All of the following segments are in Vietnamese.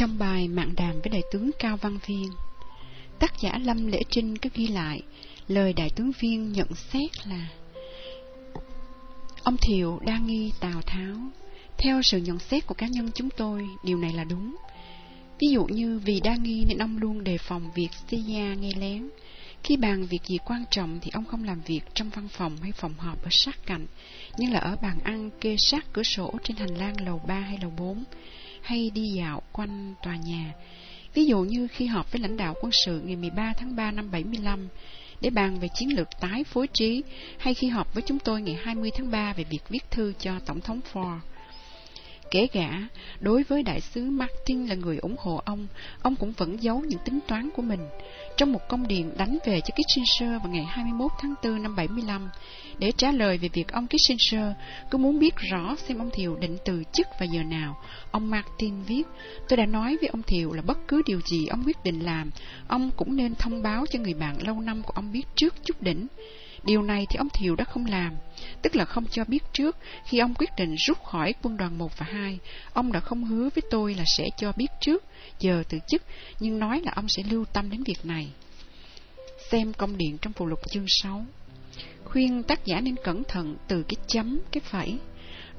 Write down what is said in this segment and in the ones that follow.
Trong bài mạng đàm với đại tướng Cao Văn Viên, tác giả Lâm Lễ Trinh có ghi lại lời đại tướng Viên nhận xét là Ông Thiệu đa nghi Tào Tháo. Theo sự nhận xét của cá nhân chúng tôi, điều này là đúng. Ví dụ như vì đa nghi nên ông luôn đề phòng việc Sia nghe lén. Khi bàn việc gì quan trọng thì ông không làm việc trong văn phòng hay phòng họp ở sát cạnh, nhưng là ở bàn ăn kê sát cửa sổ trên hành lang lầu 3 hay lầu 4, hay đi dạo quanh tòa nhà. Ví dụ như khi họp với lãnh đạo quân sự ngày 13 tháng 3 năm 75, để bàn về chiến lược tái phối trí, hay khi họp với chúng tôi ngày 20 tháng 3 về việc viết thư cho Tổng thống Ford. Kể cả đối với đại sứ Martin là người ủng hộ ông, ông cũng vẫn giấu những tính toán của mình. Trong một công điện đánh về cho Kissinger vào ngày 21 tháng 4 năm 75, để trả lời về việc ông Kissinger cứ muốn biết rõ xem ông Thiệu định từ chức vào giờ nào, ông Martin viết, tôi đã nói với ông Thiệu là bất cứ điều gì ông quyết định làm, ông cũng nên thông báo cho người bạn lâu năm của ông biết trước chút đỉnh. Điều này thì ông Thiều đã không làm, tức là không cho biết trước khi ông quyết định rút khỏi quân đoàn 1 và 2. Ông đã không hứa với tôi là sẽ cho biết trước, giờ từ chức, nhưng nói là ông sẽ lưu tâm đến việc này. Xem công điện trong phụ lục chương 6. Khuyên tác giả nên cẩn thận từ cái chấm, cái phẩy.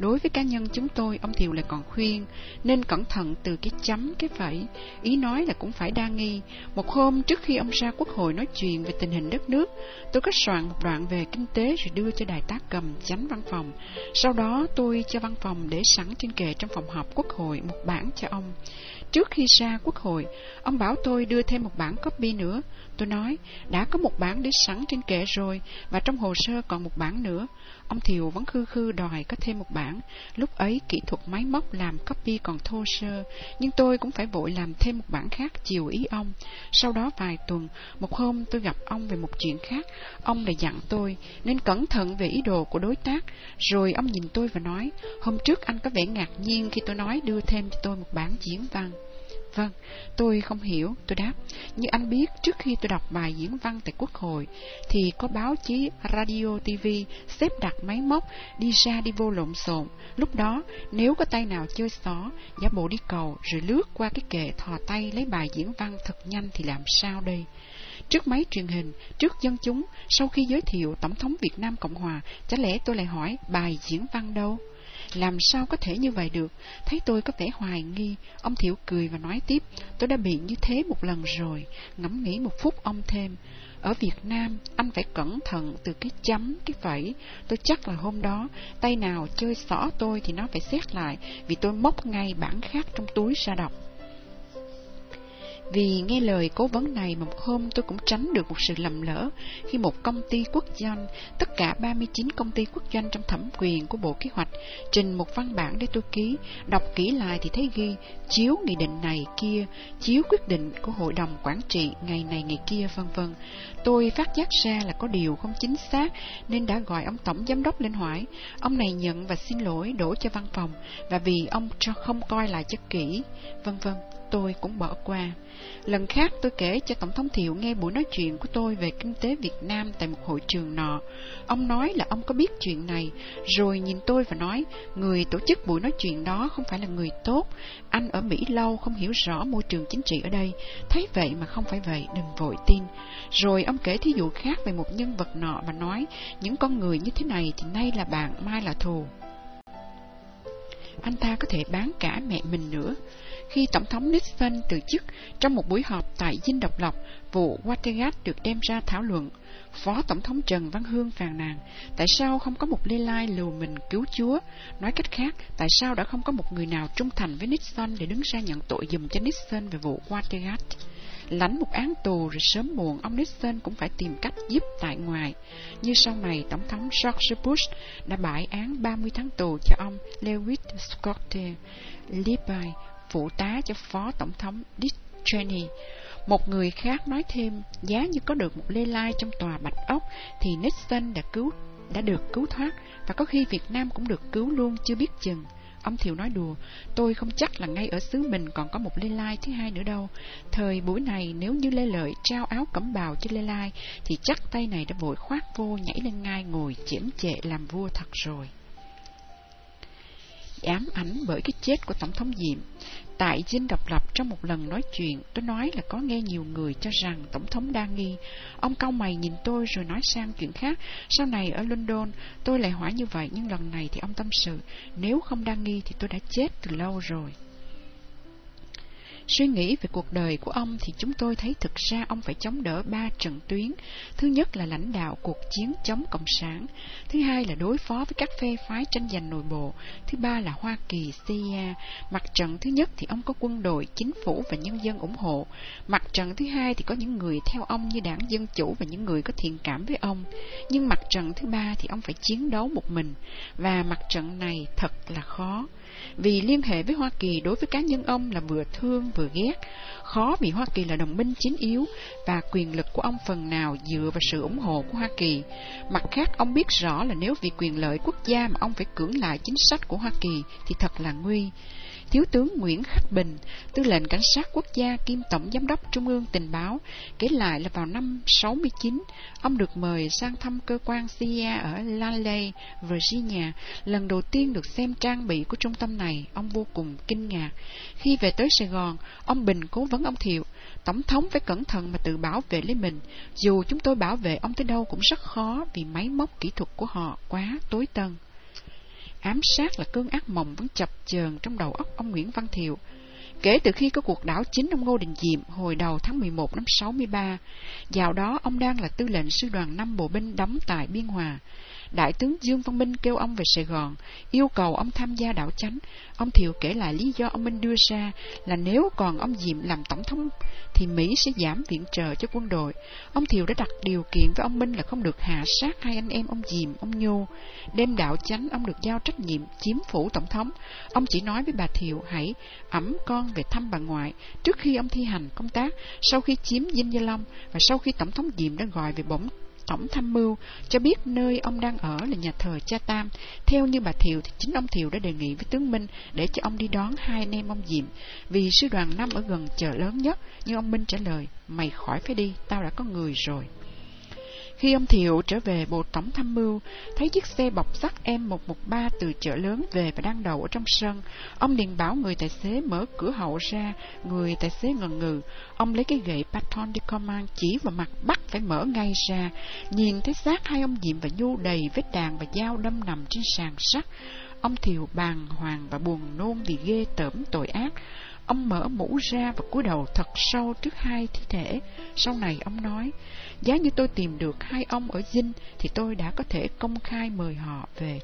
Đối với cá nhân chúng tôi, ông Thiều lại còn khuyên nên cẩn thận từ cái chấm, cái phẩy. Ý nói là cũng phải đa nghi. Một hôm trước khi ông ra quốc hội nói chuyện về tình hình đất nước, tôi có soạn một đoạn về kinh tế rồi đưa cho đại tá cầm chánh văn phòng. Sau đó tôi cho văn phòng để sẵn trên kệ trong phòng họp quốc hội một bản cho ông. Trước khi ra quốc hội, ông bảo tôi đưa thêm một bản copy nữa. Tôi nói, đã có một bản để sẵn trên kệ rồi, và trong hồ sơ còn một bản nữa. Ông Thiều vẫn khư khư đòi có thêm một bản. Lúc ấy kỹ thuật máy móc làm copy còn thô sơ, nhưng tôi cũng phải vội làm thêm một bản khác chiều ý ông. Sau đó vài tuần, một hôm tôi gặp ông về một chuyện khác. Ông đã dặn tôi nên cẩn thận về ý đồ của đối tác. Rồi ông nhìn tôi và nói, hôm trước anh có vẻ ngạc nhiên khi tôi nói đưa thêm cho tôi một bản diễn văn. Vâng, tôi không hiểu, tôi đáp. Như anh biết, trước khi tôi đọc bài diễn văn tại Quốc hội, thì có báo chí, radio, TV xếp đặt máy móc, đi ra đi vô lộn xộn. Lúc đó, nếu có tay nào chơi xó, giả bộ đi cầu, rồi lướt qua cái kệ thò tay lấy bài diễn văn thật nhanh thì làm sao đây? Trước máy truyền hình, trước dân chúng, sau khi giới thiệu Tổng thống Việt Nam Cộng Hòa, chả lẽ tôi lại hỏi bài diễn văn đâu? Làm sao có thể như vậy được? Thấy tôi có vẻ hoài nghi, ông Thiệu cười và nói tiếp, tôi đã bị như thế một lần rồi. Ngẫm nghĩ một phút ông thêm, ở Việt Nam, anh phải cẩn thận từ cái chấm, cái phẩy. Tôi chắc là hôm đó, tay nào chơi xỏ tôi thì nó phải xét lại, vì tôi móc ngay bản khác trong túi ra đọc. Vì nghe lời cố vấn này mà một hôm tôi cũng tránh được một sự lầm lỡ khi một công ty quốc doanh, tất cả 39 công ty quốc doanh trong thẩm quyền của Bộ Kế hoạch, trình một văn bản để tôi ký, đọc kỹ lại thì thấy ghi chiếu nghị định này kia, chiếu quyết định của Hội đồng Quản trị ngày này ngày kia vân vân. Tôi phát giác ra là có điều không chính xác nên đã gọi ông Tổng Giám đốc lên hỏi. Ông này nhận và xin lỗi đổ cho văn phòng và vì ông cho không coi lại chất kỹ, vân vân tôi cũng bỏ qua. Lần khác tôi kể cho Tổng thống Thiệu nghe buổi nói chuyện của tôi về kinh tế Việt Nam tại một hội trường nọ. Ông nói là ông có biết chuyện này, rồi nhìn tôi và nói, người tổ chức buổi nói chuyện đó không phải là người tốt. Anh ở Mỹ lâu không hiểu rõ môi trường chính trị ở đây, thấy vậy mà không phải vậy, đừng vội tin. Rồi ông kể thí dụ khác về một nhân vật nọ và nói, những con người như thế này thì nay là bạn, mai là thù. Anh ta có thể bán cả mẹ mình nữa. Khi Tổng thống Nixon từ chức trong một buổi họp tại Dinh Độc Lập, vụ Watergate được đem ra thảo luận. Phó Tổng thống Trần Văn Hương phàn nàn, tại sao không có một Lê Lai lừa mình cứu Chúa? Nói cách khác, tại sao đã không có một người nào trung thành với Nixon để đứng ra nhận tội dùm cho Nixon về vụ Watergate? Lãnh một án tù rồi sớm muộn ông Nixon cũng phải tìm cách giúp tại ngoài. Như sau này, Tổng thống George Bush đã bãi án 30 tháng tù cho ông Lewis Scott Libby phụ tá cho Phó Tổng thống Dick Cheney. Một người khác nói thêm, giá như có được một lê lai trong tòa Bạch Ốc, thì Nixon đã cứu đã được cứu thoát, và có khi Việt Nam cũng được cứu luôn chưa biết chừng. Ông Thiệu nói đùa, tôi không chắc là ngay ở xứ mình còn có một Lê Lai thứ hai nữa đâu. Thời buổi này nếu như Lê Lợi trao áo cẩm bào cho Lê Lai, thì chắc tay này đã vội khoát vô nhảy lên ngai ngồi chiếm trệ làm vua thật rồi bị ám ảnh bởi cái chết của Tổng thống Diệm. Tại dinh độc lập trong một lần nói chuyện, tôi nói là có nghe nhiều người cho rằng Tổng thống đa nghi. Ông cau mày nhìn tôi rồi nói sang chuyện khác. Sau này ở London, tôi lại hỏi như vậy, nhưng lần này thì ông tâm sự, nếu không đa nghi thì tôi đã chết từ lâu rồi. Suy nghĩ về cuộc đời của ông thì chúng tôi thấy thực ra ông phải chống đỡ ba trận tuyến. Thứ nhất là lãnh đạo cuộc chiến chống Cộng sản. Thứ hai là đối phó với các phe phái tranh giành nội bộ. Thứ ba là Hoa Kỳ, CIA. Mặt trận thứ nhất thì ông có quân đội, chính phủ và nhân dân ủng hộ. Mặt trận thứ hai thì có những người theo ông như đảng Dân Chủ và những người có thiện cảm với ông. Nhưng mặt trận thứ ba thì ông phải chiến đấu một mình. Và mặt trận này thật là khó vì liên hệ với Hoa Kỳ đối với cá nhân ông là vừa thương vừa ghét. Khó vì Hoa Kỳ là đồng minh chính yếu và quyền lực của ông phần nào dựa vào sự ủng hộ của Hoa Kỳ. Mặt khác, ông biết rõ là nếu vì quyền lợi quốc gia mà ông phải cưỡng lại chính sách của Hoa Kỳ thì thật là nguy. Thiếu tướng Nguyễn Khắc Bình, tư lệnh cảnh sát quốc gia kiêm tổng giám đốc trung ương tình báo, kể lại là vào năm 69, ông được mời sang thăm cơ quan CIA ở Langley, Virginia. Lần đầu tiên được xem trang bị của trung tâm này, ông vô cùng kinh ngạc. Khi về tới Sài Gòn, ông Bình cố vấn ông Thiệu, Tổng thống phải cẩn thận mà tự bảo vệ lấy mình. Dù chúng tôi bảo vệ ông tới đâu cũng rất khó vì máy móc kỹ thuật của họ quá tối tân. Ám sát là cơn ác mộng vẫn chập chờn trong đầu óc ông Nguyễn Văn Thiệu. Kể từ khi có cuộc đảo chính ông Ngô Đình Diệm hồi đầu tháng 11 năm 63, vào đó ông đang là tư lệnh sư đoàn 5 bộ binh đóng tại Biên Hòa. Đại tướng Dương Văn Minh kêu ông về Sài Gòn, yêu cầu ông tham gia đảo chánh. Ông Thiệu kể lại lý do ông Minh đưa ra là nếu còn ông Diệm làm tổng thống thì Mỹ sẽ giảm viện trợ cho quân đội. Ông Thiệu đã đặt điều kiện với ông Minh là không được hạ sát hai anh em ông Diệm, ông Nhô. Đêm đảo chánh ông được giao trách nhiệm chiếm phủ tổng thống. Ông chỉ nói với bà Thiệu hãy ẩm con về thăm bà ngoại trước khi ông thi hành công tác, sau khi chiếm Dinh Gia Long và sau khi tổng thống Diệm đã gọi về bổng tổng tham mưu cho biết nơi ông đang ở là nhà thờ cha Tam. Theo như bà Thiệu thì chính ông Thiệu đã đề nghị với tướng Minh để cho ông đi đón hai anh em ông Diệm vì sư đoàn năm ở gần chợ lớn nhất. Nhưng ông Minh trả lời, mày khỏi phải đi, tao đã có người rồi. Khi ông Thiệu trở về Bộ Tổng Tham mưu, thấy chiếc xe bọc sắt M113 từ chợ lớn về và đang đậu ở trong sân, ông liền bảo người tài xế mở cửa hậu ra, người tài xế ngần ngừ. Ông lấy cái gậy Patton de Command chỉ vào mặt bắt phải mở ngay ra, nhìn thấy xác hai ông Diệm và Nhu đầy vết đạn và dao đâm nằm trên sàn sắt. Ông Thiệu bàng hoàng và buồn nôn vì ghê tởm tội ác. Ông mở mũ ra và cúi đầu thật sâu trước hai thi thể. Sau này ông nói, giá như tôi tìm được hai ông ở Dinh thì tôi đã có thể công khai mời họ về.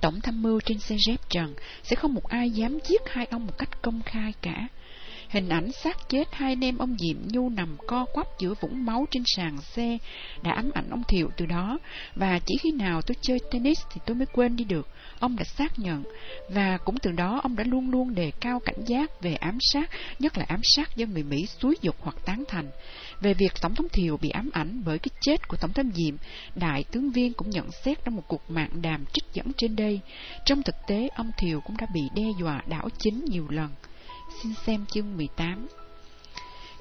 Tổng tham mưu trên xe dép trần sẽ không một ai dám giết hai ông một cách công khai cả. Hình ảnh xác chết hai anh em ông Diệm Nhu nằm co quắp giữa vũng máu trên sàn xe đã ám ảnh ông Thiệu từ đó, và chỉ khi nào tôi chơi tennis thì tôi mới quên đi được. Ông đã xác nhận, và cũng từ đó ông đã luôn luôn đề cao cảnh giác về ám sát, nhất là ám sát do người Mỹ xúi dục hoặc tán thành. Về việc Tổng thống Thiệu bị ám ảnh bởi cái chết của Tổng thống Diệm, Đại tướng Viên cũng nhận xét trong một cuộc mạng đàm trích dẫn trên đây. Trong thực tế, ông Thiệu cũng đã bị đe dọa đảo chính nhiều lần. Xin xem chương 18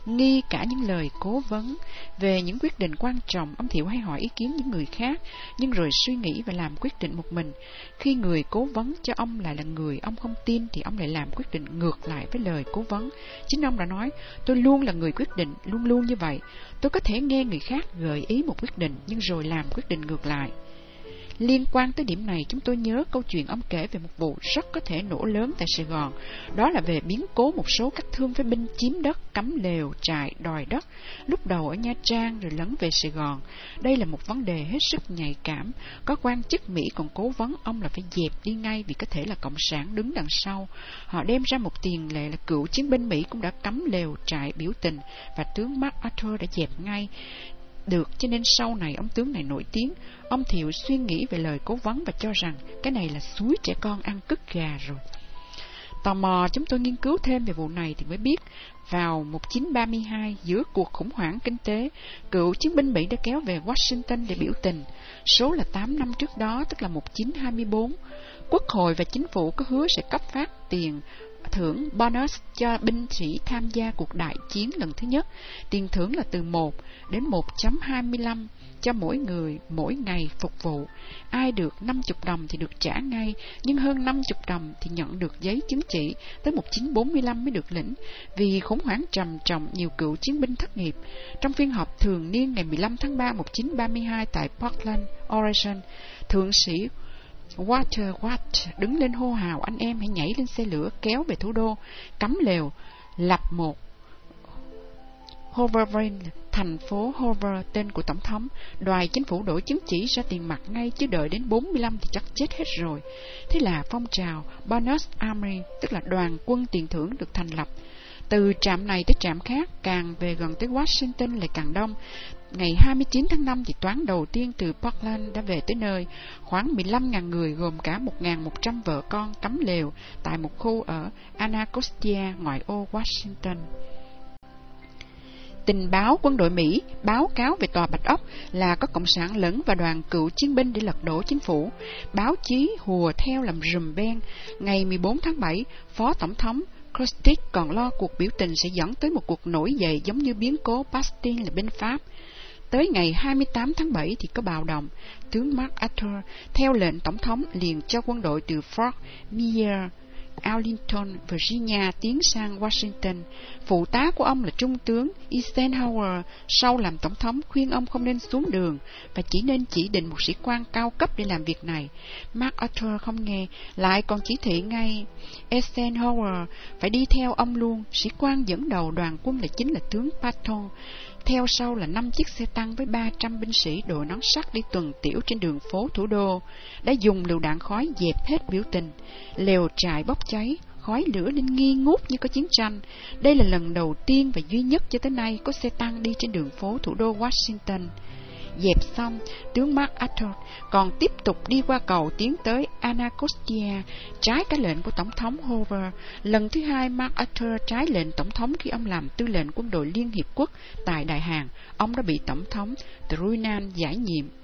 Nghi cả những lời cố vấn Về những quyết định quan trọng, Ông Thiệu hay hỏi ý kiến những người khác, Nhưng rồi suy nghĩ và làm quyết định một mình. Khi người cố vấn cho ông lại là người Ông không tin thì ông lại làm quyết định ngược lại với lời cố vấn. Chính ông đã nói, Tôi luôn là người quyết định, Luôn luôn như vậy. Tôi có thể nghe người khác gợi ý một quyết định Nhưng rồi làm quyết định ngược lại. Liên quan tới điểm này, chúng tôi nhớ câu chuyện ông kể về một vụ rất có thể nổ lớn tại Sài Gòn. Đó là về biến cố một số các thương phế binh chiếm đất, cắm lều, trại, đòi đất, lúc đầu ở Nha Trang rồi lấn về Sài Gòn. Đây là một vấn đề hết sức nhạy cảm. Có quan chức Mỹ còn cố vấn ông là phải dẹp đi ngay vì có thể là Cộng sản đứng đằng sau. Họ đem ra một tiền lệ là cựu chiến binh Mỹ cũng đã cắm lều, trại, biểu tình và tướng MacArthur đã dẹp ngay được, cho nên sau này ông tướng này nổi tiếng. Ông thiệu suy nghĩ về lời cố vấn và cho rằng cái này là suối trẻ con ăn cứt gà rồi. Tò mò, chúng tôi nghiên cứu thêm về vụ này thì mới biết, vào 1932 giữa cuộc khủng hoảng kinh tế, cựu chiến binh Mỹ đã kéo về Washington để biểu tình. Số là 8 năm trước đó, tức là 1924 quốc hội và chính phủ có hứa sẽ cấp phát tiền thưởng bonus cho binh sĩ tham gia cuộc đại chiến lần thứ nhất. Tiền thưởng là từ 1 đến 1.25 cho mỗi người mỗi ngày phục vụ. Ai được 50 đồng thì được trả ngay, nhưng hơn 50 đồng thì nhận được giấy chứng chỉ tới 1945 mới được lĩnh, vì khủng hoảng trầm trọng nhiều cựu chiến binh thất nghiệp. Trong phiên họp thường niên ngày 15 tháng 3 1932 tại Portland, Oregon, thượng sĩ Water, what, đứng lên hô hào anh em hãy nhảy lên xe lửa kéo về thủ đô, cắm lều, lập một Hoverbrain, thành phố Hover, tên của tổng thống, đoài chính phủ đổi chứng chỉ ra tiền mặt ngay chứ đợi đến 45 thì chắc chết hết rồi. Thế là phong trào Bonus Army, tức là đoàn quân tiền thưởng được thành lập. Từ trạm này tới trạm khác, càng về gần tới Washington lại càng đông. Ngày 29 tháng 5 thì toán đầu tiên từ Portland đã về tới nơi, khoảng 15.000 người gồm cả 1.100 vợ con cắm lều tại một khu ở Anacostia, ngoại ô Washington. Tình báo quân đội Mỹ báo cáo về tòa Bạch Ốc là có Cộng sản lẫn và đoàn cựu chiến binh để lật đổ chính phủ. Báo chí hùa theo làm rùm beng. Ngày 14 tháng 7, Phó Tổng thống Christie còn lo cuộc biểu tình sẽ dẫn tới một cuộc nổi dậy giống như biến cố Bastille là bên Pháp. Tới ngày 28 tháng 7 thì có bạo động, tướng Mark Arthur theo lệnh tổng thống liền cho quân đội từ Fort Myer Arlington, Virginia tiến sang Washington. Phụ tá của ông là Trung tướng Eisenhower sau làm tổng thống khuyên ông không nên xuống đường và chỉ nên chỉ định một sĩ quan cao cấp để làm việc này. MacArthur không nghe, lại còn chỉ thị ngay Eisenhower phải đi theo ông luôn. Sĩ quan dẫn đầu đoàn quân là chính là tướng Patton. Theo sau là năm chiếc xe tăng với 300 binh sĩ đội nón sắt đi tuần tiểu trên đường phố thủ đô, đã dùng lựu đạn khói dẹp hết biểu tình. Lều trại bốc cháy, khói lửa lên nghi ngút như có chiến tranh. Đây là lần đầu tiên và duy nhất cho tới nay có xe tăng đi trên đường phố thủ đô Washington. Dẹp xong, tướng Mark Arthur còn tiếp tục đi qua cầu tiến tới Anacostia, trái cái lệnh của Tổng thống Hoover. Lần thứ hai, Mark Arthur trái lệnh Tổng thống khi ông làm tư lệnh quân đội Liên Hiệp Quốc tại Đại Hàn. Ông đã bị Tổng thống Truman giải nhiệm.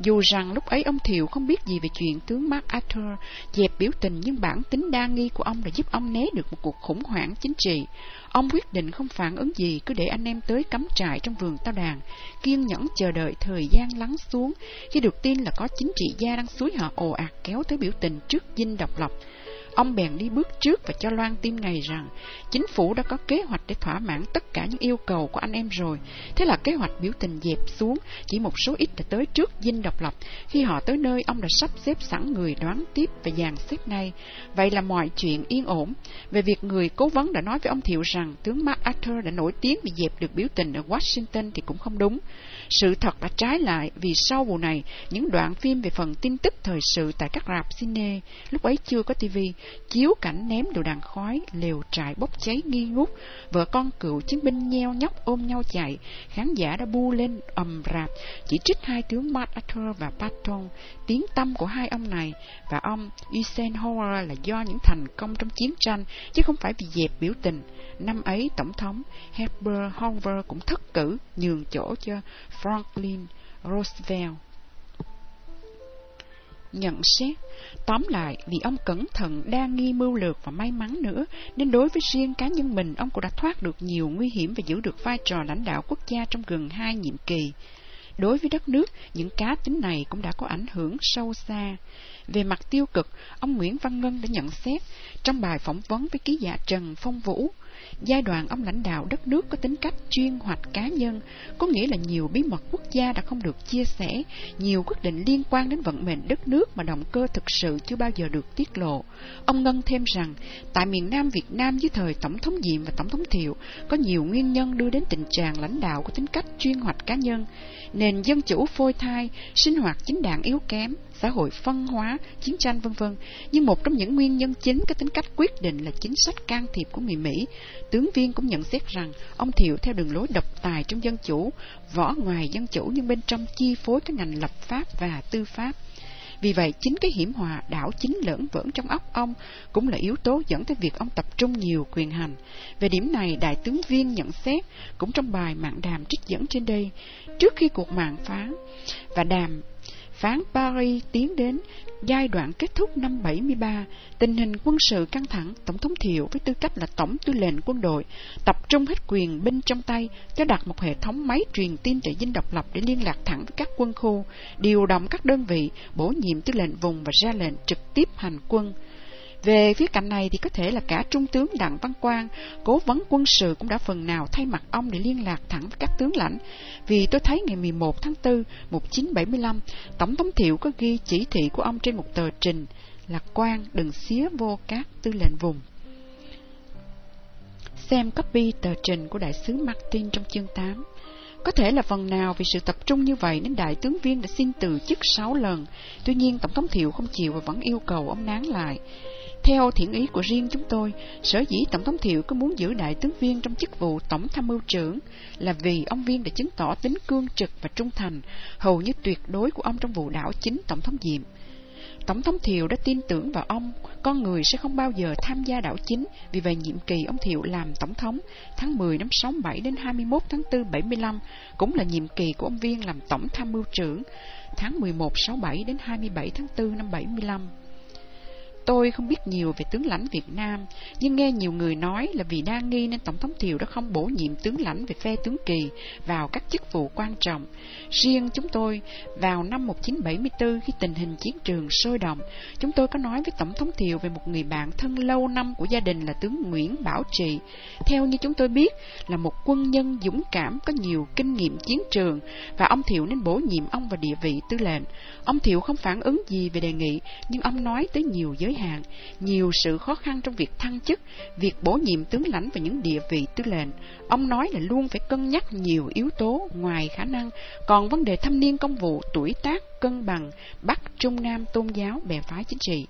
Dù rằng lúc ấy ông Thiệu không biết gì về chuyện tướng Mark Arthur dẹp biểu tình nhưng bản tính đa nghi của ông đã giúp ông né được một cuộc khủng hoảng chính trị. Ông quyết định không phản ứng gì, cứ để anh em tới cắm trại trong vườn tao đàn, kiên nhẫn chờ đợi thời gian lắng xuống, khi được tin là có chính trị gia đang suối họ ồ ạt kéo tới biểu tình trước dinh độc lập. Ông bèn đi bước trước và cho loan tin ngày rằng chính phủ đã có kế hoạch để thỏa mãn tất cả những yêu cầu của anh em rồi. Thế là kế hoạch biểu tình dẹp xuống, chỉ một số ít đã tới trước dinh độc lập. Khi họ tới nơi, ông đã sắp xếp sẵn người đoán tiếp và dàn xếp ngay. Vậy là mọi chuyện yên ổn. Về việc người cố vấn đã nói với ông Thiệu rằng tướng MacArthur đã nổi tiếng vì dẹp được biểu tình ở Washington thì cũng không đúng. Sự thật đã trái lại vì sau vụ này, những đoạn phim về phần tin tức thời sự tại các rạp cine, lúc ấy chưa có tivi, chiếu cảnh ném đồ đàn khói, lều trại bốc cháy nghi ngút, vợ con cựu chiến binh nheo nhóc ôm nhau chạy, khán giả đã bu lên ầm rạp, chỉ trích hai tướng MacArthur và Patton, tiếng tâm của hai ông này và ông Eisenhower là do những thành công trong chiến tranh, chứ không phải vì dẹp biểu tình. Năm ấy, Tổng thống Herbert Hoover cũng thất cử, nhường chỗ cho Franklin Roosevelt. Nhận xét, tóm lại, vì ông cẩn thận, đa nghi mưu lược và may mắn nữa, nên đối với riêng cá nhân mình, ông cũng đã thoát được nhiều nguy hiểm và giữ được vai trò lãnh đạo quốc gia trong gần hai nhiệm kỳ. Đối với đất nước, những cá tính này cũng đã có ảnh hưởng sâu xa. Về mặt tiêu cực, ông Nguyễn Văn Ngân đã nhận xét trong bài phỏng vấn với ký giả Trần Phong Vũ, Giai đoạn ông lãnh đạo đất nước có tính cách chuyên hoạch cá nhân, có nghĩa là nhiều bí mật quốc gia đã không được chia sẻ, nhiều quyết định liên quan đến vận mệnh đất nước mà động cơ thực sự chưa bao giờ được tiết lộ. Ông Ngân thêm rằng, tại miền Nam Việt Nam dưới thời Tổng thống Diệm và Tổng thống Thiệu, có nhiều nguyên nhân đưa đến tình trạng lãnh đạo có tính cách chuyên hoạch cá nhân, nền dân chủ phôi thai, sinh hoạt chính đảng yếu kém, xã hội phân hóa, chiến tranh vân vân. Nhưng một trong những nguyên nhân chính có tính cách quyết định là chính sách can thiệp của người Mỹ. Tướng viên cũng nhận xét rằng ông Thiệu theo đường lối độc tài trong dân chủ, võ ngoài dân chủ nhưng bên trong chi phối các ngành lập pháp và tư pháp. Vì vậy, chính cái hiểm hòa đảo chính lẫn vẫn trong óc ông cũng là yếu tố dẫn tới việc ông tập trung nhiều quyền hành. Về điểm này, Đại tướng Viên nhận xét, cũng trong bài mạng đàm trích dẫn trên đây, trước khi cuộc mạng phá và đàm phán Paris tiến đến giai đoạn kết thúc năm 73, tình hình quân sự căng thẳng, Tổng thống Thiệu với tư cách là Tổng tư lệnh quân đội, tập trung hết quyền binh trong tay, cho đặt một hệ thống máy truyền tin để dinh độc lập để liên lạc thẳng với các quân khu, điều động các đơn vị, bổ nhiệm tư lệnh vùng và ra lệnh trực tiếp hành quân. Về phía cạnh này thì có thể là cả Trung tướng Đặng Văn Quang, cố vấn quân sự cũng đã phần nào thay mặt ông để liên lạc thẳng với các tướng lãnh. Vì tôi thấy ngày 11 tháng 4, 1975, Tổng thống Thiệu có ghi chỉ thị của ông trên một tờ trình là Quang đừng xía vô các tư lệnh vùng. Xem copy tờ trình của đại sứ Martin trong chương 8. Có thể là phần nào vì sự tập trung như vậy nên đại tướng viên đã xin từ chức sáu lần. Tuy nhiên Tổng thống Thiệu không chịu và vẫn yêu cầu ông nán lại. Theo thiện ý của riêng chúng tôi, sở dĩ Tổng thống Thiệu có muốn giữ đại tướng viên trong chức vụ Tổng tham mưu trưởng là vì ông Viên đã chứng tỏ tính cương trực và trung thành, hầu như tuyệt đối của ông trong vụ đảo chính Tổng thống Diệm. Tổng thống Thiệu đã tin tưởng vào ông, con người sẽ không bao giờ tham gia đảo chính, vì vậy nhiệm kỳ ông Thiệu làm tổng thống tháng 10 năm 67 đến 21 tháng 4 75 cũng là nhiệm kỳ của ông Viên làm tổng tham mưu trưởng tháng 11 67 đến 27 tháng 4 năm 75. Tôi không biết nhiều về tướng lãnh Việt Nam, nhưng nghe nhiều người nói là vì đa nghi nên Tổng thống Thiều đã không bổ nhiệm tướng lãnh về phe tướng Kỳ vào các chức vụ quan trọng. Riêng chúng tôi, vào năm 1974 khi tình hình chiến trường sôi động, chúng tôi có nói với Tổng thống Thiều về một người bạn thân lâu năm của gia đình là tướng Nguyễn Bảo Trị. Theo như chúng tôi biết, là một quân nhân dũng cảm có nhiều kinh nghiệm chiến trường và ông Thiệu nên bổ nhiệm ông vào địa vị tư lệnh. Ông Thiệu không phản ứng gì về đề nghị, nhưng ông nói tới nhiều giới hạn, nhiều sự khó khăn trong việc thăng chức, việc bổ nhiệm tướng lãnh và những địa vị tư lệnh. Ông nói là luôn phải cân nhắc nhiều yếu tố ngoài khả năng, còn vấn đề thâm niên công vụ, tuổi tác, cân bằng, Bắc, Trung, Nam, tôn giáo, bè phái chính trị.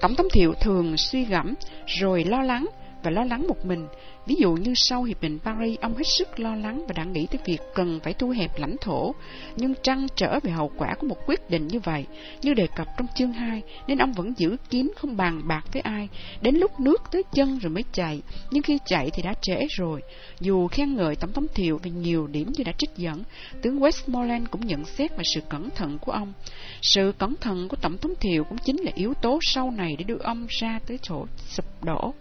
Tổng thống Thiệu thường suy gẫm, rồi lo lắng, và lo lắng một mình. Ví dụ như sau Hiệp định Paris, ông hết sức lo lắng và đã nghĩ tới việc cần phải thu hẹp lãnh thổ, nhưng trăn trở về hậu quả của một quyết định như vậy, như đề cập trong chương 2, nên ông vẫn giữ kín không bàn bạc với ai, đến lúc nước tới chân rồi mới chạy, nhưng khi chạy thì đã trễ rồi. Dù khen ngợi Tổng thống Thiệu về nhiều điểm như đã trích dẫn, tướng Westmoreland cũng nhận xét về sự cẩn thận của ông. Sự cẩn thận của Tổng thống Thiệu cũng chính là yếu tố sau này để đưa ông ra tới chỗ sụp đổ.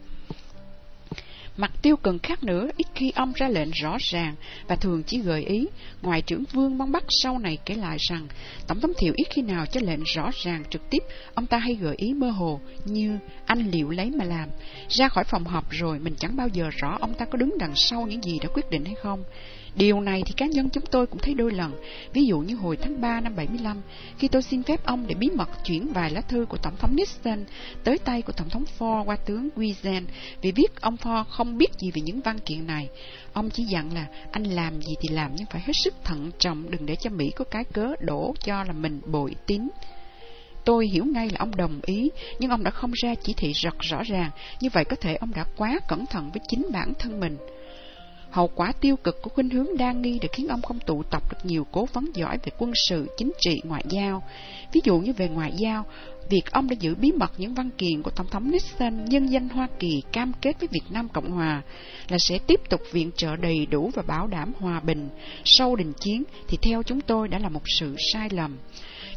Mặt tiêu cần khác nữa, ít khi ông ra lệnh rõ ràng và thường chỉ gợi ý. Ngoại trưởng Vương Mong Bắc sau này kể lại rằng, Tổng thống Thiệu ít khi nào cho lệnh rõ ràng trực tiếp, ông ta hay gợi ý mơ hồ như anh liệu lấy mà làm. Ra khỏi phòng họp rồi, mình chẳng bao giờ rõ ông ta có đứng đằng sau những gì đã quyết định hay không. Điều này thì cá nhân chúng tôi cũng thấy đôi lần. Ví dụ như hồi tháng 3 năm 75, khi tôi xin phép ông để bí mật chuyển vài lá thư của Tổng thống Nixon tới tay của Tổng thống Ford qua tướng Wiesel vì biết ông Ford không biết gì về những văn kiện này. Ông chỉ dặn là anh làm gì thì làm nhưng phải hết sức thận trọng đừng để cho Mỹ có cái cớ đổ cho là mình bội tín. Tôi hiểu ngay là ông đồng ý, nhưng ông đã không ra chỉ thị rất rõ ràng, như vậy có thể ông đã quá cẩn thận với chính bản thân mình. Hậu quả tiêu cực của khuynh hướng đa nghi đã khiến ông không tụ tập được nhiều cố vấn giỏi về quân sự, chính trị, ngoại giao. Ví dụ như về ngoại giao, việc ông đã giữ bí mật những văn kiện của Tổng thống Nixon nhân danh Hoa Kỳ cam kết với Việt Nam Cộng Hòa là sẽ tiếp tục viện trợ đầy đủ và bảo đảm hòa bình sau đình chiến thì theo chúng tôi đã là một sự sai lầm.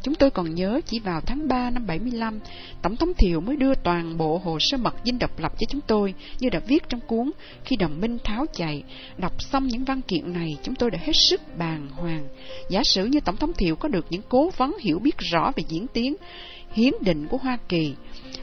Chúng tôi còn nhớ chỉ vào tháng 3 năm 75, Tổng thống Thiệu mới đưa toàn bộ hồ sơ mật dinh độc lập cho chúng tôi, như đã viết trong cuốn Khi đồng minh tháo chạy. Đọc xong những văn kiện này, chúng tôi đã hết sức bàng hoàng. Giả sử như Tổng thống Thiệu có được những cố vấn hiểu biết rõ về diễn tiến, hiến định của Hoa Kỳ,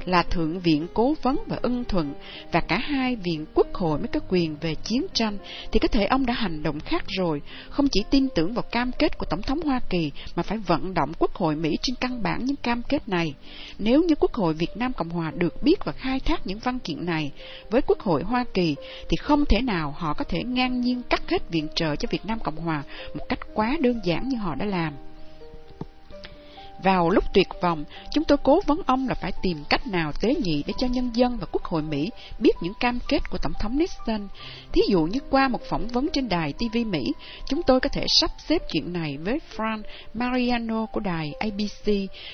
là Thượng viện Cố vấn và ân thuận và cả hai viện quốc hội mới có quyền về chiến tranh, thì có thể ông đã hành động khác rồi, không chỉ tin tưởng vào cam kết của Tổng thống Hoa Kỳ mà phải vận động quốc hội Mỹ trên căn bản những cam kết này. Nếu như quốc hội Việt Nam Cộng Hòa được biết và khai thác những văn kiện này với quốc hội Hoa Kỳ thì không thể nào họ có thể ngang nhiên cắt hết viện trợ cho Việt Nam Cộng Hòa một cách quá đơn giản như họ đã làm. Vào lúc tuyệt vọng, chúng tôi cố vấn ông là phải tìm cách nào tế nhị để cho nhân dân và Quốc hội Mỹ biết những cam kết của Tổng thống Nixon. Thí dụ như qua một phỏng vấn trên đài TV Mỹ, chúng tôi có thể sắp xếp chuyện này với Frank Mariano của đài ABC,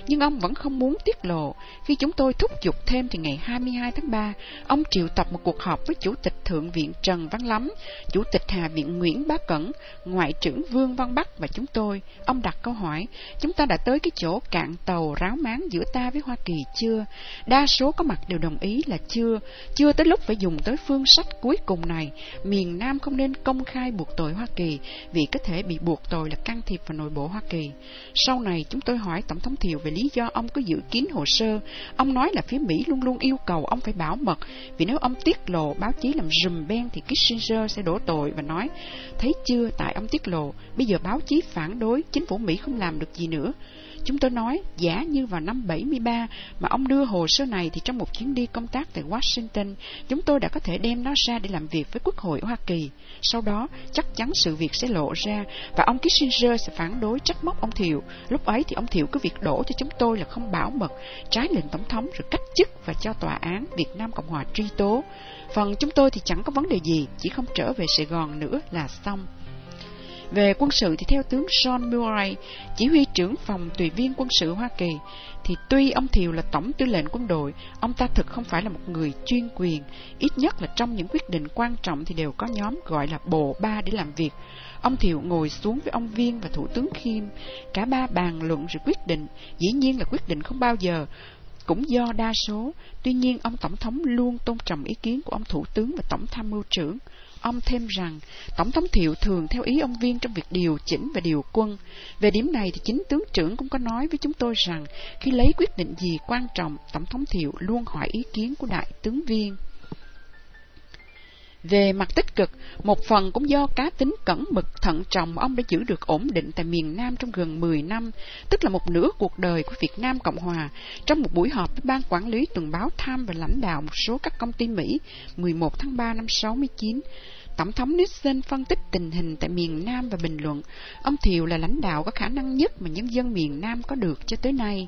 nhưng ông vẫn không muốn tiết lộ. Khi chúng tôi thúc giục thêm thì ngày 22 tháng 3, ông triệu tập một cuộc họp với Chủ tịch Thượng viện Trần Văn Lắm, Chủ tịch Hạ viện Nguyễn Bá Cẩn, Ngoại trưởng Vương Văn Bắc và chúng tôi. Ông đặt câu hỏi, chúng ta đã tới cái chỗ cạn tàu ráo máng giữa ta với Hoa Kỳ chưa? Đa số có mặt đều đồng ý là chưa, chưa tới lúc phải dùng tới phương sách cuối cùng này. Miền Nam không nên công khai buộc tội Hoa Kỳ vì có thể bị buộc tội là can thiệp vào nội bộ Hoa Kỳ. Sau này chúng tôi hỏi Tổng thống Thiệu về lý do ông có giữ kín hồ sơ. Ông nói là phía Mỹ luôn luôn yêu cầu ông phải bảo mật vì nếu ông tiết lộ báo chí làm rùm beng thì Kissinger sẽ đổ tội và nói thấy chưa tại ông tiết lộ bây giờ báo chí phản đối chính phủ Mỹ không làm được gì nữa Chúng tôi nói, giả như vào năm 73 mà ông đưa hồ sơ này thì trong một chuyến đi công tác tại Washington, chúng tôi đã có thể đem nó ra để làm việc với Quốc hội Hoa Kỳ. Sau đó, chắc chắn sự việc sẽ lộ ra và ông Kissinger sẽ phản đối trách móc ông Thiệu. Lúc ấy thì ông Thiệu cứ việc đổ cho chúng tôi là không bảo mật, trái lệnh tổng thống rồi cách chức và cho tòa án Việt Nam Cộng Hòa truy tố. Phần chúng tôi thì chẳng có vấn đề gì, chỉ không trở về Sài Gòn nữa là xong. Về quân sự thì theo tướng John Murray, chỉ huy trưởng phòng tùy viên quân sự Hoa Kỳ, thì tuy ông Thiều là tổng tư lệnh quân đội, ông ta thực không phải là một người chuyên quyền, ít nhất là trong những quyết định quan trọng thì đều có nhóm gọi là bộ ba để làm việc. Ông Thiệu ngồi xuống với ông Viên và Thủ tướng Khiêm, cả ba bàn luận rồi quyết định, dĩ nhiên là quyết định không bao giờ cũng do đa số, tuy nhiên ông Tổng thống luôn tôn trọng ý kiến của ông Thủ tướng và Tổng tham mưu trưởng. Ông thêm rằng, Tổng thống Thiệu thường theo ý ông Viên trong việc điều chỉnh và điều quân. Về điểm này thì chính tướng trưởng cũng có nói với chúng tôi rằng, khi lấy quyết định gì quan trọng, Tổng thống Thiệu luôn hỏi ý kiến của đại tướng Viên. Về mặt tích cực, một phần cũng do cá tính cẩn mực thận trọng ông đã giữ được ổn định tại miền Nam trong gần 10 năm, tức là một nửa cuộc đời của Việt Nam Cộng Hòa. Trong một buổi họp với Ban Quản lý tuần báo Tham và lãnh đạo một số các công ty Mỹ 11 tháng 3 năm 69, Tổng thống Nixon phân tích tình hình tại miền Nam và bình luận, ông Thiệu là lãnh đạo có khả năng nhất mà nhân dân miền Nam có được cho tới nay.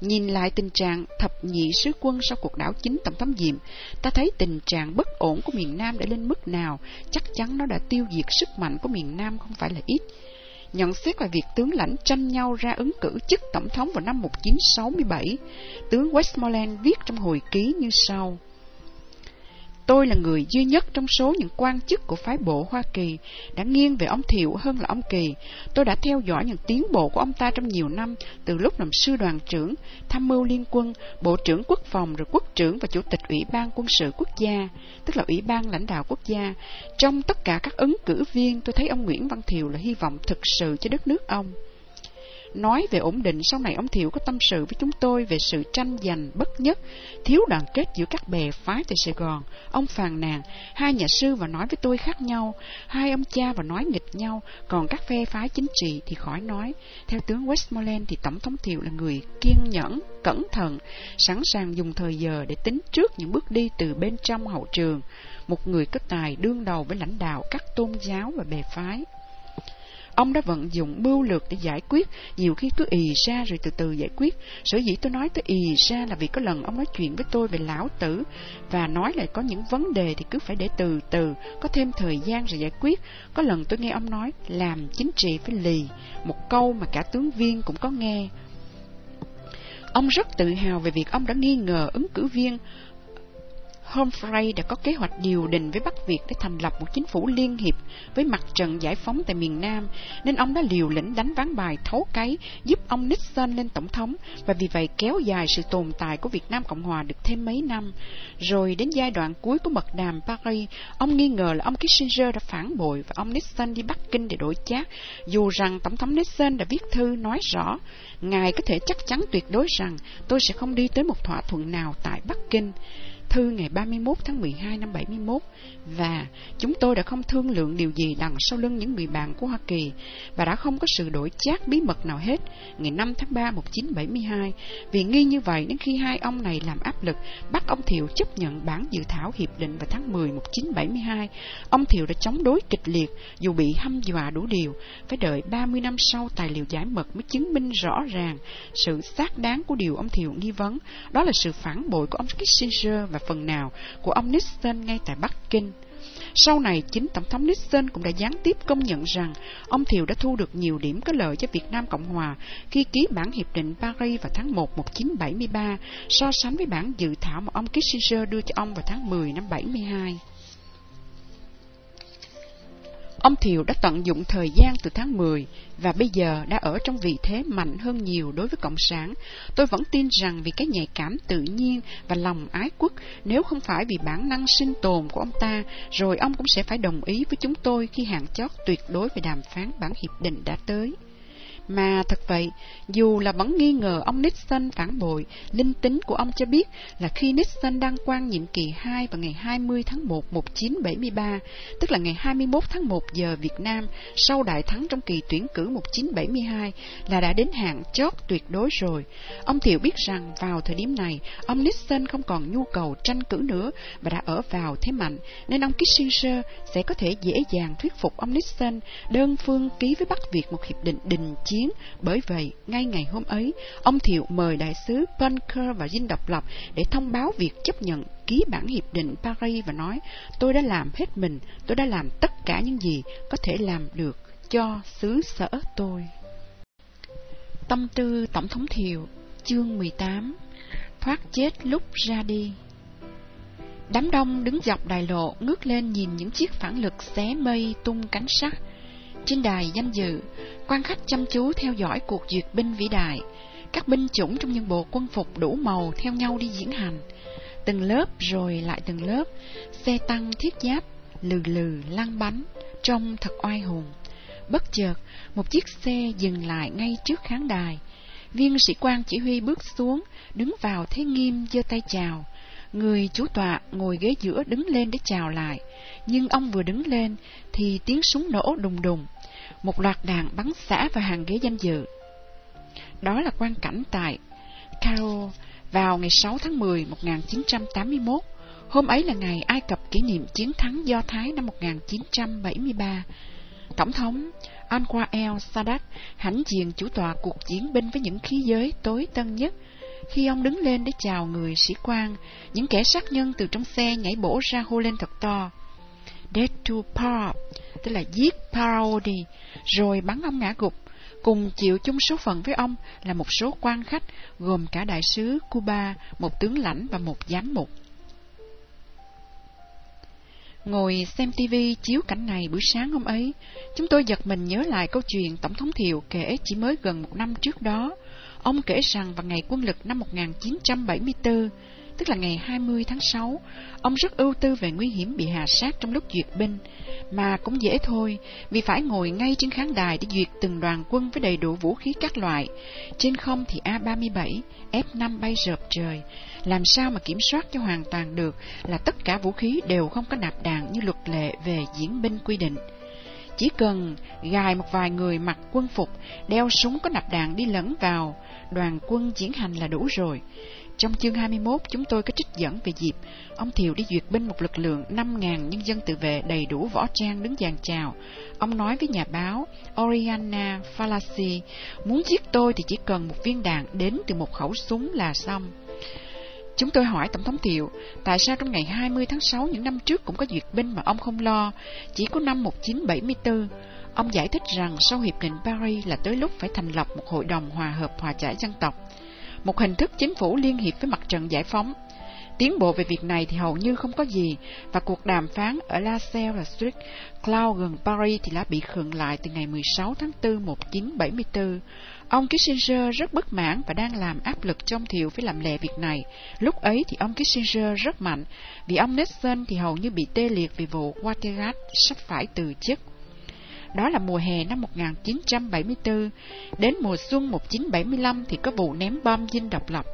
Nhìn lại tình trạng thập nhị sứ quân sau cuộc đảo chính Tổng thống Diệm, ta thấy tình trạng bất ổn của miền Nam đã lên mức nào, chắc chắn nó đã tiêu diệt sức mạnh của miền Nam không phải là ít. Nhận xét về việc tướng lãnh tranh nhau ra ứng cử chức tổng thống vào năm 1967, tướng Westmoreland viết trong hồi ký như sau. Tôi là người duy nhất trong số những quan chức của phái bộ Hoa Kỳ đã nghiêng về ông Thiệu hơn là ông Kỳ. Tôi đã theo dõi những tiến bộ của ông ta trong nhiều năm, từ lúc làm sư đoàn trưởng, tham mưu liên quân, bộ trưởng quốc phòng rồi quốc trưởng và chủ tịch Ủy ban quân sự quốc gia, tức là Ủy ban lãnh đạo quốc gia. Trong tất cả các ứng cử viên, tôi thấy ông Nguyễn Văn Thiệu là hy vọng thực sự cho đất nước ông. Nói về ổn định, sau này ông Thiệu có tâm sự với chúng tôi về sự tranh giành bất nhất, thiếu đoàn kết giữa các bè phái tại Sài Gòn. Ông phàn nàn, hai nhà sư và nói với tôi khác nhau, hai ông cha và nói nghịch nhau, còn các phe phái chính trị thì khỏi nói. Theo tướng Westmoreland thì Tổng thống Thiệu là người kiên nhẫn, cẩn thận, sẵn sàng dùng thời giờ để tính trước những bước đi từ bên trong hậu trường. Một người có tài đương đầu với lãnh đạo các tôn giáo và bè phái. Ông đã vận dụng mưu lược để giải quyết, nhiều khi cứ ì ra rồi từ từ giải quyết. Sở dĩ tôi nói tôi ì ra là vì có lần ông nói chuyện với tôi về lão tử, và nói là có những vấn đề thì cứ phải để từ từ, có thêm thời gian rồi giải quyết. Có lần tôi nghe ông nói, làm chính trị phải lì, một câu mà cả tướng viên cũng có nghe. Ông rất tự hào về việc ông đã nghi ngờ ứng cử viên Humphrey đã có kế hoạch điều đình với Bắc Việt để thành lập một chính phủ liên hiệp với mặt trận giải phóng tại miền Nam, nên ông đã liều lĩnh đánh ván bài thấu cái giúp ông Nixon lên tổng thống và vì vậy kéo dài sự tồn tại của Việt Nam Cộng Hòa được thêm mấy năm. Rồi đến giai đoạn cuối của mật đàm Paris, ông nghi ngờ là ông Kissinger đã phản bội và ông Nixon đi Bắc Kinh để đổi chác, dù rằng Tổng thống Nixon đã viết thư nói rõ, Ngài có thể chắc chắn tuyệt đối rằng tôi sẽ không đi tới một thỏa thuận nào tại Bắc Kinh thư ngày 31 tháng 12 năm 71 và chúng tôi đã không thương lượng điều gì đằng sau lưng những người bạn của Hoa Kỳ và đã không có sự đổi chác bí mật nào hết ngày 5 tháng 3 1972 vì nghi như vậy đến khi hai ông này làm áp lực, bắt ông Thiệu chấp nhận bản dự thảo hiệp định vào tháng 10 1972 ông Thiệu đã chống đối kịch liệt, dù bị hăm dọa đủ điều, phải đợi 30 năm sau tài liệu giải mật mới chứng minh rõ ràng sự xác đáng của điều ông Thiệu nghi vấn. Đó là sự phản bội của ông Kissinger và phần nào của ông Nixon ngay tại Bắc Kinh. Sau này, chính Tổng thống Nixon cũng đã gián tiếp công nhận rằng ông Thiều đã thu được nhiều điểm có lợi cho Việt Nam Cộng Hòa khi ký bản Hiệp định Paris vào tháng 1 1973 so sánh với bản dự thảo mà ông Kissinger đưa cho ông vào tháng 10 năm 72. Ông Thiệu đã tận dụng thời gian từ tháng 10 và bây giờ đã ở trong vị thế mạnh hơn nhiều đối với Cộng sản. Tôi vẫn tin rằng vì cái nhạy cảm tự nhiên và lòng ái quốc, nếu không phải vì bản năng sinh tồn của ông ta, rồi ông cũng sẽ phải đồng ý với chúng tôi khi hạn chót tuyệt đối về đàm phán bản hiệp định đã tới. Mà thật vậy, dù là vẫn nghi ngờ ông Nixon phản bội, linh tính của ông cho biết là khi Nixon đăng quang nhiệm kỳ 2 vào ngày 20 tháng 1 1973, tức là ngày 21 tháng 1 giờ Việt Nam, sau đại thắng trong kỳ tuyển cử 1972, là đã đến hạn chót tuyệt đối rồi. Ông Thiệu biết rằng vào thời điểm này, ông Nixon không còn nhu cầu tranh cử nữa và đã ở vào thế mạnh, nên ông Kissinger sẽ có thể dễ dàng thuyết phục ông Nixon đơn phương ký với Bắc Việt một hiệp định đình chiến chiến. Bởi vậy, ngay ngày hôm ấy, ông Thiệu mời đại sứ Bunker và Dinh Độc Lập để thông báo việc chấp nhận ký bản hiệp định Paris và nói, tôi đã làm hết mình, tôi đã làm tất cả những gì có thể làm được cho xứ sở tôi. Tâm tư Tổng thống Thiệu, chương 18 Thoát chết lúc ra đi Đám đông đứng dọc đài lộ ngước lên nhìn những chiếc phản lực xé mây tung cánh sắt trên đài danh dự, quan khách chăm chú theo dõi cuộc duyệt binh vĩ đại. Các binh chủng trong những bộ quân phục đủ màu theo nhau đi diễn hành. Từng lớp rồi lại từng lớp, xe tăng thiết giáp, lừ lừ lăn bánh, trông thật oai hùng. Bất chợt, một chiếc xe dừng lại ngay trước khán đài. Viên sĩ quan chỉ huy bước xuống, đứng vào thế nghiêm giơ tay chào. Người chủ tọa ngồi ghế giữa đứng lên để chào lại. Nhưng ông vừa đứng lên thì tiếng súng nổ đùng đùng một loạt đạn bắn xả vào hàng ghế danh dự. Đó là quan cảnh tại Cairo vào ngày 6 tháng 10 1981. Hôm ấy là ngày Ai Cập kỷ niệm chiến thắng Do Thái năm 1973. Tổng thống Anwar el Sadat hãnh diện chủ tọa cuộc chiến binh với những khí giới tối tân nhất. Khi ông đứng lên để chào người sĩ quan, những kẻ sát nhân từ trong xe nhảy bổ ra hô lên thật to. Death to Power, tức là giết Parody, rồi bắn ông ngã gục. Cùng chịu chung số phận với ông là một số quan khách, gồm cả đại sứ Cuba, một tướng lãnh và một giám mục. Ngồi xem TV chiếu cảnh này buổi sáng hôm ấy, chúng tôi giật mình nhớ lại câu chuyện Tổng thống Thiệu kể chỉ mới gần một năm trước đó. Ông kể rằng vào ngày quân lực năm 1974, tức là ngày 20 tháng 6, ông rất ưu tư về nguy hiểm bị hạ sát trong lúc duyệt binh, mà cũng dễ thôi, vì phải ngồi ngay trên khán đài để duyệt từng đoàn quân với đầy đủ vũ khí các loại. Trên không thì A-37, F-5 bay rợp trời, làm sao mà kiểm soát cho hoàn toàn được là tất cả vũ khí đều không có nạp đạn như luật lệ về diễn binh quy định. Chỉ cần gài một vài người mặc quân phục, đeo súng có nạp đạn đi lẫn vào, đoàn quân diễn hành là đủ rồi. Trong chương 21, chúng tôi có trích dẫn về dịp ông Thiều đi duyệt binh một lực lượng 5.000 nhân dân tự vệ đầy đủ võ trang đứng dàn chào. Ông nói với nhà báo Oriana Falasi, muốn giết tôi thì chỉ cần một viên đạn đến từ một khẩu súng là xong. Chúng tôi hỏi Tổng thống Thiệu, tại sao trong ngày 20 tháng 6 những năm trước cũng có duyệt binh mà ông không lo, chỉ có năm 1974. Ông giải thích rằng sau Hiệp định Paris là tới lúc phải thành lập một hội đồng hòa hợp hòa giải dân tộc một hình thức chính phủ liên hiệp với mặt trận giải phóng. Tiến bộ về việc này thì hầu như không có gì, và cuộc đàm phán ở La Salle Street Cloud gần Paris thì đã bị khựng lại từ ngày 16 tháng 4 1974. Ông Kissinger rất bất mãn và đang làm áp lực trong thiệu phải làm lệ việc này. Lúc ấy thì ông Kissinger rất mạnh, vì ông Nixon thì hầu như bị tê liệt vì vụ Watergate sắp phải từ chức. Đó là mùa hè năm 1974. Đến mùa xuân 1975 thì có vụ ném bom dinh độc lập.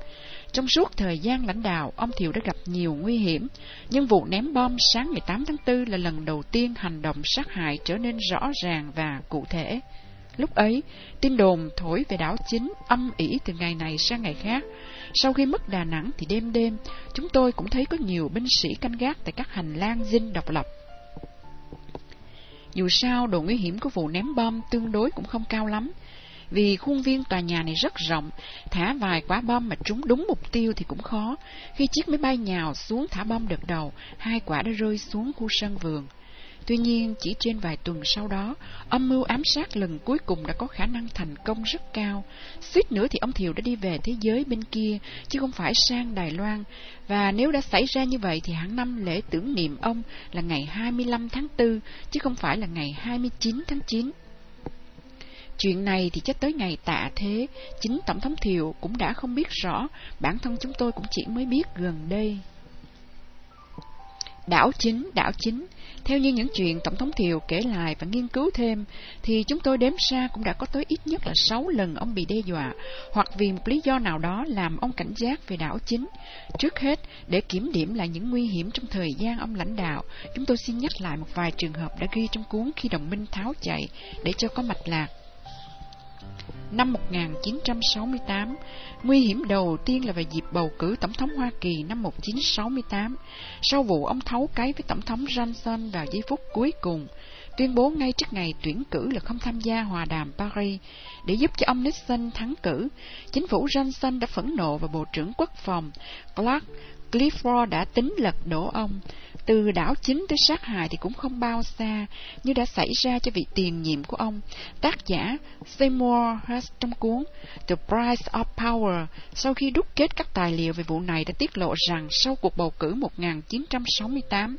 Trong suốt thời gian lãnh đạo, ông Thiệu đã gặp nhiều nguy hiểm, nhưng vụ ném bom sáng ngày 8 tháng 4 là lần đầu tiên hành động sát hại trở nên rõ ràng và cụ thể. Lúc ấy, tin đồn thổi về đảo chính âm ỉ từ ngày này sang ngày khác. Sau khi mất Đà Nẵng thì đêm đêm, chúng tôi cũng thấy có nhiều binh sĩ canh gác tại các hành lang dinh độc lập. Dù sao, độ nguy hiểm của vụ ném bom tương đối cũng không cao lắm, vì khuôn viên tòa nhà này rất rộng, thả vài quả bom mà trúng đúng mục tiêu thì cũng khó. Khi chiếc máy bay nhào xuống thả bom đợt đầu, hai quả đã rơi xuống khu sân vườn. Tuy nhiên, chỉ trên vài tuần sau đó, âm mưu ám sát lần cuối cùng đã có khả năng thành công rất cao. Suýt nữa thì ông Thiều đã đi về thế giới bên kia, chứ không phải sang Đài Loan. Và nếu đã xảy ra như vậy thì hàng năm lễ tưởng niệm ông là ngày 25 tháng 4, chứ không phải là ngày 29 tháng 9. Chuyện này thì chắc tới ngày tạ thế, chính Tổng thống Thiệu cũng đã không biết rõ, bản thân chúng tôi cũng chỉ mới biết gần đây. Đảo chính, đảo chính, theo như những chuyện Tổng thống Thiều kể lại và nghiên cứu thêm, thì chúng tôi đếm ra cũng đã có tới ít nhất là 6 lần ông bị đe dọa, hoặc vì một lý do nào đó làm ông cảnh giác về đảo chính. Trước hết, để kiểm điểm lại những nguy hiểm trong thời gian ông lãnh đạo, chúng tôi xin nhắc lại một vài trường hợp đã ghi trong cuốn khi đồng minh tháo chạy, để cho có mạch lạc. Năm 1968, nguy hiểm đầu tiên là về dịp bầu cử tổng thống Hoa Kỳ năm 1968, sau vụ ông thấu cái với tổng thống Johnson vào giây phút cuối cùng, tuyên bố ngay trước ngày tuyển cử là không tham gia hòa đàm Paris. Để giúp cho ông Nixon thắng cử, chính phủ Johnson đã phẫn nộ và Bộ trưởng Quốc phòng Clark Clifford đã tính lật đổ ông. Từ đảo chính tới sát hại thì cũng không bao xa, như đã xảy ra cho vị tiền nhiệm của ông. Tác giả Seymour Hersh trong cuốn The Price of Power, sau khi đúc kết các tài liệu về vụ này đã tiết lộ rằng sau cuộc bầu cử 1968,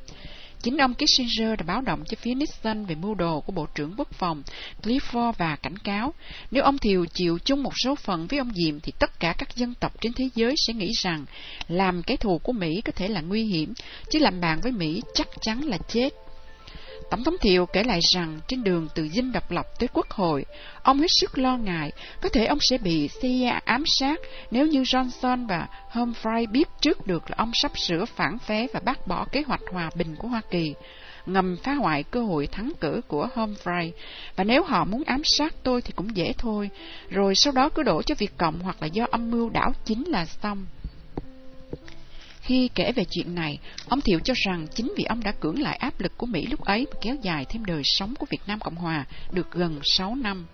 Chính ông Kissinger đã báo động cho phía Nixon về mưu đồ của Bộ trưởng Quốc phòng Clifford và cảnh cáo, nếu ông Thiều chịu chung một số phận với ông Diệm thì tất cả các dân tộc trên thế giới sẽ nghĩ rằng làm cái thù của Mỹ có thể là nguy hiểm, chứ làm bạn với Mỹ chắc chắn là chết. Tổng thống Thiệu kể lại rằng trên đường từ dinh độc lập tới quốc hội, ông hết sức lo ngại có thể ông sẽ bị CIA ám sát nếu như Johnson và Humphrey biết trước được là ông sắp sửa phản phế và bác bỏ kế hoạch hòa bình của Hoa Kỳ ngầm phá hoại cơ hội thắng cử của Humphrey. Và nếu họ muốn ám sát tôi thì cũng dễ thôi, rồi sau đó cứ đổ cho Việt Cộng hoặc là do âm mưu đảo chính là xong. Khi kể về chuyện này, ông Thiệu cho rằng chính vì ông đã cưỡng lại áp lực của Mỹ lúc ấy và kéo dài thêm đời sống của Việt Nam Cộng Hòa được gần 6 năm.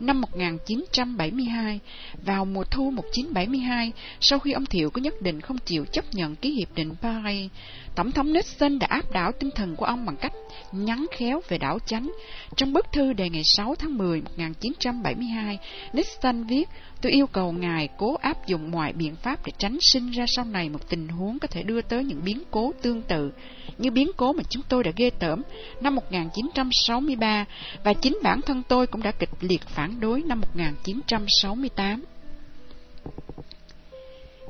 Năm 1972, vào mùa thu 1972, sau khi ông Thiệu có nhất định không chịu chấp nhận ký hiệp định Paris, Tổng thống Nixon đã áp đảo tinh thần của ông bằng cách nhắn khéo về đảo chánh. Trong bức thư đề ngày 6 tháng 10 1972, Nixon viết, tôi yêu cầu ngài cố áp dụng mọi biện pháp để tránh sinh ra sau này một tình huống có thể đưa tới những biến cố tương tự, như biến cố mà chúng tôi đã ghê tởm năm 1963, và chính bản thân tôi cũng đã kịch liệt phản đối năm 1968.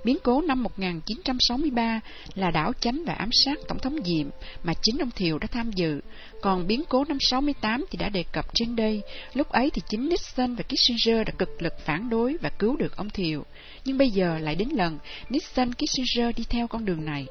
Biến cố năm 1963 là đảo chánh và ám sát Tổng thống Diệm mà chính ông Thiều đã tham dự. Còn biến cố năm 68 thì đã đề cập trên đây. Lúc ấy thì chính Nixon và Kissinger đã cực lực phản đối và cứu được ông thiệu Nhưng bây giờ lại đến lần Nixon Kissinger đi theo con đường này.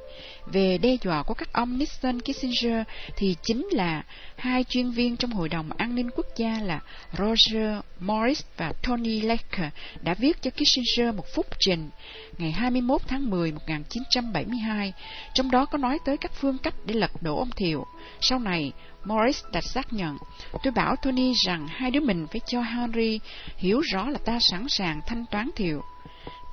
Về đe dọa của các ông Nixon Kissinger thì chính là hai chuyên viên trong Hội đồng An ninh Quốc gia là Roger Morris và Tony Lake đã viết cho Kissinger một phúc trình ngày 21 tháng 10 1972, trong đó có nói tới các phương cách để lật đổ ông Thiệu. Sau này, Morris đã xác nhận, tôi bảo Tony rằng hai đứa mình phải cho Henry hiểu rõ là ta sẵn sàng thanh toán Thiệu.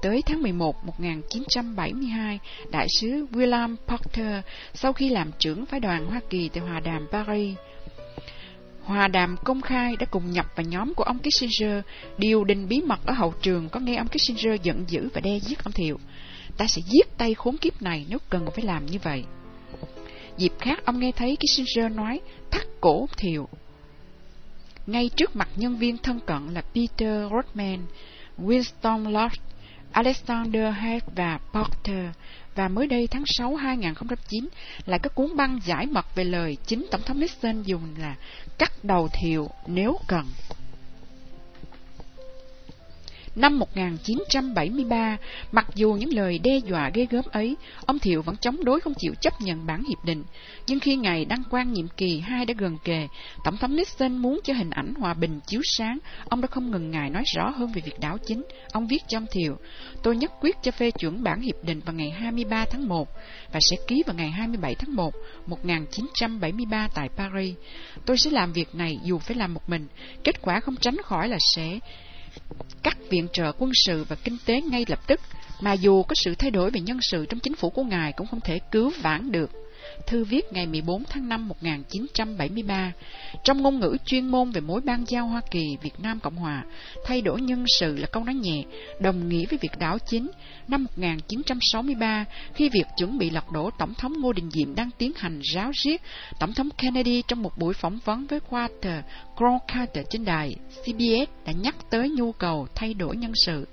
Tới tháng 11 1972, đại sứ William Porter, sau khi làm trưởng phái đoàn Hoa Kỳ tại Hòa đàm Paris, Hòa đàm công khai đã cùng nhập vào nhóm của ông Kissinger, điều đình bí mật ở hậu trường có nghe ông Kissinger giận dữ và đe giết ông Thiệu. Ta sẽ giết tay khốn kiếp này nếu cần phải làm như vậy. Dịp khác ông nghe thấy Kissinger nói thắt cổ ông Thiệu. Ngay trước mặt nhân viên thân cận là Peter Rodman, Winston Lodge, Alexander Haig và Porter, và mới đây tháng 6 2009 lại có cuốn băng giải mật về lời chính Tổng thống Nixon dùng là cắt đầu thiệu nếu cần. Năm 1973, mặc dù những lời đe dọa ghê gớm ấy, ông Thiệu vẫn chống đối không chịu chấp nhận bản hiệp định. Nhưng khi ngày đăng quang nhiệm kỳ hai đã gần kề, Tổng thống Nixon muốn cho hình ảnh hòa bình chiếu sáng, ông đã không ngừng ngại nói rõ hơn về việc đảo chính. Ông viết cho ông Thiệu, tôi nhất quyết cho phê chuẩn bản hiệp định vào ngày 23 tháng 1 và sẽ ký vào ngày 27 tháng 1, 1973 tại Paris. Tôi sẽ làm việc này dù phải làm một mình, kết quả không tránh khỏi là sẽ cắt viện trợ quân sự và kinh tế ngay lập tức, mà dù có sự thay đổi về nhân sự trong chính phủ của ngài cũng không thể cứu vãn được thư viết ngày 14 tháng 5 1973. Trong ngôn ngữ chuyên môn về mối ban giao Hoa Kỳ Việt Nam Cộng Hòa, thay đổi nhân sự là câu nói nhẹ, đồng nghĩa với việc đảo chính. Năm 1963, khi việc chuẩn bị lật đổ Tổng thống Ngô Đình Diệm đang tiến hành ráo riết, Tổng thống Kennedy trong một buổi phỏng vấn với Walter Cronkite trên đài CBS đã nhắc tới nhu cầu thay đổi nhân sự.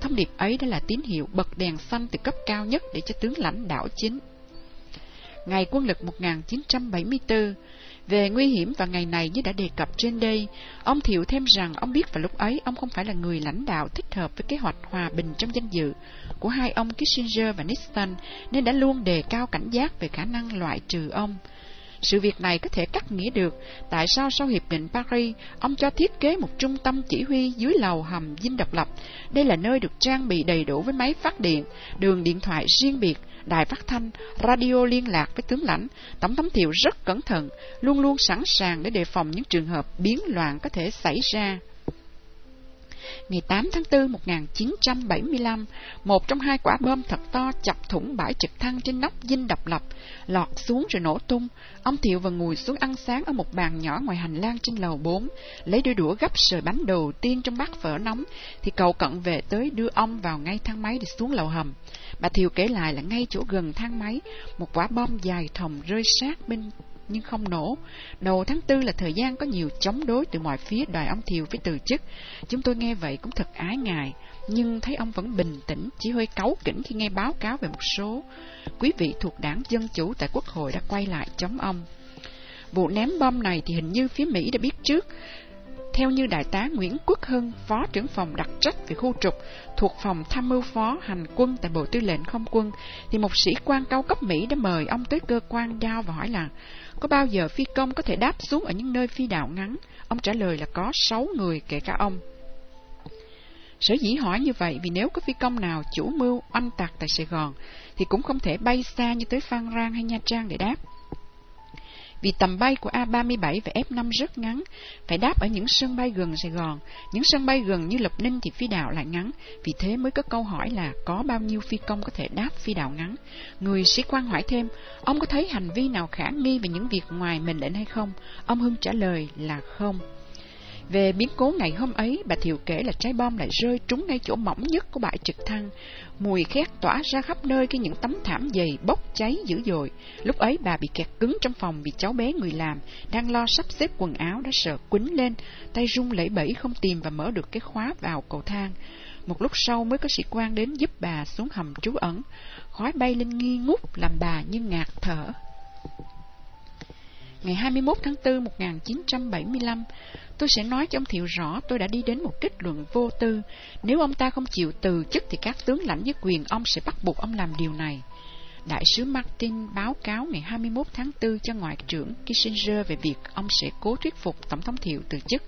Thông điệp ấy đã là tín hiệu bật đèn xanh từ cấp cao nhất để cho tướng lãnh đảo chính ngày quân lực 1974. Về nguy hiểm và ngày này như đã đề cập trên đây, ông Thiệu thêm rằng ông biết vào lúc ấy ông không phải là người lãnh đạo thích hợp với kế hoạch hòa bình trong danh dự của hai ông Kissinger và Nixon, nên đã luôn đề cao cảnh giác về khả năng loại trừ ông. Sự việc này có thể cắt nghĩa được tại sao sau Hiệp định Paris, ông cho thiết kế một trung tâm chỉ huy dưới lầu hầm dinh độc lập. Đây là nơi được trang bị đầy đủ với máy phát điện, đường điện thoại riêng biệt, đài phát thanh, radio liên lạc với tướng lãnh. Tổng thống Thiệu rất cẩn thận, luôn luôn sẵn sàng để đề phòng những trường hợp biến loạn có thể xảy ra. Ngày 8 tháng 4 1975, một trong hai quả bom thật to chọc thủng bãi trực thăng trên nóc dinh độc lập, lọt xuống rồi nổ tung. Ông Thiệu và ngồi xuống ăn sáng ở một bàn nhỏ ngoài hành lang trên lầu 4, lấy đôi đũa gấp sợi bánh đầu tiên trong bát phở nóng, thì cậu cận về tới đưa ông vào ngay thang máy để xuống lầu hầm. Bà Thiều kể lại là ngay chỗ gần thang máy, một quả bom dài thòng rơi sát bên nhưng không nổ. Đầu tháng tư là thời gian có nhiều chống đối từ mọi phía đòi ông Thiều phải từ chức. Chúng tôi nghe vậy cũng thật ái ngại, nhưng thấy ông vẫn bình tĩnh, chỉ hơi cáu kỉnh khi nghe báo cáo về một số quý vị thuộc đảng Dân Chủ tại Quốc hội đã quay lại chống ông. Vụ ném bom này thì hình như phía Mỹ đã biết trước, theo như Đại tá Nguyễn Quốc Hưng, Phó trưởng phòng đặc trách về khu trục thuộc phòng tham mưu phó hành quân tại Bộ Tư lệnh Không quân, thì một sĩ quan cao cấp Mỹ đã mời ông tới cơ quan giao và hỏi là có bao giờ phi công có thể đáp xuống ở những nơi phi đạo ngắn? Ông trả lời là có sáu người kể cả ông. Sở dĩ hỏi như vậy vì nếu có phi công nào chủ mưu oanh tạc tại Sài Gòn thì cũng không thể bay xa như tới Phan Rang hay Nha Trang để đáp vì tầm bay của A37 và F5 rất ngắn, phải đáp ở những sân bay gần Sài Gòn. Những sân bay gần như Lộc Ninh thì phi đạo lại ngắn, vì thế mới có câu hỏi là có bao nhiêu phi công có thể đáp phi đạo ngắn. Người sĩ quan hỏi thêm, ông có thấy hành vi nào khả nghi về những việc ngoài mệnh lệnh hay không? Ông Hưng trả lời là không. Về biến cố ngày hôm ấy, bà Thiệu kể là trái bom lại rơi trúng ngay chỗ mỏng nhất của bãi trực thăng. Mùi khét tỏa ra khắp nơi khi những tấm thảm dày bốc cháy dữ dội. Lúc ấy bà bị kẹt cứng trong phòng vì cháu bé người làm, đang lo sắp xếp quần áo đã sợ quýnh lên, tay run lẩy bẩy không tìm và mở được cái khóa vào cầu thang. Một lúc sau mới có sĩ quan đến giúp bà xuống hầm trú ẩn. Khói bay lên nghi ngút làm bà như ngạt thở. Ngày 21 tháng 4 1975, tôi sẽ nói cho ông Thiệu rõ tôi đã đi đến một kết luận vô tư. Nếu ông ta không chịu từ chức thì các tướng lãnh với quyền ông sẽ bắt buộc ông làm điều này. Đại sứ Martin báo cáo ngày 21 tháng 4 cho Ngoại trưởng Kissinger về việc ông sẽ cố thuyết phục Tổng thống Thiệu từ chức.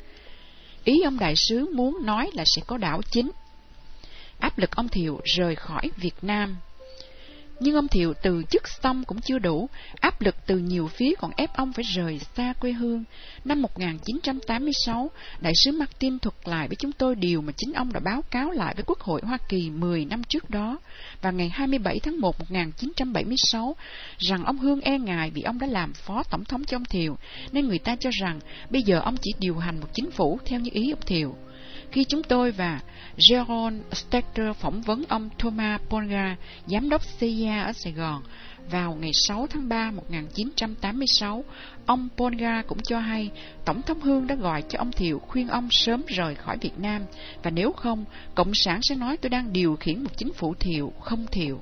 Ý ông đại sứ muốn nói là sẽ có đảo chính. Áp lực ông Thiệu rời khỏi Việt Nam nhưng ông Thiệu từ chức xong cũng chưa đủ, áp lực từ nhiều phía còn ép ông phải rời xa quê hương. Năm 1986, Đại sứ Martin thuật lại với chúng tôi điều mà chính ông đã báo cáo lại với Quốc hội Hoa Kỳ 10 năm trước đó, và ngày 27 tháng 1 1976, rằng ông Hương e ngại vì ông đã làm phó tổng thống cho ông Thiệu, nên người ta cho rằng bây giờ ông chỉ điều hành một chính phủ theo như ý ông Thiệu. Khi chúng tôi và Jerome Stecker phỏng vấn ông Thomas Polga, giám đốc CIA ở Sài Gòn, vào ngày 6 tháng 3 1986, ông Polga cũng cho hay Tổng thống Hương đã gọi cho ông Thiệu khuyên ông sớm rời khỏi Việt Nam, và nếu không, Cộng sản sẽ nói tôi đang điều khiển một chính phủ Thiệu, không Thiệu.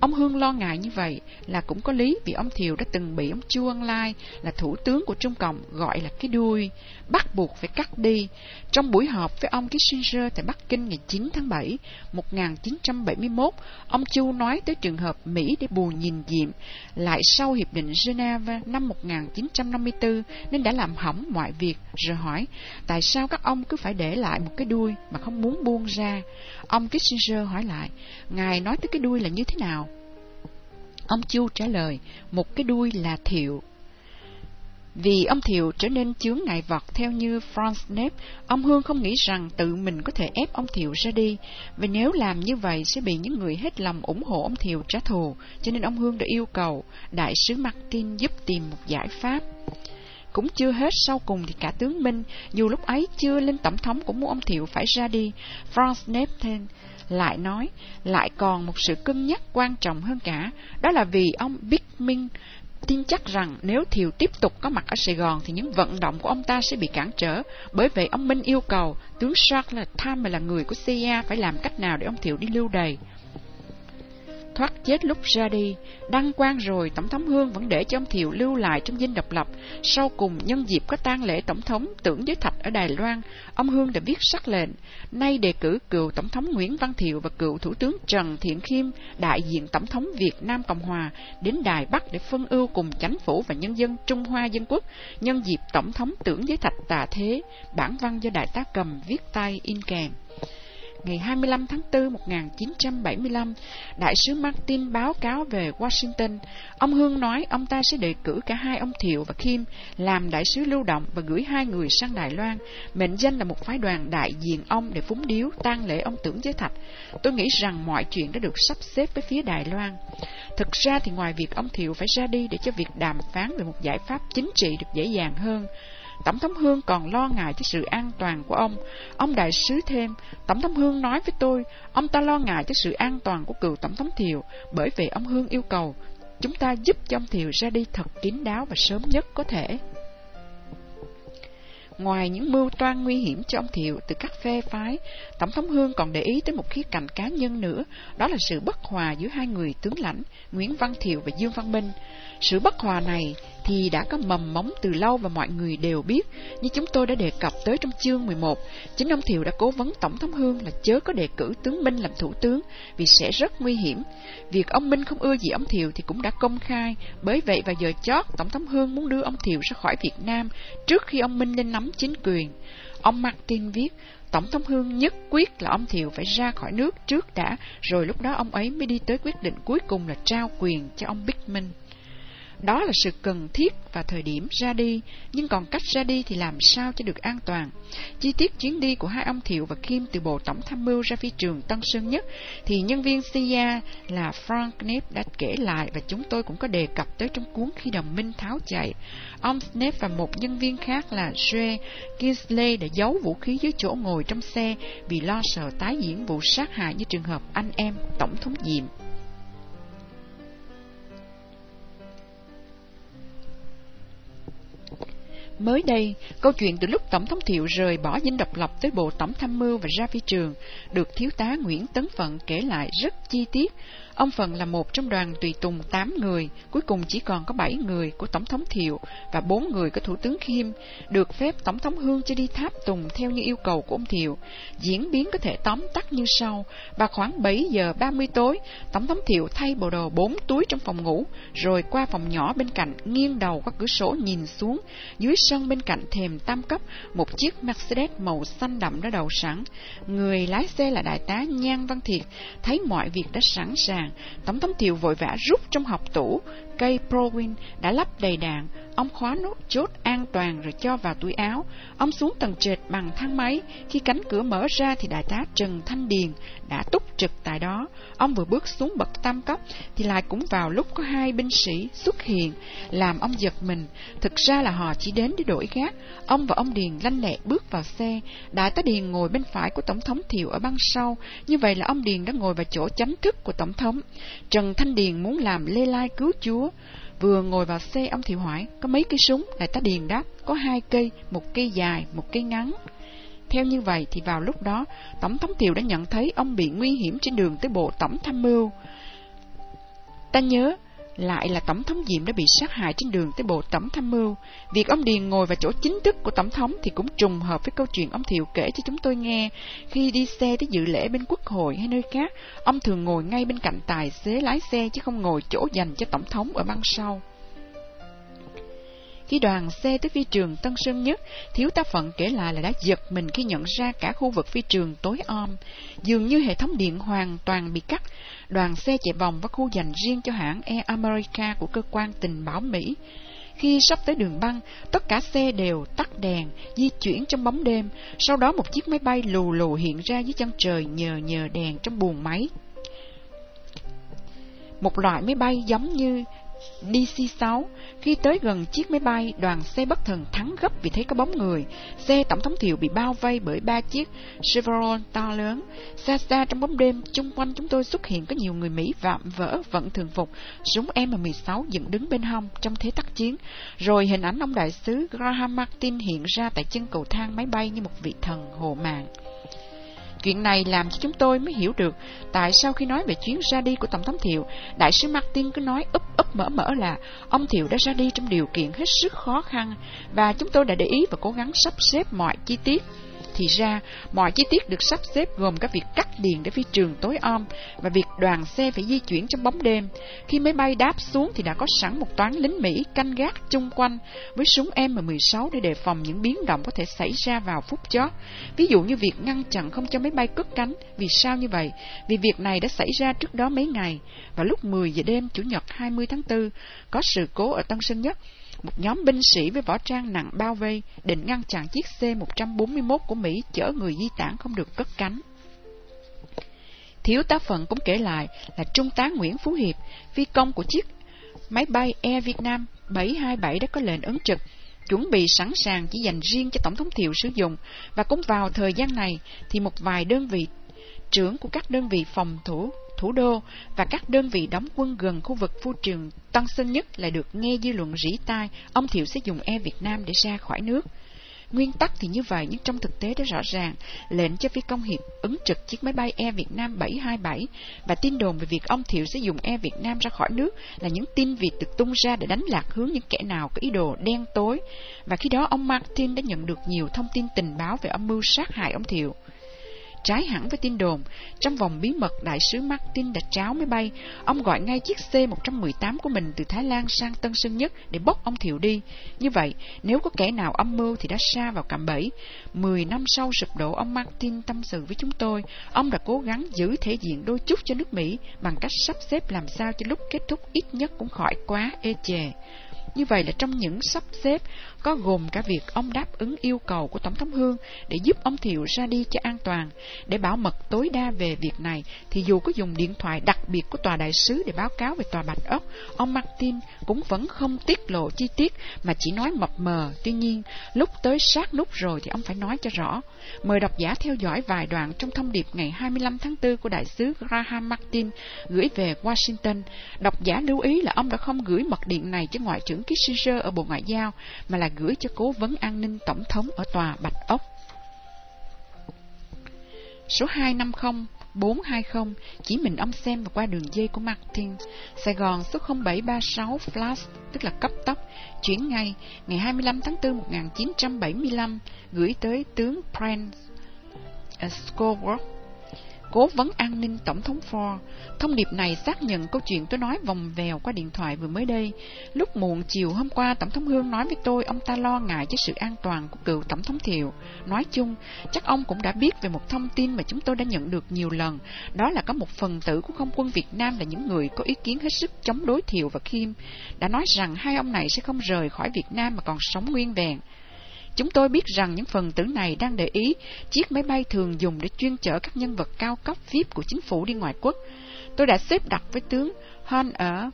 Ông Hương lo ngại như vậy là cũng có lý vì ông Thiều đã từng bị ông Chu Ân Lai là thủ tướng của Trung Cộng gọi là cái đuôi, bắt buộc phải cắt đi. Trong buổi họp với ông Kissinger tại Bắc Kinh ngày 9 tháng 7, 1971, ông Chu nói tới trường hợp Mỹ để bù nhìn diệm lại sau Hiệp định Geneva năm 1954 nên đã làm hỏng mọi việc, rồi hỏi tại sao các ông cứ phải để lại một cái đuôi mà không muốn buông ra. Ông Kissinger hỏi lại, Ngài nói tới cái đuôi là như thế nào? Ông Chu trả lời, một cái đuôi là thiệu. Vì ông Thiệu trở nên chướng ngại vật theo như Franz Nepp, ông Hương không nghĩ rằng tự mình có thể ép ông Thiệu ra đi, và nếu làm như vậy sẽ bị những người hết lòng ủng hộ ông Thiệu trả thù, cho nên ông Hương đã yêu cầu đại sứ Martin giúp tìm một giải pháp. Cũng chưa hết sau cùng thì cả tướng Minh, dù lúc ấy chưa lên tổng thống cũng muốn ông Thiệu phải ra đi. Franz Neff lại nói, lại còn một sự cân nhắc quan trọng hơn cả, đó là vì ông Big Minh tin chắc rằng nếu Thiều tiếp tục có mặt ở Sài Gòn thì những vận động của ông ta sẽ bị cản trở. Bởi vậy ông Minh yêu cầu tướng Charles Tham là người của CIA phải làm cách nào để ông Thiệu đi lưu đày thoát chết lúc ra đi. Đăng quang rồi, Tổng thống Hương vẫn để cho ông Thiệu lưu lại trong dinh độc lập. Sau cùng, nhân dịp có tang lễ Tổng thống tưởng giới thạch ở Đài Loan, ông Hương đã viết sắc lệnh, nay đề cử cựu Tổng thống Nguyễn Văn Thiệu và cựu Thủ tướng Trần Thiện Khiêm, đại diện Tổng thống Việt Nam Cộng Hòa, đến Đài Bắc để phân ưu cùng chánh phủ và nhân dân Trung Hoa Dân Quốc, nhân dịp Tổng thống tưởng giới thạch tà thế, bản văn do Đại tá Cầm viết tay in kèm ngày 25 tháng 4 1975, đại sứ Martin báo cáo về Washington. Ông Hương nói ông ta sẽ đề cử cả hai ông Thiệu và Kim làm đại sứ lưu động và gửi hai người sang Đài Loan, mệnh danh là một phái đoàn đại diện ông để phúng điếu tang lễ ông tưởng giới thạch. Tôi nghĩ rằng mọi chuyện đã được sắp xếp với phía Đài Loan. Thực ra thì ngoài việc ông Thiệu phải ra đi để cho việc đàm phán về một giải pháp chính trị được dễ dàng hơn, Tổng thống Hương còn lo ngại cho sự an toàn của ông. Ông đại sứ thêm, Tổng thống Hương nói với tôi, ông ta lo ngại cho sự an toàn của cựu Tổng thống Thiều, bởi vì ông Hương yêu cầu chúng ta giúp cho ông Thiều ra đi thật kín đáo và sớm nhất có thể. Ngoài những mưu toan nguy hiểm cho ông Thiệu từ các phe phái, Tổng thống Hương còn để ý tới một khía cạnh cá nhân nữa, đó là sự bất hòa giữa hai người tướng lãnh, Nguyễn Văn Thiệu và Dương Văn Minh. Sự bất hòa này thì đã có mầm móng từ lâu và mọi người đều biết, như chúng tôi đã đề cập tới trong chương 11. Chính ông Thiệu đã cố vấn Tổng thống Hương là chớ có đề cử tướng Minh làm thủ tướng vì sẽ rất nguy hiểm. Việc ông Minh không ưa gì ông Thiệu thì cũng đã công khai, bởi vậy vào giờ chót Tổng thống Hương muốn đưa ông Thiệu ra khỏi Việt Nam trước khi ông Minh lên nắm chính quyền. Ông Martin viết, Tổng thống Hương nhất quyết là ông Thiệu phải ra khỏi nước trước đã, rồi lúc đó ông ấy mới đi tới quyết định cuối cùng là trao quyền cho ông Big Minh. Đó là sự cần thiết và thời điểm ra đi, nhưng còn cách ra đi thì làm sao cho được an toàn. Chi tiết chuyến đi của hai ông Thiệu và Kim từ Bộ Tổng Tham mưu ra phi trường Tân Sơn Nhất thì nhân viên CIA là Frank Knapp đã kể lại và chúng tôi cũng có đề cập tới trong cuốn Khi đồng minh tháo chạy. Ông Knapp và một nhân viên khác là Joe Kinsley đã giấu vũ khí dưới chỗ ngồi trong xe vì lo sợ tái diễn vụ sát hại như trường hợp anh em Tổng thống Diệm. Mới đây, câu chuyện từ lúc Tổng thống Thiệu rời bỏ dinh độc lập tới Bộ Tổng Tham mưu và ra phi trường được Thiếu tá Nguyễn Tấn Phận kể lại rất chi tiết. Ông phần là một trong đoàn tùy tùng 8 người, cuối cùng chỉ còn có 7 người của Tổng thống Thiệu và 4 người của Thủ tướng Khiêm, được phép Tổng thống Hương cho đi tháp tùng theo như yêu cầu của ông Thiệu. Diễn biến có thể tóm tắt như sau, và khoảng 7 giờ 30 tối, Tổng thống Thiệu thay bộ đồ 4 túi trong phòng ngủ, rồi qua phòng nhỏ bên cạnh, nghiêng đầu qua cửa sổ nhìn xuống, dưới sân bên cạnh thềm tam cấp, một chiếc Mercedes màu xanh đậm đã đậu sẵn. Người lái xe là đại tá Nhan Văn Thiệt, thấy mọi việc đã sẵn sàng, Tống thống thiều vội vã rút trong học tủ cây Prowin đã lắp đầy đạn, ông khóa nút chốt an toàn rồi cho vào túi áo. Ông xuống tầng trệt bằng thang máy, khi cánh cửa mở ra thì đại tá Trần Thanh Điền đã túc trực tại đó. Ông vừa bước xuống bậc tam cấp thì lại cũng vào lúc có hai binh sĩ xuất hiện, làm ông giật mình. Thực ra là họ chỉ đến để đổi gác. Ông và ông Điền lanh lẹ bước vào xe. Đại tá Điền ngồi bên phải của Tổng thống Thiệu ở băng sau. Như vậy là ông Điền đã ngồi vào chỗ chánh thức của Tổng thống. Trần Thanh Điền muốn làm lê lai cứu chúa. Vừa ngồi vào xe ông Thiệu hỏi, Có mấy cây súng? Đại tá Điền đáp, Có hai cây, Một cây dài, Một cây ngắn. Theo như vậy thì vào lúc đó, Tổng thống Thiệu đã nhận thấy ông bị nguy hiểm trên đường tới bộ tổng tham mưu. Ta nhớ lại là Tổng thống Diệm đã bị sát hại trên đường tới Bộ Tổng Tham mưu. Việc ông Điền ngồi vào chỗ chính thức của Tổng thống thì cũng trùng hợp với câu chuyện ông Thiệu kể cho chúng tôi nghe. Khi đi xe tới dự lễ bên Quốc hội hay nơi khác, ông thường ngồi ngay bên cạnh tài xế lái xe chứ không ngồi chỗ dành cho Tổng thống ở băng sau. Khi đoàn xe tới phi trường Tân Sơn Nhất, thiếu tá phận kể lại là đã giật mình khi nhận ra cả khu vực phi trường tối om. Dường như hệ thống điện hoàn toàn bị cắt, đoàn xe chạy vòng vào khu dành riêng cho hãng Air America của cơ quan tình báo Mỹ. Khi sắp tới đường băng, tất cả xe đều tắt đèn, di chuyển trong bóng đêm, sau đó một chiếc máy bay lù lù hiện ra dưới chân trời nhờ nhờ đèn trong buồng máy. Một loại máy bay giống như DC-6, khi tới gần chiếc máy bay, đoàn xe bất thần thắng gấp vì thấy có bóng người. Xe tổng thống Thiệu bị bao vây bởi ba chiếc Chevrolet to lớn. Xa xa trong bóng đêm, chung quanh chúng tôi xuất hiện có nhiều người Mỹ vạm vỡ vận thường phục, súng M16 dựng đứng bên hông trong thế tác chiến. Rồi hình ảnh ông đại sứ Graham Martin hiện ra tại chân cầu thang máy bay như một vị thần hồ mạng. Chuyện này làm cho chúng tôi mới hiểu được tại sao khi nói về chuyến ra đi của Tổng thống Thiệu, Đại sứ Martin cứ nói úp úp mở mở là ông Thiệu đã ra đi trong điều kiện hết sức khó khăn và chúng tôi đã để ý và cố gắng sắp xếp mọi chi tiết thì ra, mọi chi tiết được sắp xếp gồm các việc cắt điện để phi trường tối om và việc đoàn xe phải di chuyển trong bóng đêm. Khi máy bay đáp xuống thì đã có sẵn một toán lính Mỹ canh gác chung quanh với súng M16 để đề phòng những biến động có thể xảy ra vào phút chót. Ví dụ như việc ngăn chặn không cho máy bay cất cánh. Vì sao như vậy? Vì việc này đã xảy ra trước đó mấy ngày. Và lúc 10 giờ đêm Chủ nhật 20 tháng 4, có sự cố ở Tân Sơn Nhất một nhóm binh sĩ với võ trang nặng bao vây định ngăn chặn chiếc C-141 của Mỹ chở người di tản không được cất cánh. Thiếu tá phận cũng kể lại là Trung tá Nguyễn Phú Hiệp, phi công của chiếc máy bay Air Việt Nam 727 đã có lệnh ứng trực, chuẩn bị sẵn sàng chỉ dành riêng cho Tổng thống Thiệu sử dụng, và cũng vào thời gian này thì một vài đơn vị trưởng của các đơn vị phòng thủ thủ đô và các đơn vị đóng quân gần khu vực phu trường Tân Sơn Nhất lại được nghe dư luận rỉ tai ông Thiệu sẽ dùng E Việt Nam để ra khỏi nước. Nguyên tắc thì như vậy nhưng trong thực tế đã rõ ràng, lệnh cho phi công hiệp ứng trực chiếc máy bay E Việt Nam 727 và tin đồn về việc ông Thiệu sẽ dùng E Việt Nam ra khỏi nước là những tin vịt được tung ra để đánh lạc hướng những kẻ nào có ý đồ đen tối. Và khi đó ông Martin đã nhận được nhiều thông tin tình báo về âm mưu sát hại ông Thiệu. Trái hẳn với tin đồn, trong vòng bí mật đại sứ Martin đã tráo máy bay, ông gọi ngay chiếc C-118 của mình từ Thái Lan sang Tân Sơn Nhất để bốc ông Thiệu đi. Như vậy, nếu có kẻ nào âm mưu thì đã xa vào cạm bẫy. Mười năm sau sụp đổ, ông Martin tâm sự với chúng tôi, ông đã cố gắng giữ thể diện đôi chút cho nước Mỹ bằng cách sắp xếp làm sao cho lúc kết thúc ít nhất cũng khỏi quá ê chề. Như vậy là trong những sắp xếp có gồm cả việc ông đáp ứng yêu cầu của Tổng thống Hương để giúp ông Thiệu ra đi cho an toàn. Để bảo mật tối đa về việc này, thì dù có dùng điện thoại đặc biệt của tòa đại sứ để báo cáo về tòa Bạch Ốc, ông Martin cũng vẫn không tiết lộ chi tiết mà chỉ nói mập mờ. Tuy nhiên, lúc tới sát nút rồi thì ông phải nói cho rõ. Mời độc giả theo dõi vài đoạn trong thông điệp ngày 25 tháng 4 của đại sứ Graham Martin gửi về Washington. Độc giả lưu ý là ông đã không gửi mật điện này cho Ngoại trưởng trưởng Kissinger ở Bộ Ngoại giao, mà là gửi cho cố vấn an ninh tổng thống ở tòa Bạch Ốc. Số 250 420 chỉ mình ông xem và qua đường dây của Martin. Sài Gòn số 0736 Flash, tức là cấp tốc, chuyển ngay ngày 25 tháng 4 1975 gửi tới tướng Prince uh, Cố vấn an ninh Tổng thống Ford. Thông điệp này xác nhận câu chuyện tôi nói vòng vèo qua điện thoại vừa mới đây. Lúc muộn chiều hôm qua, Tổng thống Hương nói với tôi ông ta lo ngại cho sự an toàn của cựu Tổng thống Thiệu. Nói chung, chắc ông cũng đã biết về một thông tin mà chúng tôi đã nhận được nhiều lần. Đó là có một phần tử của không quân Việt Nam là những người có ý kiến hết sức chống đối Thiệu và Kim. Đã nói rằng hai ông này sẽ không rời khỏi Việt Nam mà còn sống nguyên vẹn. Chúng tôi biết rằng những phần tử này đang để ý chiếc máy bay thường dùng để chuyên chở các nhân vật cao cấp VIP của chính phủ đi ngoại quốc. Tôi đã xếp đặt với tướng Han ở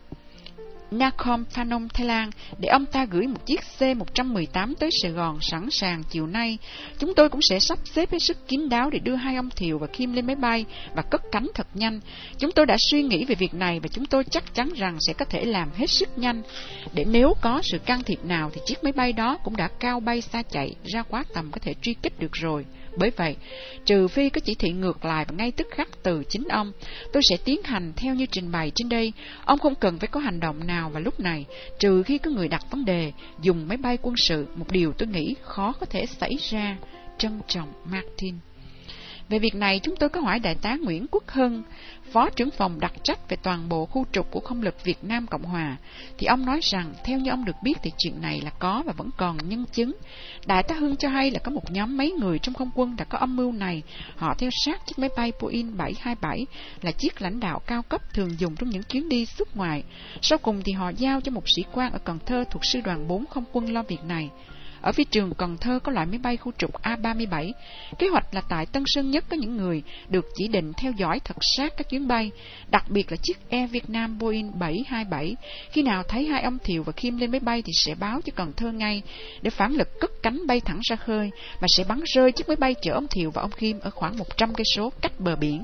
Nakhon Phanom, Thái Lan để ông ta gửi một chiếc C-118 tới Sài Gòn sẵn sàng chiều nay. Chúng tôi cũng sẽ sắp xếp hết sức kín đáo để đưa hai ông Thiều và Kim lên máy bay và cất cánh thật nhanh. Chúng tôi đã suy nghĩ về việc này và chúng tôi chắc chắn rằng sẽ có thể làm hết sức nhanh. Để nếu có sự can thiệp nào thì chiếc máy bay đó cũng đã cao bay xa chạy ra quá tầm có thể truy kích được rồi. Bởi vậy, trừ phi có chỉ thị ngược lại và ngay tức khắc từ chính ông, tôi sẽ tiến hành theo như trình bày trên đây. Ông không cần phải có hành động nào vào lúc này, trừ khi có người đặt vấn đề dùng máy bay quân sự, một điều tôi nghĩ khó có thể xảy ra. Trân trọng Martin về việc này, chúng tôi có hỏi Đại tá Nguyễn Quốc Hưng, Phó trưởng phòng đặc trách về toàn bộ khu trục của không lực Việt Nam Cộng Hòa, thì ông nói rằng, theo như ông được biết thì chuyện này là có và vẫn còn nhân chứng. Đại tá Hưng cho hay là có một nhóm mấy người trong không quân đã có âm mưu này. Họ theo sát chiếc máy bay Boeing 727 là chiếc lãnh đạo cao cấp thường dùng trong những chuyến đi xuất ngoại. Sau cùng thì họ giao cho một sĩ quan ở Cần Thơ thuộc sư đoàn 4 không quân lo việc này. Ở phi trường Cần Thơ có loại máy bay khu trục A-37. Kế hoạch là tại Tân Sơn Nhất có những người được chỉ định theo dõi thật sát các chuyến bay, đặc biệt là chiếc Air Vietnam Boeing 727. Khi nào thấy hai ông Thiều và Kim lên máy bay thì sẽ báo cho Cần Thơ ngay, để phản lực cất cánh bay thẳng ra khơi, mà sẽ bắn rơi chiếc máy bay chở ông Thiều và ông Kim ở khoảng 100 cây số cách bờ biển.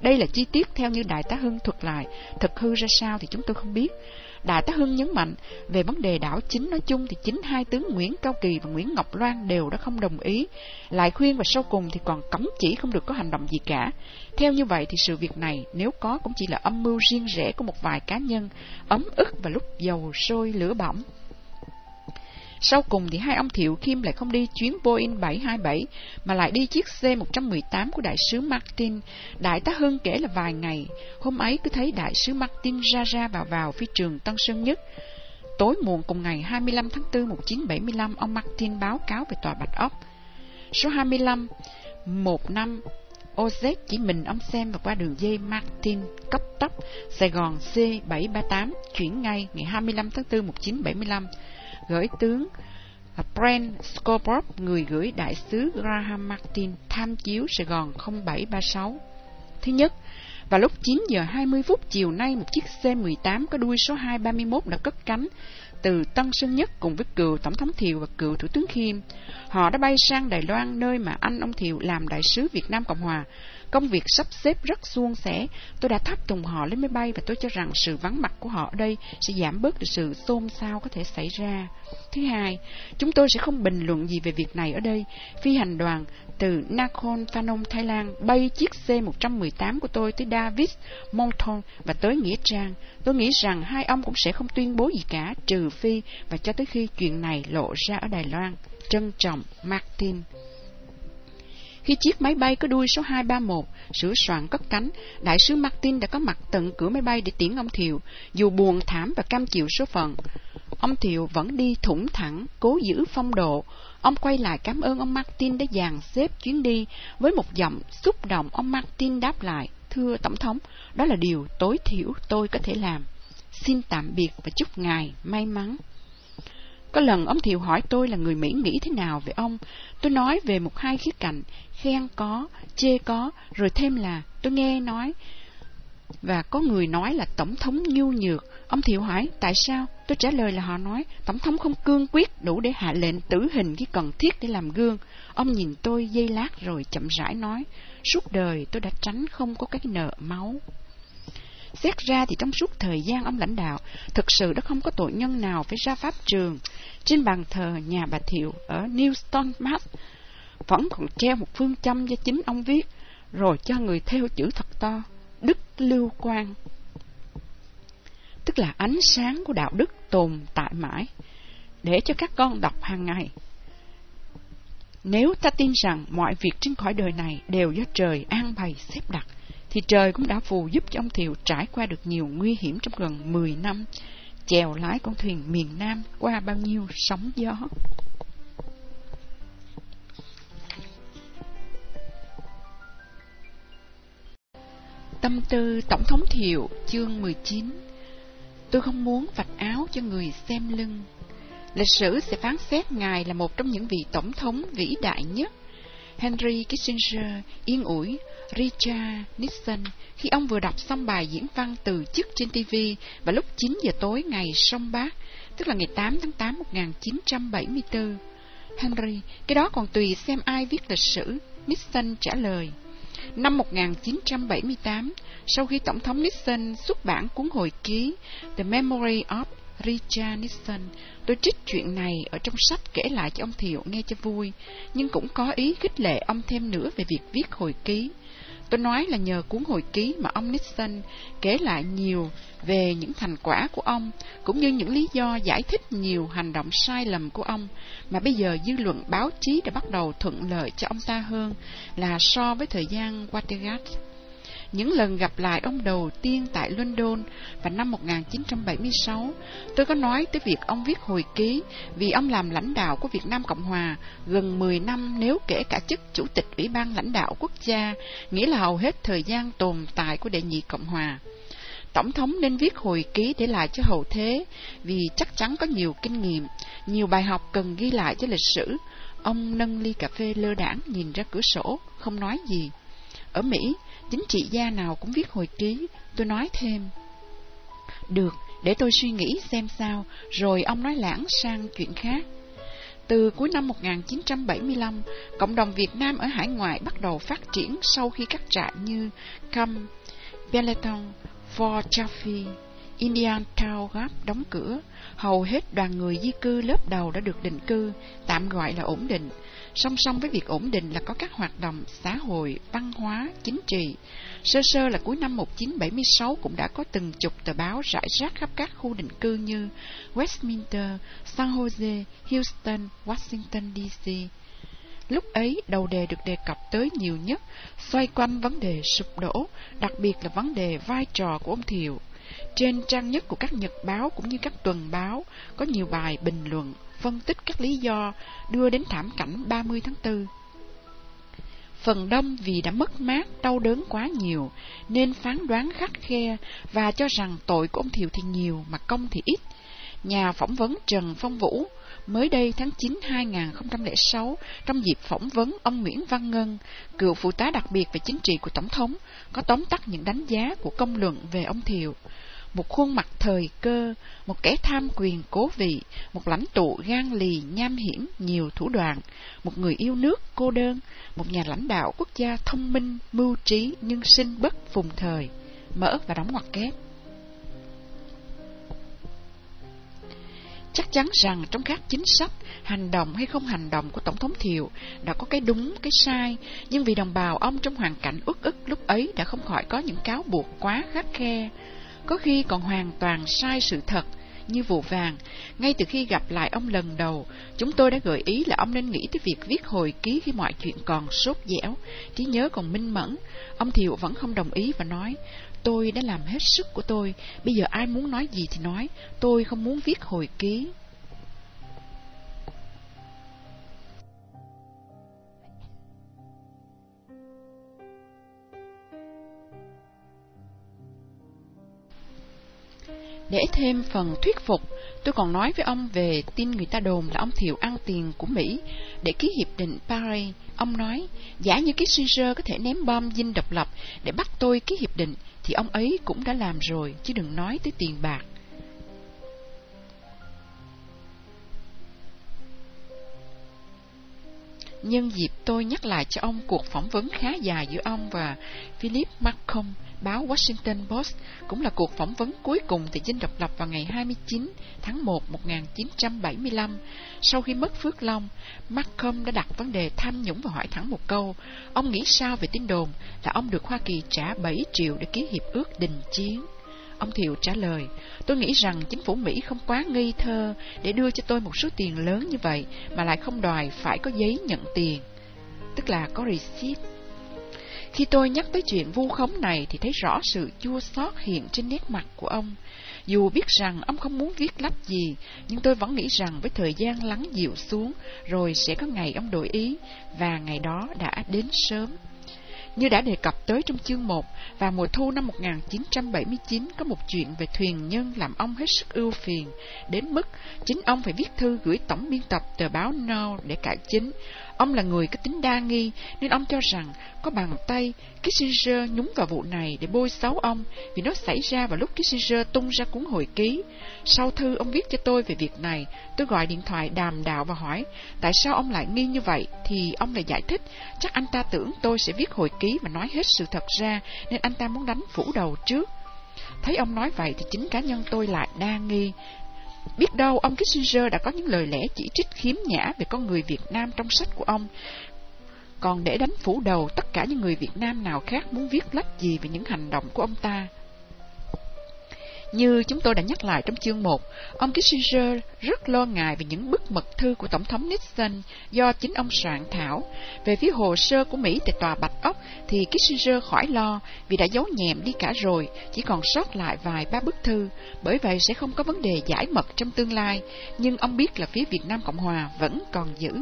Đây là chi tiết theo như Đại tá Hưng thuật lại, thực hư ra sao thì chúng tôi không biết. Đại tá Hưng nhấn mạnh, về vấn đề đảo chính nói chung thì chính hai tướng Nguyễn Cao Kỳ và Nguyễn Ngọc Loan đều đã không đồng ý. Lại khuyên và sau cùng thì còn cấm chỉ không được có hành động gì cả. Theo như vậy thì sự việc này nếu có cũng chỉ là âm mưu riêng rẽ của một vài cá nhân, ấm ức và lúc dầu sôi lửa bỏng. Sau cùng thì hai ông Thiệu Kim lại không đi chuyến Boeing 727 mà lại đi chiếc C-118 của đại sứ Martin. Đại tá Hưng kể là vài ngày, hôm ấy cứ thấy đại sứ Martin ra ra vào vào phi trường Tân Sơn Nhất. Tối muộn cùng ngày 25 tháng 4 1975, ông Martin báo cáo về tòa Bạch Ốc. Số 25, một năm OZ chỉ mình ông xem và qua đường dây Martin cấp tốc Sài Gòn C738 chuyển ngay ngày 25 tháng 4 1975 gửi tướng Brent Scobrough, người gửi đại sứ Graham Martin tham chiếu Sài Gòn 0736. Thứ nhất, vào lúc 9 giờ 20 phút chiều nay, một chiếc C-18 có đuôi số 231 đã cất cánh từ Tân Sơn Nhất cùng với cựu Tổng thống Thiều và cựu Thủ tướng Khiêm. Họ đã bay sang Đài Loan, nơi mà anh ông Thiều làm đại sứ Việt Nam Cộng Hòa. Công việc sắp xếp rất suôn sẻ. Tôi đã tháp tùng họ lên máy bay và tôi cho rằng sự vắng mặt của họ ở đây sẽ giảm bớt được sự xôn xao có thể xảy ra. Thứ hai, chúng tôi sẽ không bình luận gì về việc này ở đây. Phi hành đoàn từ Nakhon Phanom, Thái Lan bay chiếc C-118 của tôi tới Davis, Monton và tới Nghĩa Trang. Tôi nghĩ rằng hai ông cũng sẽ không tuyên bố gì cả, trừ phi và cho tới khi chuyện này lộ ra ở Đài Loan. Trân trọng, Martin. Khi chiếc máy bay có đuôi số 231 sửa soạn cất cánh, đại sứ Martin đã có mặt tận cửa máy bay để tiễn ông Thiệu, dù buồn thảm và cam chịu số phận. Ông Thiệu vẫn đi thủng thẳng, cố giữ phong độ. Ông quay lại cảm ơn ông Martin đã dàn xếp chuyến đi. Với một giọng xúc động, ông Martin đáp lại, Thưa Tổng thống, đó là điều tối thiểu tôi có thể làm. Xin tạm biệt và chúc ngài may mắn. Có lần ông Thiệu hỏi tôi là người Mỹ nghĩ thế nào về ông. Tôi nói về một hai khía cạnh, khen có, chê có, rồi thêm là tôi nghe nói. Và có người nói là Tổng thống nhu nhược. Ông Thiệu hỏi, tại sao? Tôi trả lời là họ nói, Tổng thống không cương quyết đủ để hạ lệnh tử hình khi cần thiết để làm gương. Ông nhìn tôi dây lát rồi chậm rãi nói, suốt đời tôi đã tránh không có cái nợ máu. Xét ra thì trong suốt thời gian ông lãnh đạo, thực sự đã không có tội nhân nào phải ra pháp trường. Trên bàn thờ nhà bà Thiệu ở Newston, Mass, vẫn còn treo một phương châm do chính ông viết, rồi cho người theo chữ thật to, Đức Lưu Quang. Tức là ánh sáng của đạo đức tồn tại mãi, để cho các con đọc hàng ngày. Nếu ta tin rằng mọi việc trên khỏi đời này đều do trời an bày xếp đặt, thì trời cũng đã phù giúp cho ông Thiệu trải qua được nhiều nguy hiểm trong gần 10 năm, chèo lái con thuyền miền Nam qua bao nhiêu sóng gió. Tâm tư Tổng thống Thiệu, chương 19 Tôi không muốn vạch áo cho người xem lưng. Lịch sử sẽ phán xét Ngài là một trong những vị tổng thống vĩ đại nhất. Henry Kissinger yên ủi Richard Nixon khi ông vừa đọc xong bài diễn văn từ chức trên TV vào lúc 9 giờ tối ngày sông Bác, tức là ngày 8 tháng 8 1974. Henry, cái đó còn tùy xem ai viết lịch sử. Nixon trả lời. Năm 1978, sau khi Tổng thống Nixon xuất bản cuốn hồi ký The Memory of Richard Nixon. Tôi trích chuyện này ở trong sách kể lại cho ông Thiệu nghe cho vui, nhưng cũng có ý khích lệ ông thêm nữa về việc viết hồi ký. Tôi nói là nhờ cuốn hồi ký mà ông Nixon kể lại nhiều về những thành quả của ông, cũng như những lý do giải thích nhiều hành động sai lầm của ông, mà bây giờ dư luận báo chí đã bắt đầu thuận lợi cho ông ta hơn là so với thời gian Watergate. Những lần gặp lại ông đầu tiên tại London vào năm 1976, tôi có nói tới việc ông viết hồi ký vì ông làm lãnh đạo của Việt Nam Cộng Hòa gần 10 năm nếu kể cả chức Chủ tịch Ủy ban lãnh đạo quốc gia, nghĩa là hầu hết thời gian tồn tại của đệ nhị Cộng Hòa. Tổng thống nên viết hồi ký để lại cho hậu thế, vì chắc chắn có nhiều kinh nghiệm, nhiều bài học cần ghi lại cho lịch sử. Ông nâng ly cà phê lơ đảng nhìn ra cửa sổ, không nói gì. Ở Mỹ, chính trị gia nào cũng viết hồi ký, tôi nói thêm. Được, để tôi suy nghĩ xem sao, rồi ông nói lãng sang chuyện khác. Từ cuối năm 1975, cộng đồng Việt Nam ở hải ngoại bắt đầu phát triển sau khi các trại như Cam, Peloton, Fort Chaffee, Indian Town Gap đóng cửa. Hầu hết đoàn người di cư lớp đầu đã được định cư, tạm gọi là ổn định. Song song với việc ổn định là có các hoạt động xã hội, văn hóa, chính trị. Sơ sơ là cuối năm 1976 cũng đã có từng chục tờ báo rải rác khắp các khu định cư như Westminster, San Jose, Houston, Washington DC. Lúc ấy, đầu đề được đề cập tới nhiều nhất, xoay quanh vấn đề sụp đổ, đặc biệt là vấn đề vai trò của ông Thiệu. Trên trang nhất của các nhật báo cũng như các tuần báo, có nhiều bài bình luận, phân tích các lý do đưa đến thảm cảnh 30 tháng 4. Phần đông vì đã mất mát, đau đớn quá nhiều, nên phán đoán khắc khe và cho rằng tội của ông Thiệu thì nhiều mà công thì ít. Nhà phỏng vấn Trần Phong Vũ mới đây tháng 9 2006, trong dịp phỏng vấn ông Nguyễn Văn Ngân, cựu phụ tá đặc biệt về chính trị của Tổng thống, có tóm tắt những đánh giá của công luận về ông Thiệu một khuôn mặt thời cơ, một kẻ tham quyền cố vị, một lãnh tụ gan lì nham hiểm nhiều thủ đoạn, một người yêu nước cô đơn, một nhà lãnh đạo quốc gia thông minh, mưu trí nhưng sinh bất phùng thời. Mở và đóng ngoặc kép. Chắc chắn rằng trong các chính sách, hành động hay không hành động của Tổng thống Thiệu đã có cái đúng, cái sai, nhưng vì đồng bào ông trong hoàn cảnh uất ức lúc ấy đã không khỏi có những cáo buộc quá khắc khe, có khi còn hoàn toàn sai sự thật, như vụ vàng. Ngay từ khi gặp lại ông lần đầu, chúng tôi đã gợi ý là ông nên nghĩ tới việc viết hồi ký khi mọi chuyện còn sốt dẻo, trí nhớ còn minh mẫn. Ông Thiệu vẫn không đồng ý và nói, tôi đã làm hết sức của tôi, bây giờ ai muốn nói gì thì nói, tôi không muốn viết hồi ký. Để thêm phần thuyết phục, tôi còn nói với ông về tin người ta đồn là ông Thiệu ăn tiền của Mỹ để ký hiệp định Paris. Ông nói, giả như Kissinger có thể ném bom dinh độc lập để bắt tôi ký hiệp định, thì ông ấy cũng đã làm rồi, chứ đừng nói tới tiền bạc. Nhân dịp tôi nhắc lại cho ông cuộc phỏng vấn khá dài giữa ông và Philip Malcolm báo Washington Post cũng là cuộc phỏng vấn cuối cùng tại dinh độc lập vào ngày 29 tháng 1 1975. Sau khi mất Phước Long, Malcolm đã đặt vấn đề tham nhũng và hỏi thẳng một câu. Ông nghĩ sao về tin đồn là ông được Hoa Kỳ trả 7 triệu để ký hiệp ước đình chiến? Ông Thiệu trả lời, tôi nghĩ rằng chính phủ Mỹ không quá ngây thơ để đưa cho tôi một số tiền lớn như vậy mà lại không đòi phải có giấy nhận tiền, tức là có receipt. Khi tôi nhắc tới chuyện vu khống này thì thấy rõ sự chua xót hiện trên nét mặt của ông. Dù biết rằng ông không muốn viết lách gì, nhưng tôi vẫn nghĩ rằng với thời gian lắng dịu xuống, rồi sẽ có ngày ông đổi ý, và ngày đó đã đến sớm. Như đã đề cập tới trong chương 1, vào mùa thu năm 1979 có một chuyện về thuyền nhân làm ông hết sức ưu phiền, đến mức chính ông phải viết thư gửi tổng biên tập tờ báo No để cải chính. Ông là người có tính đa nghi, nên ông cho rằng có bàn tay Kissinger nhúng vào vụ này để bôi xấu ông, vì nó xảy ra vào lúc Kissinger tung ra cuốn hồi ký. Sau thư ông viết cho tôi về việc này, tôi gọi điện thoại đàm đạo và hỏi, tại sao ông lại nghi như vậy, thì ông lại giải thích, chắc anh ta tưởng tôi sẽ viết hồi ký và nói hết sự thật ra, nên anh ta muốn đánh phủ đầu trước. Thấy ông nói vậy thì chính cá nhân tôi lại đa nghi, Biết đâu ông Kissinger đã có những lời lẽ chỉ trích khiếm nhã về con người Việt Nam trong sách của ông, còn để đánh phủ đầu tất cả những người Việt Nam nào khác muốn viết lách gì về những hành động của ông ta. Như chúng tôi đã nhắc lại trong chương 1, ông Kissinger rất lo ngại về những bức mật thư của Tổng thống Nixon do chính ông soạn thảo. Về phía hồ sơ của Mỹ tại tòa Bạch Ốc thì Kissinger khỏi lo vì đã giấu nhẹm đi cả rồi, chỉ còn sót lại vài ba bức thư, bởi vậy sẽ không có vấn đề giải mật trong tương lai, nhưng ông biết là phía Việt Nam Cộng Hòa vẫn còn giữ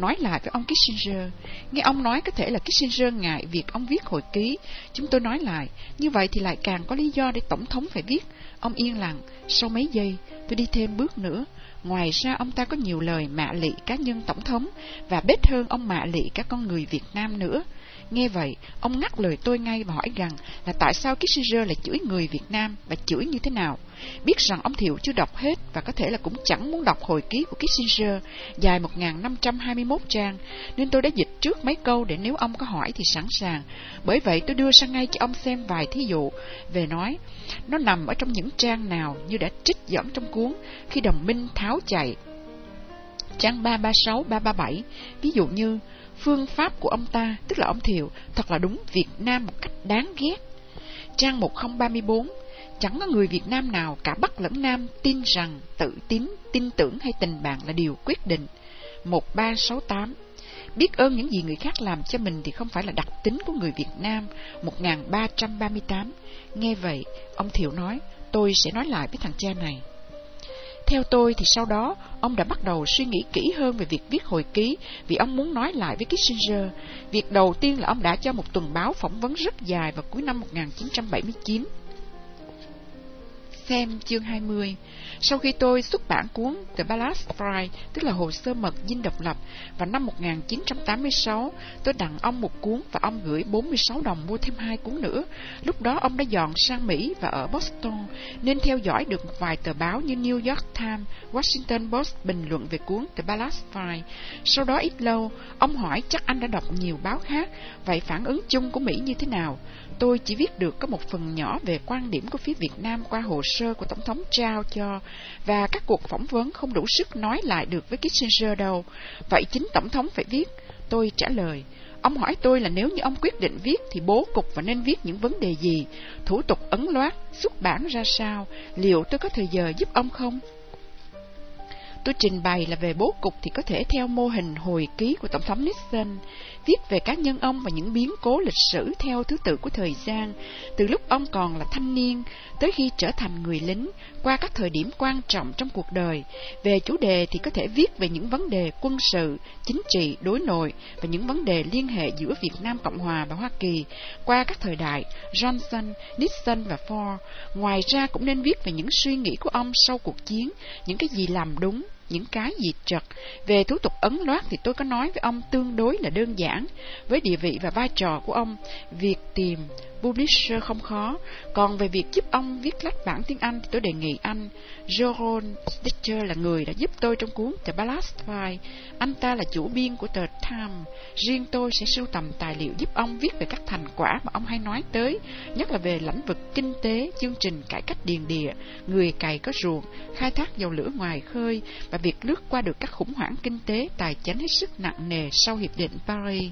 nói lại với ông Kissinger. Nghe ông nói có thể là Kissinger ngại việc ông viết hồi ký. Chúng tôi nói lại, như vậy thì lại càng có lý do để Tổng thống phải viết. Ông yên lặng, sau mấy giây, tôi đi thêm bước nữa. Ngoài ra ông ta có nhiều lời mạ lị cá nhân Tổng thống và bết hơn ông mạ lị các con người Việt Nam nữa. Nghe vậy, ông ngắt lời tôi ngay và hỏi rằng là tại sao Kissinger lại chửi người Việt Nam và chửi như thế nào. Biết rằng ông Thiệu chưa đọc hết và có thể là cũng chẳng muốn đọc hồi ký của Kissinger dài 1521 trang, nên tôi đã dịch trước mấy câu để nếu ông có hỏi thì sẵn sàng. Bởi vậy tôi đưa sang ngay cho ông xem vài thí dụ về nói nó nằm ở trong những trang nào như đã trích dẫn trong cuốn khi đồng minh tháo chạy trang 336, 337, ví dụ như phương pháp của ông ta, tức là ông Thiệu, thật là đúng Việt Nam một cách đáng ghét. Trang 1034, chẳng có người Việt Nam nào cả Bắc lẫn Nam tin rằng tự tín, tin tưởng hay tình bạn là điều quyết định. 1368 Biết ơn những gì người khác làm cho mình thì không phải là đặc tính của người Việt Nam. 1338 Nghe vậy, ông Thiệu nói, tôi sẽ nói lại với thằng cha này. Theo tôi thì sau đó, ông đã bắt đầu suy nghĩ kỹ hơn về việc viết hồi ký vì ông muốn nói lại với Kissinger. Việc đầu tiên là ông đã cho một tuần báo phỏng vấn rất dài vào cuối năm 1979 xem chương 20. Sau khi tôi xuất bản cuốn The Ballast Fry, tức là hồ sơ mật dinh độc lập, vào năm 1986, tôi tặng ông một cuốn và ông gửi 46 đồng mua thêm hai cuốn nữa. Lúc đó ông đã dọn sang Mỹ và ở Boston, nên theo dõi được một vài tờ báo như New York Times, Washington Post bình luận về cuốn The Ballast Fry. Sau đó ít lâu, ông hỏi chắc anh đã đọc nhiều báo khác, vậy phản ứng chung của Mỹ như thế nào? Tôi chỉ viết được có một phần nhỏ về quan điểm của phía Việt Nam qua hồ sơ của Tổng thống trao cho, và các cuộc phỏng vấn không đủ sức nói lại được với Kissinger đâu. Vậy chính Tổng thống phải viết. Tôi trả lời. Ông hỏi tôi là nếu như ông quyết định viết thì bố cục và nên viết những vấn đề gì, thủ tục ấn loát, xuất bản ra sao, liệu tôi có thời giờ giúp ông không? Tôi trình bày là về bố cục thì có thể theo mô hình hồi ký của Tổng thống Nixon, viết về cá nhân ông và những biến cố lịch sử theo thứ tự của thời gian, từ lúc ông còn là thanh niên tới khi trở thành người lính, qua các thời điểm quan trọng trong cuộc đời. Về chủ đề thì có thể viết về những vấn đề quân sự, chính trị, đối nội và những vấn đề liên hệ giữa Việt Nam Cộng Hòa và Hoa Kỳ qua các thời đại Johnson, Nixon và Ford. Ngoài ra cũng nên viết về những suy nghĩ của ông sau cuộc chiến, những cái gì làm đúng, những cái gì trật. Về thủ tục ấn loát thì tôi có nói với ông tương đối là đơn giản. Với địa vị và vai trò của ông, việc tìm publisher không khó. Còn về việc giúp ông viết lách bản tiếng Anh thì tôi đề nghị anh Joron Stitcher là người đã giúp tôi trong cuốn The Ballast File. Anh ta là chủ biên của tờ Time. Riêng tôi sẽ sưu tầm tài liệu giúp ông viết về các thành quả mà ông hay nói tới, nhất là về lĩnh vực kinh tế, chương trình cải cách điền địa, người cày có ruộng, khai thác dầu lửa ngoài khơi và việc lướt qua được các khủng hoảng kinh tế tài chính hết sức nặng nề sau Hiệp định Paris.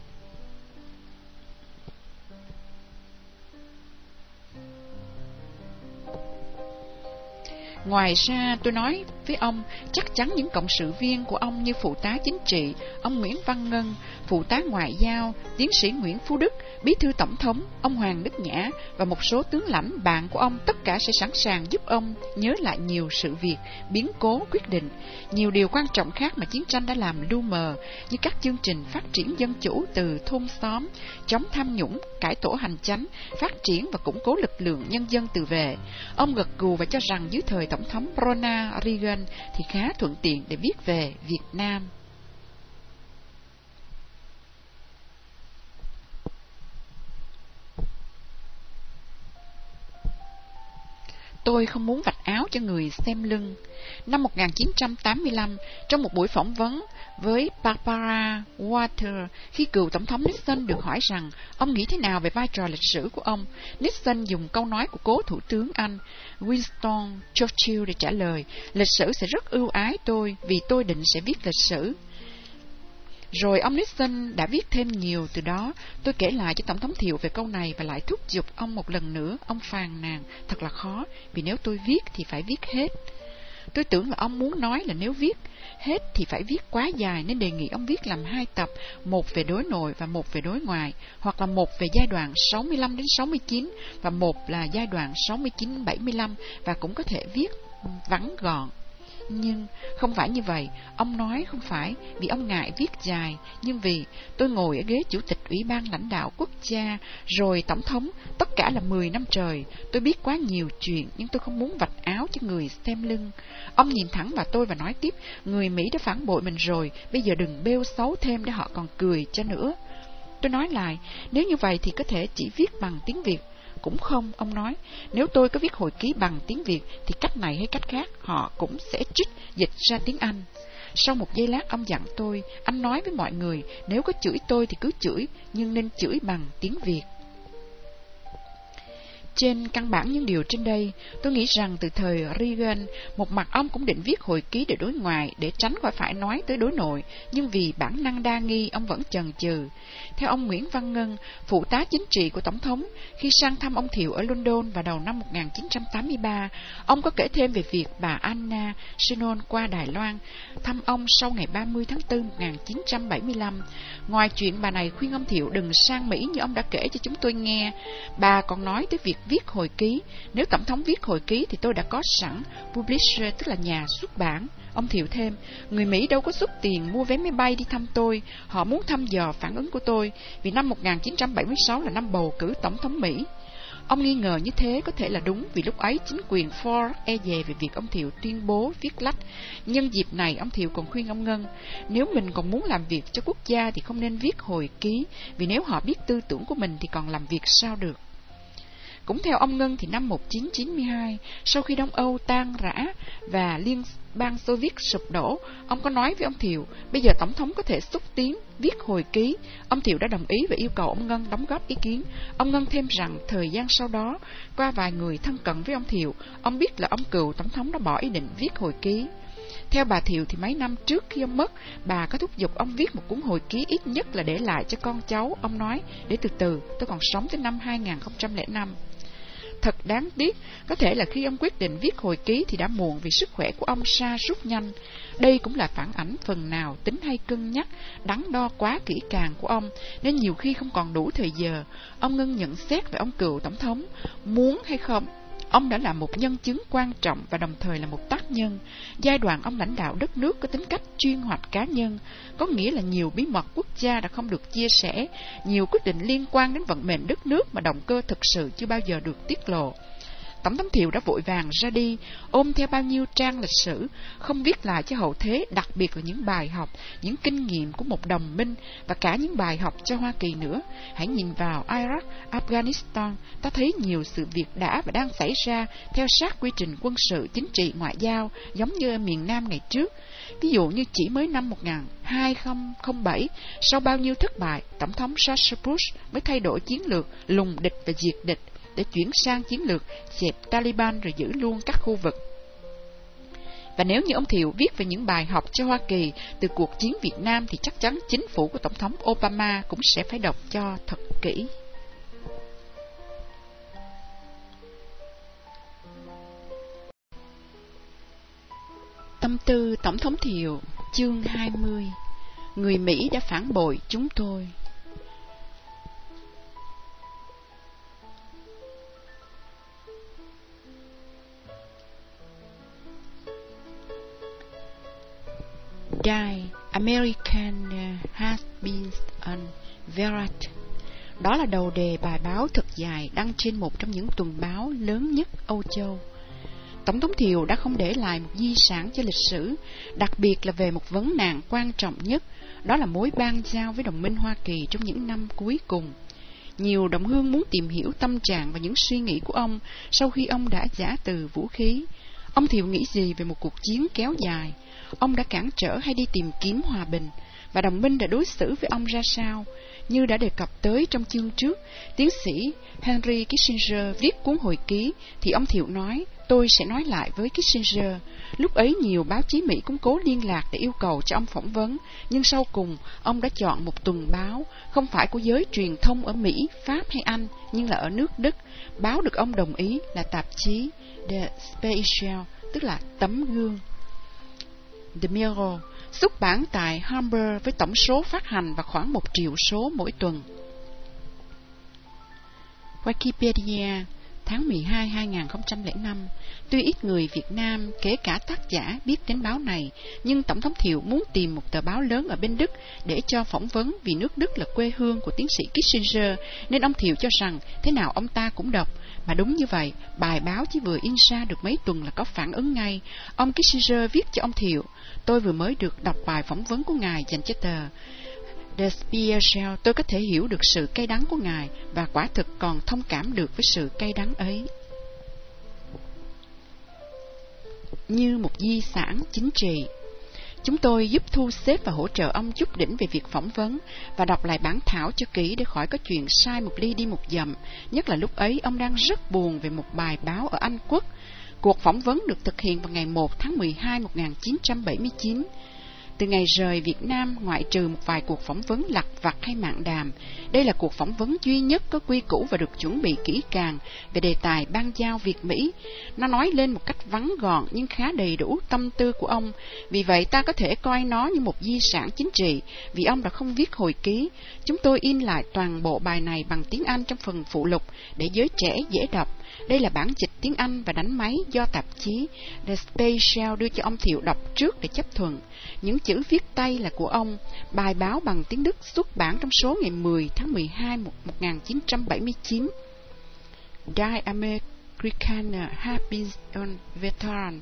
Ngoài ra, tôi nói với ông, chắc chắn những cộng sự viên của ông như phụ tá chính trị, ông Nguyễn Văn Ngân, phụ tá ngoại giao, tiến sĩ Nguyễn Phú Đức, bí thư tổng thống, ông Hoàng Đức Nhã và một số tướng lãnh bạn của ông tất cả sẽ sẵn sàng giúp ông nhớ lại nhiều sự việc, biến cố, quyết định, nhiều điều quan trọng khác mà chiến tranh đã làm lu mờ, như các chương trình phát triển dân chủ từ thôn xóm, chống tham nhũng, cải tổ hành chánh, phát triển và củng cố lực lượng nhân dân tự vệ. Ông gật gù và cho rằng dưới thời Tổng thống Ronald Reagan thì khá thuận tiện để viết về Việt Nam. Tôi không muốn vạch áo cho người xem lưng. Năm 1985, trong một buổi phỏng vấn với Barbara Walter, khi cựu Tổng thống Nixon được hỏi rằng ông nghĩ thế nào về vai trò lịch sử của ông, Nixon dùng câu nói của cố Thủ tướng Anh Winston Churchill để trả lời, lịch sử sẽ rất ưu ái tôi vì tôi định sẽ viết lịch sử. Rồi ông Nixon đã viết thêm nhiều từ đó. Tôi kể lại cho Tổng thống Thiệu về câu này và lại thúc giục ông một lần nữa. Ông phàn nàn, thật là khó, vì nếu tôi viết thì phải viết hết. Tôi tưởng là ông muốn nói là nếu viết hết thì phải viết quá dài nên đề nghị ông viết làm hai tập, một về đối nội và một về đối ngoại, hoặc là một về giai đoạn 65 đến 69 và một là giai đoạn 69-75 và cũng có thể viết vắn gọn. Nhưng không phải như vậy, ông nói không phải vì ông ngại viết dài, nhưng vì tôi ngồi ở ghế chủ tịch Ủy ban lãnh đạo quốc gia, rồi tổng thống, tất cả là 10 năm trời. Tôi biết quá nhiều chuyện, nhưng tôi không muốn vạch áo cho người xem lưng. Ông nhìn thẳng vào tôi và nói tiếp, người Mỹ đã phản bội mình rồi, bây giờ đừng bêu xấu thêm để họ còn cười cho nữa. Tôi nói lại, nếu như vậy thì có thể chỉ viết bằng tiếng Việt. Cũng không, ông nói, nếu tôi có viết hồi ký bằng tiếng Việt thì cách này hay cách khác họ cũng sẽ trích dịch ra tiếng Anh. Sau một giây lát ông dặn tôi, anh nói với mọi người, nếu có chửi tôi thì cứ chửi, nhưng nên chửi bằng tiếng Việt. Trên căn bản những điều trên đây, tôi nghĩ rằng từ thời Reagan, một mặt ông cũng định viết hồi ký để đối ngoại, để tránh khỏi phải nói tới đối nội, nhưng vì bản năng đa nghi, ông vẫn chần chừ. Theo ông Nguyễn Văn Ngân, phụ tá chính trị của Tổng thống, khi sang thăm ông Thiệu ở London vào đầu năm 1983, ông có kể thêm về việc bà Anna Sinon qua Đài Loan, thăm ông sau ngày 30 tháng 4 1975. Ngoài chuyện bà này khuyên ông Thiệu đừng sang Mỹ như ông đã kể cho chúng tôi nghe, bà còn nói tới việc viết hồi ký. Nếu Tổng thống viết hồi ký thì tôi đã có sẵn publisher, tức là nhà xuất bản. Ông Thiệu thêm, người Mỹ đâu có xuất tiền mua vé máy bay đi thăm tôi, họ muốn thăm dò phản ứng của tôi, vì năm 1976 là năm bầu cử Tổng thống Mỹ. Ông nghi ngờ như thế có thể là đúng vì lúc ấy chính quyền Ford e dè về việc ông Thiệu tuyên bố viết lách. Nhân dịp này, ông Thiệu còn khuyên ông Ngân, nếu mình còn muốn làm việc cho quốc gia thì không nên viết hồi ký, vì nếu họ biết tư tưởng của mình thì còn làm việc sao được. Cũng theo ông Ngân thì năm 1992, sau khi Đông Âu tan rã và Liên bang Xô Viết sụp đổ, ông có nói với ông Thiệu, bây giờ Tổng thống có thể xúc tiến, viết hồi ký. Ông Thiệu đã đồng ý và yêu cầu ông Ngân đóng góp ý kiến. Ông Ngân thêm rằng thời gian sau đó, qua vài người thân cận với ông Thiệu, ông biết là ông cựu Tổng thống đã bỏ ý định viết hồi ký. Theo bà Thiệu thì mấy năm trước khi ông mất, bà có thúc giục ông viết một cuốn hồi ký ít nhất là để lại cho con cháu. Ông nói, để từ từ, tôi còn sống tới năm 2005. Thật đáng tiếc, có thể là khi ông quyết định viết hồi ký thì đã muộn vì sức khỏe của ông sa rút nhanh. Đây cũng là phản ảnh phần nào tính hay cân nhắc, đắn đo quá kỹ càng của ông, nên nhiều khi không còn đủ thời giờ. Ông Ngân nhận xét về ông cựu tổng thống, muốn hay không Ông đã là một nhân chứng quan trọng và đồng thời là một tác nhân. Giai đoạn ông lãnh đạo đất nước có tính cách chuyên hoạch cá nhân, có nghĩa là nhiều bí mật quốc gia đã không được chia sẻ, nhiều quyết định liên quan đến vận mệnh đất nước mà động cơ thực sự chưa bao giờ được tiết lộ. Tổng thống Thiệu đã vội vàng ra đi, ôm theo bao nhiêu trang lịch sử, không viết lại cho hậu thế, đặc biệt là những bài học, những kinh nghiệm của một đồng minh và cả những bài học cho Hoa Kỳ nữa. Hãy nhìn vào Iraq, Afghanistan, ta thấy nhiều sự việc đã và đang xảy ra theo sát quy trình quân sự, chính trị, ngoại giao, giống như ở miền Nam ngày trước. Ví dụ như chỉ mới năm 2007, sau bao nhiêu thất bại, Tổng thống George Bush mới thay đổi chiến lược lùng địch và diệt địch để chuyển sang chiến lược dẹp Taliban rồi giữ luôn các khu vực. Và nếu như ông Thiệu viết về những bài học cho Hoa Kỳ từ cuộc chiến Việt Nam thì chắc chắn chính phủ của Tổng thống Obama cũng sẽ phải đọc cho thật kỹ. Tâm tư Tổng thống Thiệu, chương 20 Người Mỹ đã phản bội chúng tôi die, American uh, has been unveiled. Đó là đầu đề bài báo thật dài đăng trên một trong những tuần báo lớn nhất Âu Châu. Tổng thống Thiều đã không để lại một di sản cho lịch sử, đặc biệt là về một vấn nạn quan trọng nhất, đó là mối ban giao với đồng minh Hoa Kỳ trong những năm cuối cùng. nhiều đồng hương muốn tìm hiểu tâm trạng và những suy nghĩ của ông sau khi ông đã giả từ vũ khí. Ông Thiệu nghĩ gì về một cuộc chiến kéo dài? Ông đã cản trở hay đi tìm kiếm hòa bình? Và đồng minh đã đối xử với ông ra sao? Như đã đề cập tới trong chương trước, tiến sĩ Henry Kissinger viết cuốn hồi ký, thì ông Thiệu nói, tôi sẽ nói lại với Kissinger. Lúc ấy nhiều báo chí Mỹ cũng cố liên lạc để yêu cầu cho ông phỏng vấn, nhưng sau cùng ông đã chọn một tuần báo, không phải của giới truyền thông ở Mỹ, Pháp hay Anh, nhưng là ở nước Đức. Báo được ông đồng ý là tạp chí The Special, tức là tấm gương. The Mirror xuất bản tại Hamburg với tổng số phát hành và khoảng một triệu số mỗi tuần. Wikipedia tháng 12 2005, tuy ít người Việt Nam, kể cả tác giả biết đến báo này, nhưng Tổng thống Thiệu muốn tìm một tờ báo lớn ở bên Đức để cho phỏng vấn vì nước Đức là quê hương của tiến sĩ Kissinger, nên ông Thiệu cho rằng thế nào ông ta cũng đọc. Mà đúng như vậy, bài báo chỉ vừa in ra được mấy tuần là có phản ứng ngay. Ông Kissinger viết cho ông Thiệu, tôi vừa mới được đọc bài phỏng vấn của ngài dành cho tờ Despiershell, tôi có thể hiểu được sự cay đắng của Ngài và quả thực còn thông cảm được với sự cay đắng ấy. Như một di sản chính trị, chúng tôi giúp thu xếp và hỗ trợ ông chút đỉnh về việc phỏng vấn và đọc lại bản thảo cho kỹ để khỏi có chuyện sai một ly đi một dặm, nhất là lúc ấy ông đang rất buồn về một bài báo ở Anh Quốc. Cuộc phỏng vấn được thực hiện vào ngày 1 tháng 12 1979 từ ngày rời Việt Nam, ngoại trừ một vài cuộc phỏng vấn lặt vặt hay mạng đàm, đây là cuộc phỏng vấn duy nhất có quy củ và được chuẩn bị kỹ càng về đề tài ban giao Việt-Mỹ. Nó nói lên một cách vắn gọn nhưng khá đầy đủ tâm tư của ông, vì vậy ta có thể coi nó như một di sản chính trị, vì ông đã không viết hồi ký. Chúng tôi in lại toàn bộ bài này bằng tiếng Anh trong phần phụ lục để giới trẻ dễ đọc. Đây là bản dịch tiếng Anh và đánh máy do tạp chí The Special đưa cho ông Thiệu đọc trước để chấp thuận. Những chữ viết tay là của ông. Bài báo bằng tiếng Đức xuất bản trong số ngày 10 tháng 12 1979. Die Amerikaner Happy on Veteran.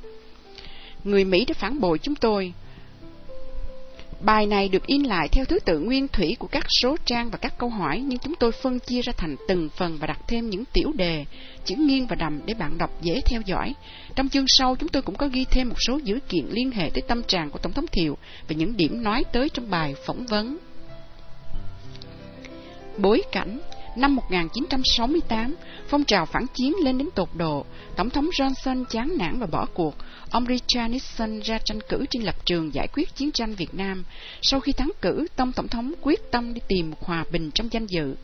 Người Mỹ đã phản bội chúng tôi. Bài này được in lại theo thứ tự nguyên thủy của các số trang và các câu hỏi, nhưng chúng tôi phân chia ra thành từng phần và đặt thêm những tiểu đề, chữ nghiêng và đầm để bạn đọc dễ theo dõi. Trong chương sau, chúng tôi cũng có ghi thêm một số dữ kiện liên hệ tới tâm trạng của Tổng thống Thiệu và những điểm nói tới trong bài phỏng vấn. Bối cảnh Năm 1968, phong trào phản chiến lên đến tột độ, Tổng thống Johnson chán nản và bỏ cuộc. Ông Richard Nixon ra tranh cử trên lập trường giải quyết chiến tranh Việt Nam. Sau khi thắng cử, Tông Tổng thống quyết tâm đi tìm hòa bình trong danh dự.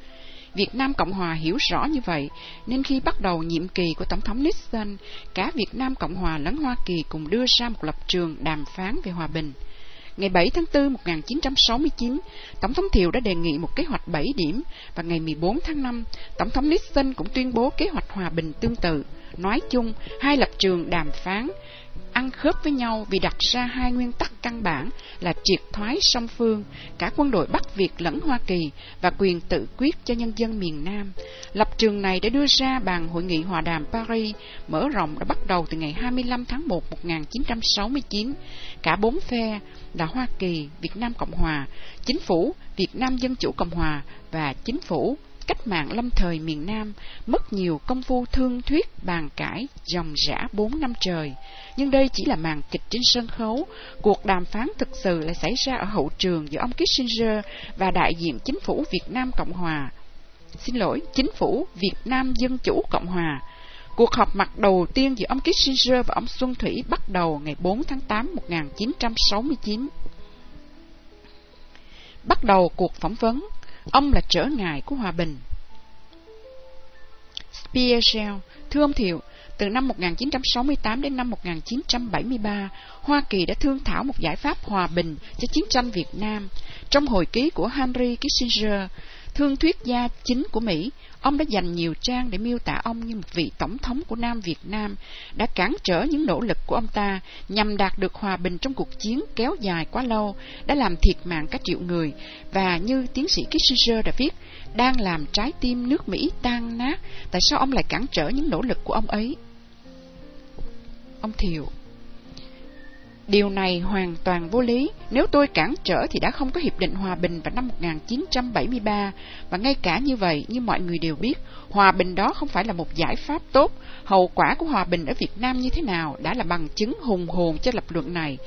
Việt Nam Cộng Hòa hiểu rõ như vậy, nên khi bắt đầu nhiệm kỳ của Tổng thống Nixon, cả Việt Nam Cộng Hòa lẫn Hoa Kỳ cùng đưa ra một lập trường đàm phán về hòa bình. Ngày 7 tháng 4 1969, Tổng thống Thiệu đã đề nghị một kế hoạch 7 điểm và ngày 14 tháng 5, Tổng thống Nixon cũng tuyên bố kế hoạch hòa bình tương tự. Nói chung, hai lập trường đàm phán ăn khớp với nhau vì đặt ra hai nguyên tắc căn bản là triệt thoái song phương, cả quân đội Bắc Việt lẫn Hoa Kỳ và quyền tự quyết cho nhân dân miền Nam. Lập trường này đã đưa ra bàn hội nghị hòa đàm Paris mở rộng đã bắt đầu từ ngày 25 tháng 1 1969. Cả bốn phe là Hoa Kỳ, Việt Nam Cộng Hòa, Chính phủ Việt Nam Dân Chủ Cộng Hòa và Chính phủ cách mạng lâm thời miền Nam mất nhiều công phu thương thuyết bàn cãi dòng rã bốn năm trời. Nhưng đây chỉ là màn kịch trên sân khấu. Cuộc đàm phán thực sự lại xảy ra ở hậu trường giữa ông Kissinger và đại diện chính phủ Việt Nam Cộng Hòa. Xin lỗi, chính phủ Việt Nam Dân Chủ Cộng Hòa. Cuộc họp mặt đầu tiên giữa ông Kissinger và ông Xuân Thủy bắt đầu ngày 4 tháng 8 1969. Bắt đầu cuộc phỏng vấn, Ông là trở ngại của hòa bình. Spearshell, thưa ông Thiệu, từ năm 1968 đến năm 1973, Hoa Kỳ đã thương thảo một giải pháp hòa bình cho chiến tranh Việt Nam. Trong hồi ký của Henry Kissinger, thương thuyết gia chính của Mỹ, ông đã dành nhiều trang để miêu tả ông như một vị tổng thống của Nam Việt Nam, đã cản trở những nỗ lực của ông ta nhằm đạt được hòa bình trong cuộc chiến kéo dài quá lâu, đã làm thiệt mạng các triệu người, và như tiến sĩ Kissinger đã viết, đang làm trái tim nước Mỹ tan nát, tại sao ông lại cản trở những nỗ lực của ông ấy? Ông Thiệu Điều này hoàn toàn vô lý. Nếu tôi cản trở thì đã không có Hiệp định Hòa Bình vào năm 1973. Và ngay cả như vậy, như mọi người đều biết, hòa bình đó không phải là một giải pháp tốt. Hậu quả của hòa bình ở Việt Nam như thế nào đã là bằng chứng hùng hồn cho lập luận này.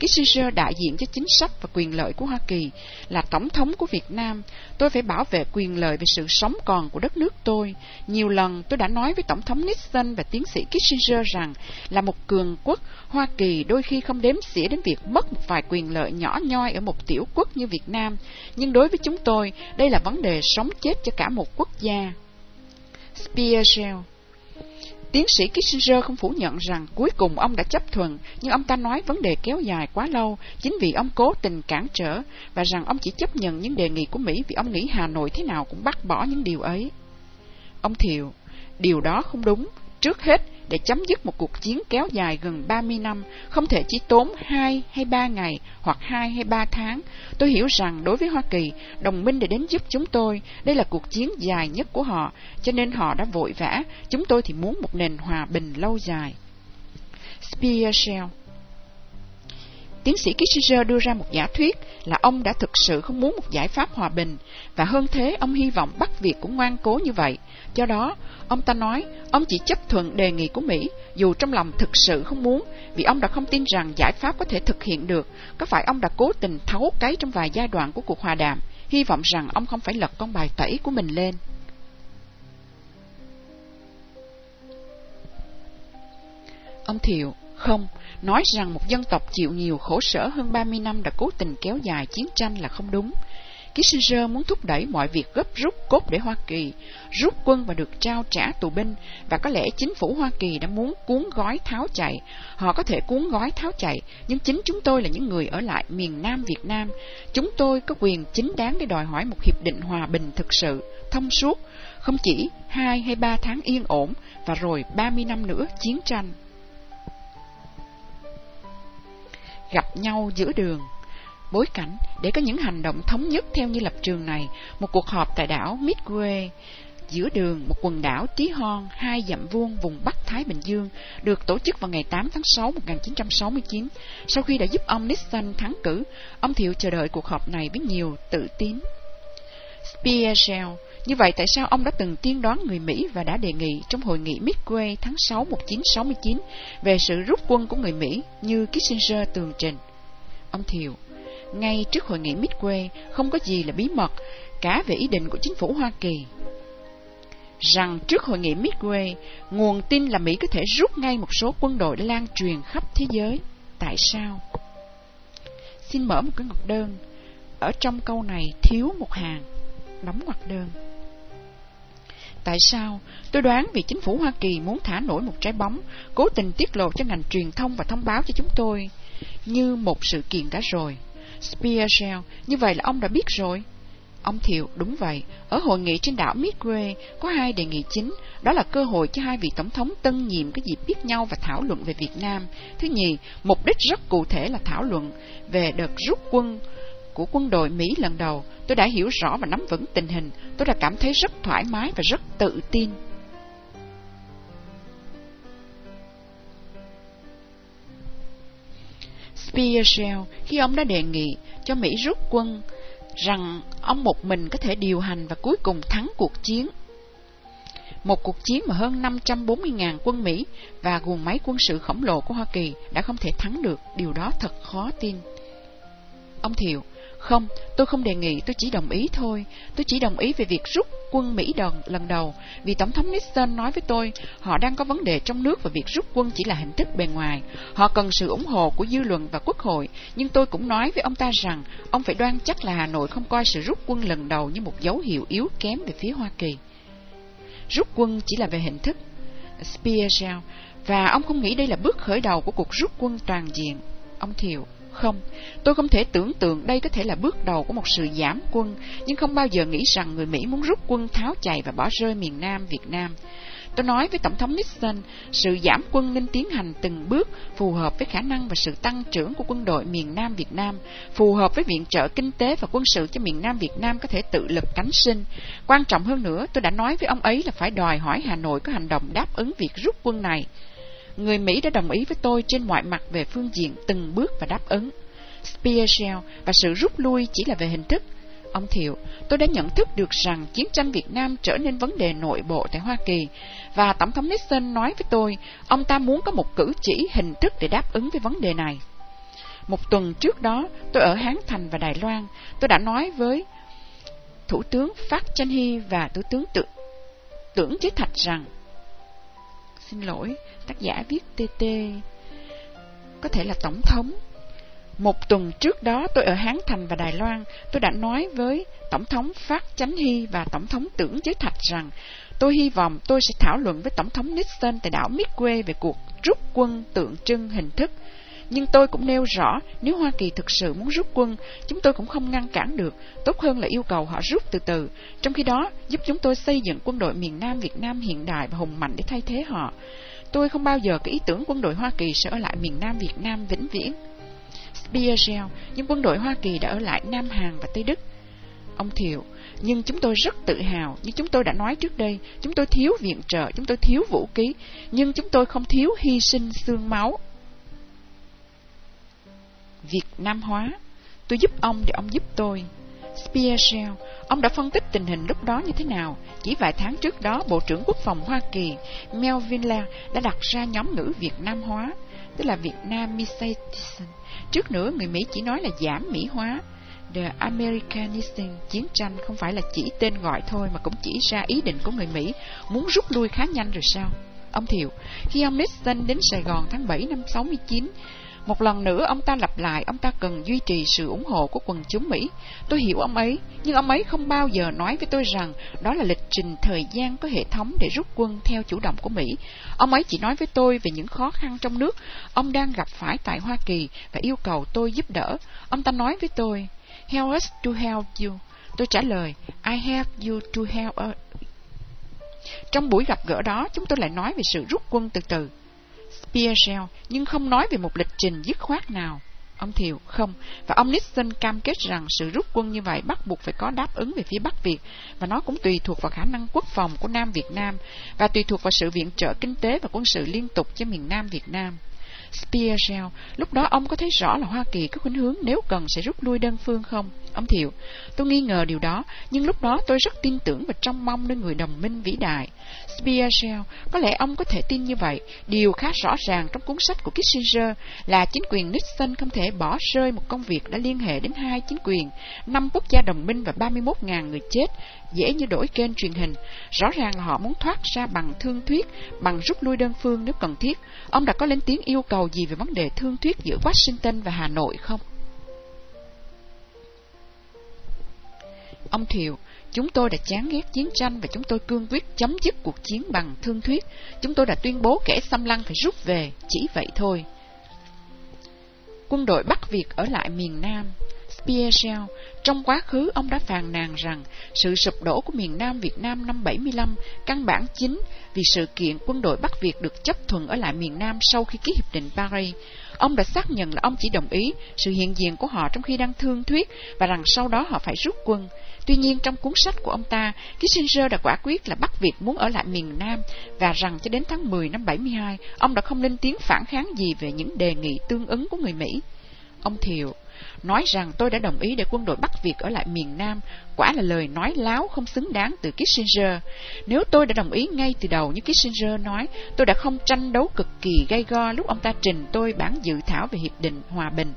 Kissinger đại diện cho chính sách và quyền lợi của Hoa Kỳ, là tổng thống của Việt Nam. Tôi phải bảo vệ quyền lợi về sự sống còn của đất nước tôi. Nhiều lần tôi đã nói với Tổng thống Nixon và tiến sĩ Kissinger rằng là một cường quốc, Hoa Kỳ đôi khi không đếm xỉa đến việc mất một vài quyền lợi nhỏ nhoi ở một tiểu quốc như Việt Nam. Nhưng đối với chúng tôi, đây là vấn đề sống chết cho cả một quốc gia. Spearshell Tiến sĩ Kissinger không phủ nhận rằng cuối cùng ông đã chấp thuận, nhưng ông ta nói vấn đề kéo dài quá lâu chính vì ông cố tình cản trở và rằng ông chỉ chấp nhận những đề nghị của Mỹ vì ông nghĩ Hà Nội thế nào cũng bác bỏ những điều ấy. Ông Thiệu, điều đó không đúng. Trước hết, để chấm dứt một cuộc chiến kéo dài gần 30 năm, không thể chỉ tốn 2 hay 3 ngày hoặc 2 hay 3 tháng. Tôi hiểu rằng đối với Hoa Kỳ, đồng minh để đến giúp chúng tôi, đây là cuộc chiến dài nhất của họ, cho nên họ đã vội vã, chúng tôi thì muốn một nền hòa bình lâu dài. Spearshell Tiến sĩ Kissinger đưa ra một giả thuyết là ông đã thực sự không muốn một giải pháp hòa bình, và hơn thế ông hy vọng Bắc Việt cũng ngoan cố như vậy. Do đó, ông ta nói ông chỉ chấp thuận đề nghị của Mỹ, dù trong lòng thực sự không muốn, vì ông đã không tin rằng giải pháp có thể thực hiện được. Có phải ông đã cố tình thấu cái trong vài giai đoạn của cuộc hòa đàm, hy vọng rằng ông không phải lật con bài tẩy của mình lên. Ông Thiệu, không, nói rằng một dân tộc chịu nhiều khổ sở hơn 30 năm đã cố tình kéo dài chiến tranh là không đúng. Kissinger muốn thúc đẩy mọi việc gấp rút cốt để Hoa Kỳ rút quân và được trao trả tù binh và có lẽ chính phủ Hoa Kỳ đã muốn cuốn gói tháo chạy. Họ có thể cuốn gói tháo chạy, nhưng chính chúng tôi là những người ở lại miền Nam Việt Nam. Chúng tôi có quyền chính đáng để đòi hỏi một hiệp định hòa bình thực sự, thông suốt, không chỉ hai hay ba tháng yên ổn và rồi 30 năm nữa chiến tranh. Gặp nhau giữa đường bối cảnh để có những hành động thống nhất theo như lập trường này. Một cuộc họp tại đảo Midway, giữa đường một quần đảo tí hon, hai dặm vuông vùng Bắc Thái Bình Dương, được tổ chức vào ngày 8 tháng 6 1969. Sau khi đã giúp ông Nixon thắng cử, ông Thiệu chờ đợi cuộc họp này với nhiều tự tín. Spearshell như vậy tại sao ông đã từng tiên đoán người Mỹ và đã đề nghị trong hội nghị Midway tháng 6 1969 về sự rút quân của người Mỹ như Kissinger tường trình? Ông Thiệu ngay trước hội nghị Midway không có gì là bí mật cả về ý định của chính phủ Hoa Kỳ. Rằng trước hội nghị Midway, nguồn tin là Mỹ có thể rút ngay một số quân đội để lan truyền khắp thế giới. Tại sao? Xin mở một cái ngoặc đơn. Ở trong câu này thiếu một hàng. Đóng ngoặc đơn. Tại sao? Tôi đoán vì chính phủ Hoa Kỳ muốn thả nổi một trái bóng, cố tình tiết lộ cho ngành truyền thông và thông báo cho chúng tôi như một sự kiện đã rồi. Spearshell, như vậy là ông đã biết rồi. Ông Thiệu, đúng vậy, ở hội nghị trên đảo Midway có hai đề nghị chính, đó là cơ hội cho hai vị tổng thống tân nhiệm có dịp biết nhau và thảo luận về Việt Nam. Thứ nhì, mục đích rất cụ thể là thảo luận về đợt rút quân của quân đội Mỹ lần đầu. Tôi đã hiểu rõ và nắm vững tình hình, tôi đã cảm thấy rất thoải mái và rất tự tin. Spearshell khi ông đã đề nghị cho Mỹ rút quân rằng ông một mình có thể điều hành và cuối cùng thắng cuộc chiến. Một cuộc chiến mà hơn 540.000 quân Mỹ và guồng máy quân sự khổng lồ của Hoa Kỳ đã không thể thắng được, điều đó thật khó tin. Ông Thiệu, không, tôi không đề nghị, tôi chỉ đồng ý thôi. Tôi chỉ đồng ý về việc rút quân Mỹ đồng lần đầu, vì Tổng thống Nixon nói với tôi, họ đang có vấn đề trong nước và việc rút quân chỉ là hình thức bề ngoài. Họ cần sự ủng hộ của dư luận và quốc hội, nhưng tôi cũng nói với ông ta rằng, ông phải đoan chắc là Hà Nội không coi sự rút quân lần đầu như một dấu hiệu yếu kém về phía Hoa Kỳ. Rút quân chỉ là về hình thức. Spearshell, và ông không nghĩ đây là bước khởi đầu của cuộc rút quân toàn diện. Ông Thiệu, không, tôi không thể tưởng tượng đây có thể là bước đầu của một sự giảm quân, nhưng không bao giờ nghĩ rằng người Mỹ muốn rút quân tháo chạy và bỏ rơi miền Nam Việt Nam. Tôi nói với Tổng thống Nixon, sự giảm quân nên tiến hành từng bước phù hợp với khả năng và sự tăng trưởng của quân đội miền Nam Việt Nam, phù hợp với viện trợ kinh tế và quân sự cho miền Nam Việt Nam có thể tự lực cánh sinh. Quan trọng hơn nữa, tôi đã nói với ông ấy là phải đòi hỏi Hà Nội có hành động đáp ứng việc rút quân này người Mỹ đã đồng ý với tôi trên mọi mặt về phương diện từng bước và đáp ứng. Spearshell và sự rút lui chỉ là về hình thức. Ông Thiệu, tôi đã nhận thức được rằng chiến tranh Việt Nam trở nên vấn đề nội bộ tại Hoa Kỳ, và Tổng thống Nixon nói với tôi, ông ta muốn có một cử chỉ hình thức để đáp ứng với vấn đề này. Một tuần trước đó, tôi ở Hán Thành và Đài Loan, tôi đã nói với Thủ tướng Phát Chanh Hy và Thủ tướng Tưởng, tưởng Chế Thạch rằng Xin lỗi, tác giả viết TT Có thể là Tổng thống Một tuần trước đó tôi ở Hán Thành và Đài Loan Tôi đã nói với Tổng thống Phát Chánh Hy và Tổng thống Tưởng Chế Thạch rằng Tôi hy vọng tôi sẽ thảo luận với Tổng thống Nixon tại đảo Midway về cuộc rút quân tượng trưng hình thức nhưng tôi cũng nêu rõ, nếu Hoa Kỳ thực sự muốn rút quân, chúng tôi cũng không ngăn cản được, tốt hơn là yêu cầu họ rút từ từ. Trong khi đó, giúp chúng tôi xây dựng quân đội miền Nam Việt Nam hiện đại và hùng mạnh để thay thế họ. Tôi không bao giờ có ý tưởng quân đội Hoa Kỳ sẽ ở lại miền Nam Việt Nam vĩnh viễn. Speargel, nhưng quân đội Hoa Kỳ đã ở lại Nam Hàn và Tây Đức. Ông Thiệu, nhưng chúng tôi rất tự hào, như chúng tôi đã nói trước đây, chúng tôi thiếu viện trợ, chúng tôi thiếu vũ khí, nhưng chúng tôi không thiếu hy sinh xương máu. Việt Nam hóa. Tôi giúp ông để ông giúp tôi. Spearshell, ông đã phân tích tình hình lúc đó như thế nào? Chỉ vài tháng trước đó, Bộ trưởng Quốc phòng Hoa Kỳ Melvin La đã đặt ra nhóm ngữ Việt Nam hóa, tức là Việt Nam Missation. Trước nữa, người Mỹ chỉ nói là giảm Mỹ hóa. The Americanism, chiến tranh không phải là chỉ tên gọi thôi mà cũng chỉ ra ý định của người Mỹ muốn rút lui khá nhanh rồi sao? Ông Thiệu, khi ông Nixon đến Sài Gòn tháng 7 năm 69, một lần nữa ông ta lặp lại ông ta cần duy trì sự ủng hộ của quần chúng Mỹ. Tôi hiểu ông ấy, nhưng ông ấy không bao giờ nói với tôi rằng đó là lịch trình thời gian có hệ thống để rút quân theo chủ động của Mỹ. Ông ấy chỉ nói với tôi về những khó khăn trong nước ông đang gặp phải tại Hoa Kỳ và yêu cầu tôi giúp đỡ. Ông ta nói với tôi, Help us to help you. Tôi trả lời, I help you to help us. Trong buổi gặp gỡ đó, chúng tôi lại nói về sự rút quân từ từ. Spearshell, nhưng không nói về một lịch trình dứt khoát nào. Ông Thiệu, không, và ông Nixon cam kết rằng sự rút quân như vậy bắt buộc phải có đáp ứng về phía Bắc Việt, và nó cũng tùy thuộc vào khả năng quốc phòng của Nam Việt Nam, và tùy thuộc vào sự viện trợ kinh tế và quân sự liên tục cho miền Nam Việt Nam. Spearshell, lúc đó ông có thấy rõ là Hoa Kỳ có khuynh hướng nếu cần sẽ rút lui đơn phương không? Ông Thiệu, tôi nghi ngờ điều đó, nhưng lúc đó tôi rất tin tưởng và trông mong nơi người đồng minh vĩ đại. Spearshell, có lẽ ông có thể tin như vậy. Điều khá rõ ràng trong cuốn sách của Kissinger là chính quyền Nixon không thể bỏ rơi một công việc đã liên hệ đến hai chính quyền, năm quốc gia đồng minh và 31.000 người chết, dễ như đổi kênh truyền hình. Rõ ràng là họ muốn thoát ra bằng thương thuyết, bằng rút lui đơn phương nếu cần thiết. Ông đã có lên tiếng yêu cầu gì về vấn đề thương thuyết giữa Washington và Hà Nội không? Ông Thiệu, chúng tôi đã chán ghét chiến tranh và chúng tôi cương quyết chấm dứt cuộc chiến bằng thương thuyết. Chúng tôi đã tuyên bố kẻ xâm lăng phải rút về, chỉ vậy thôi. Quân đội Bắc Việt ở lại miền Nam. Spearshell, trong quá khứ ông đã phàn nàn rằng sự sụp đổ của miền Nam Việt Nam năm 75 căn bản chính vì sự kiện quân đội Bắc Việt được chấp thuận ở lại miền Nam sau khi ký hiệp định Paris. Ông đã xác nhận là ông chỉ đồng ý sự hiện diện của họ trong khi đang thương thuyết và rằng sau đó họ phải rút quân. Tuy nhiên, trong cuốn sách của ông ta, Kissinger đã quả quyết là Bắc Việt muốn ở lại miền Nam và rằng cho đến tháng 10 năm 72, ông đã không lên tiếng phản kháng gì về những đề nghị tương ứng của người Mỹ. Ông Thiệu nói rằng tôi đã đồng ý để quân đội Bắc Việt ở lại miền Nam, quả là lời nói láo không xứng đáng từ Kissinger. Nếu tôi đã đồng ý ngay từ đầu như Kissinger nói, tôi đã không tranh đấu cực kỳ gay go lúc ông ta trình tôi bản dự thảo về Hiệp định Hòa Bình.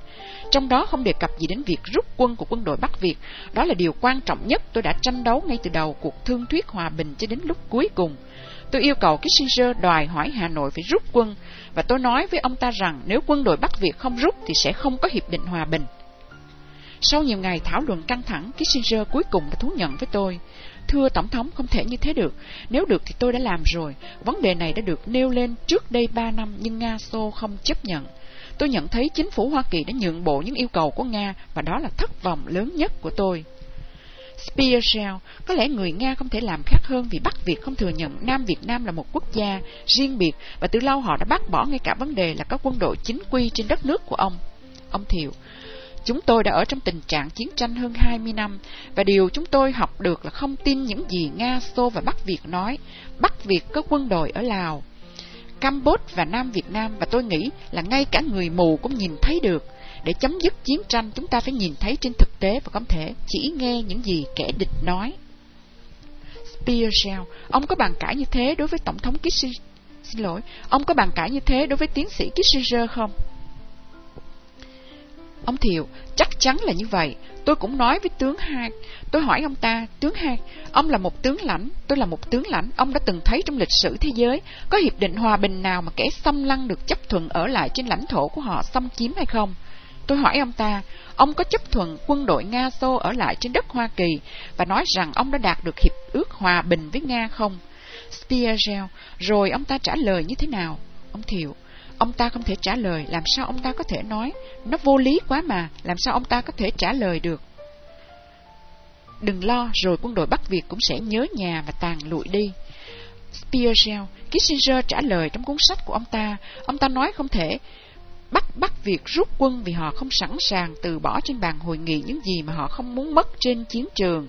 Trong đó không đề cập gì đến việc rút quân của quân đội Bắc Việt. Đó là điều quan trọng nhất tôi đã tranh đấu ngay từ đầu cuộc thương thuyết hòa bình cho đến lúc cuối cùng. Tôi yêu cầu Kissinger đòi hỏi Hà Nội phải rút quân, và tôi nói với ông ta rằng nếu quân đội Bắc Việt không rút thì sẽ không có hiệp định hòa bình. Sau nhiều ngày thảo luận căng thẳng, Kissinger cuối cùng đã thú nhận với tôi. Thưa Tổng thống, không thể như thế được. Nếu được thì tôi đã làm rồi. Vấn đề này đã được nêu lên trước đây ba năm, nhưng Nga Xô không chấp nhận. Tôi nhận thấy chính phủ Hoa Kỳ đã nhượng bộ những yêu cầu của Nga, và đó là thất vọng lớn nhất của tôi. Spearshell, có lẽ người Nga không thể làm khác hơn vì Bắc Việt không thừa nhận Nam Việt Nam là một quốc gia riêng biệt và từ lâu họ đã bác bỏ ngay cả vấn đề là có quân đội chính quy trên đất nước của ông. Ông Thiệu, Chúng tôi đã ở trong tình trạng chiến tranh hơn 20 năm, và điều chúng tôi học được là không tin những gì Nga, Xô và Bắc Việt nói. Bắc Việt có quân đội ở Lào. Campuchia và Nam Việt Nam và tôi nghĩ là ngay cả người mù cũng nhìn thấy được. Để chấm dứt chiến tranh, chúng ta phải nhìn thấy trên thực tế và không thể chỉ nghe những gì kẻ địch nói. Spearshell, ông có bàn cãi như thế đối với Tổng thống Kissinger? Xin lỗi, ông có bàn cãi như thế đối với tiến sĩ Kissinger không? Ông Thiệu, chắc chắn là như vậy. Tôi cũng nói với tướng Hai. Tôi hỏi ông ta, tướng Hai, ông là một tướng lãnh, tôi là một tướng lãnh. Ông đã từng thấy trong lịch sử thế giới có hiệp định hòa bình nào mà kẻ xâm lăng được chấp thuận ở lại trên lãnh thổ của họ xâm chiếm hay không? Tôi hỏi ông ta, ông có chấp thuận quân đội Nga Xô ở lại trên đất Hoa Kỳ và nói rằng ông đã đạt được hiệp ước hòa bình với Nga không? Spiegel, rồi ông ta trả lời như thế nào? Ông Thiệu, ông ta không thể trả lời, làm sao ông ta có thể nói? Nó vô lý quá mà, làm sao ông ta có thể trả lời được? Đừng lo, rồi quân đội Bắc Việt cũng sẽ nhớ nhà và tàn lụi đi. Speargel, Kissinger trả lời trong cuốn sách của ông ta, ông ta nói không thể bắt bắt việc rút quân vì họ không sẵn sàng từ bỏ trên bàn hội nghị những gì mà họ không muốn mất trên chiến trường.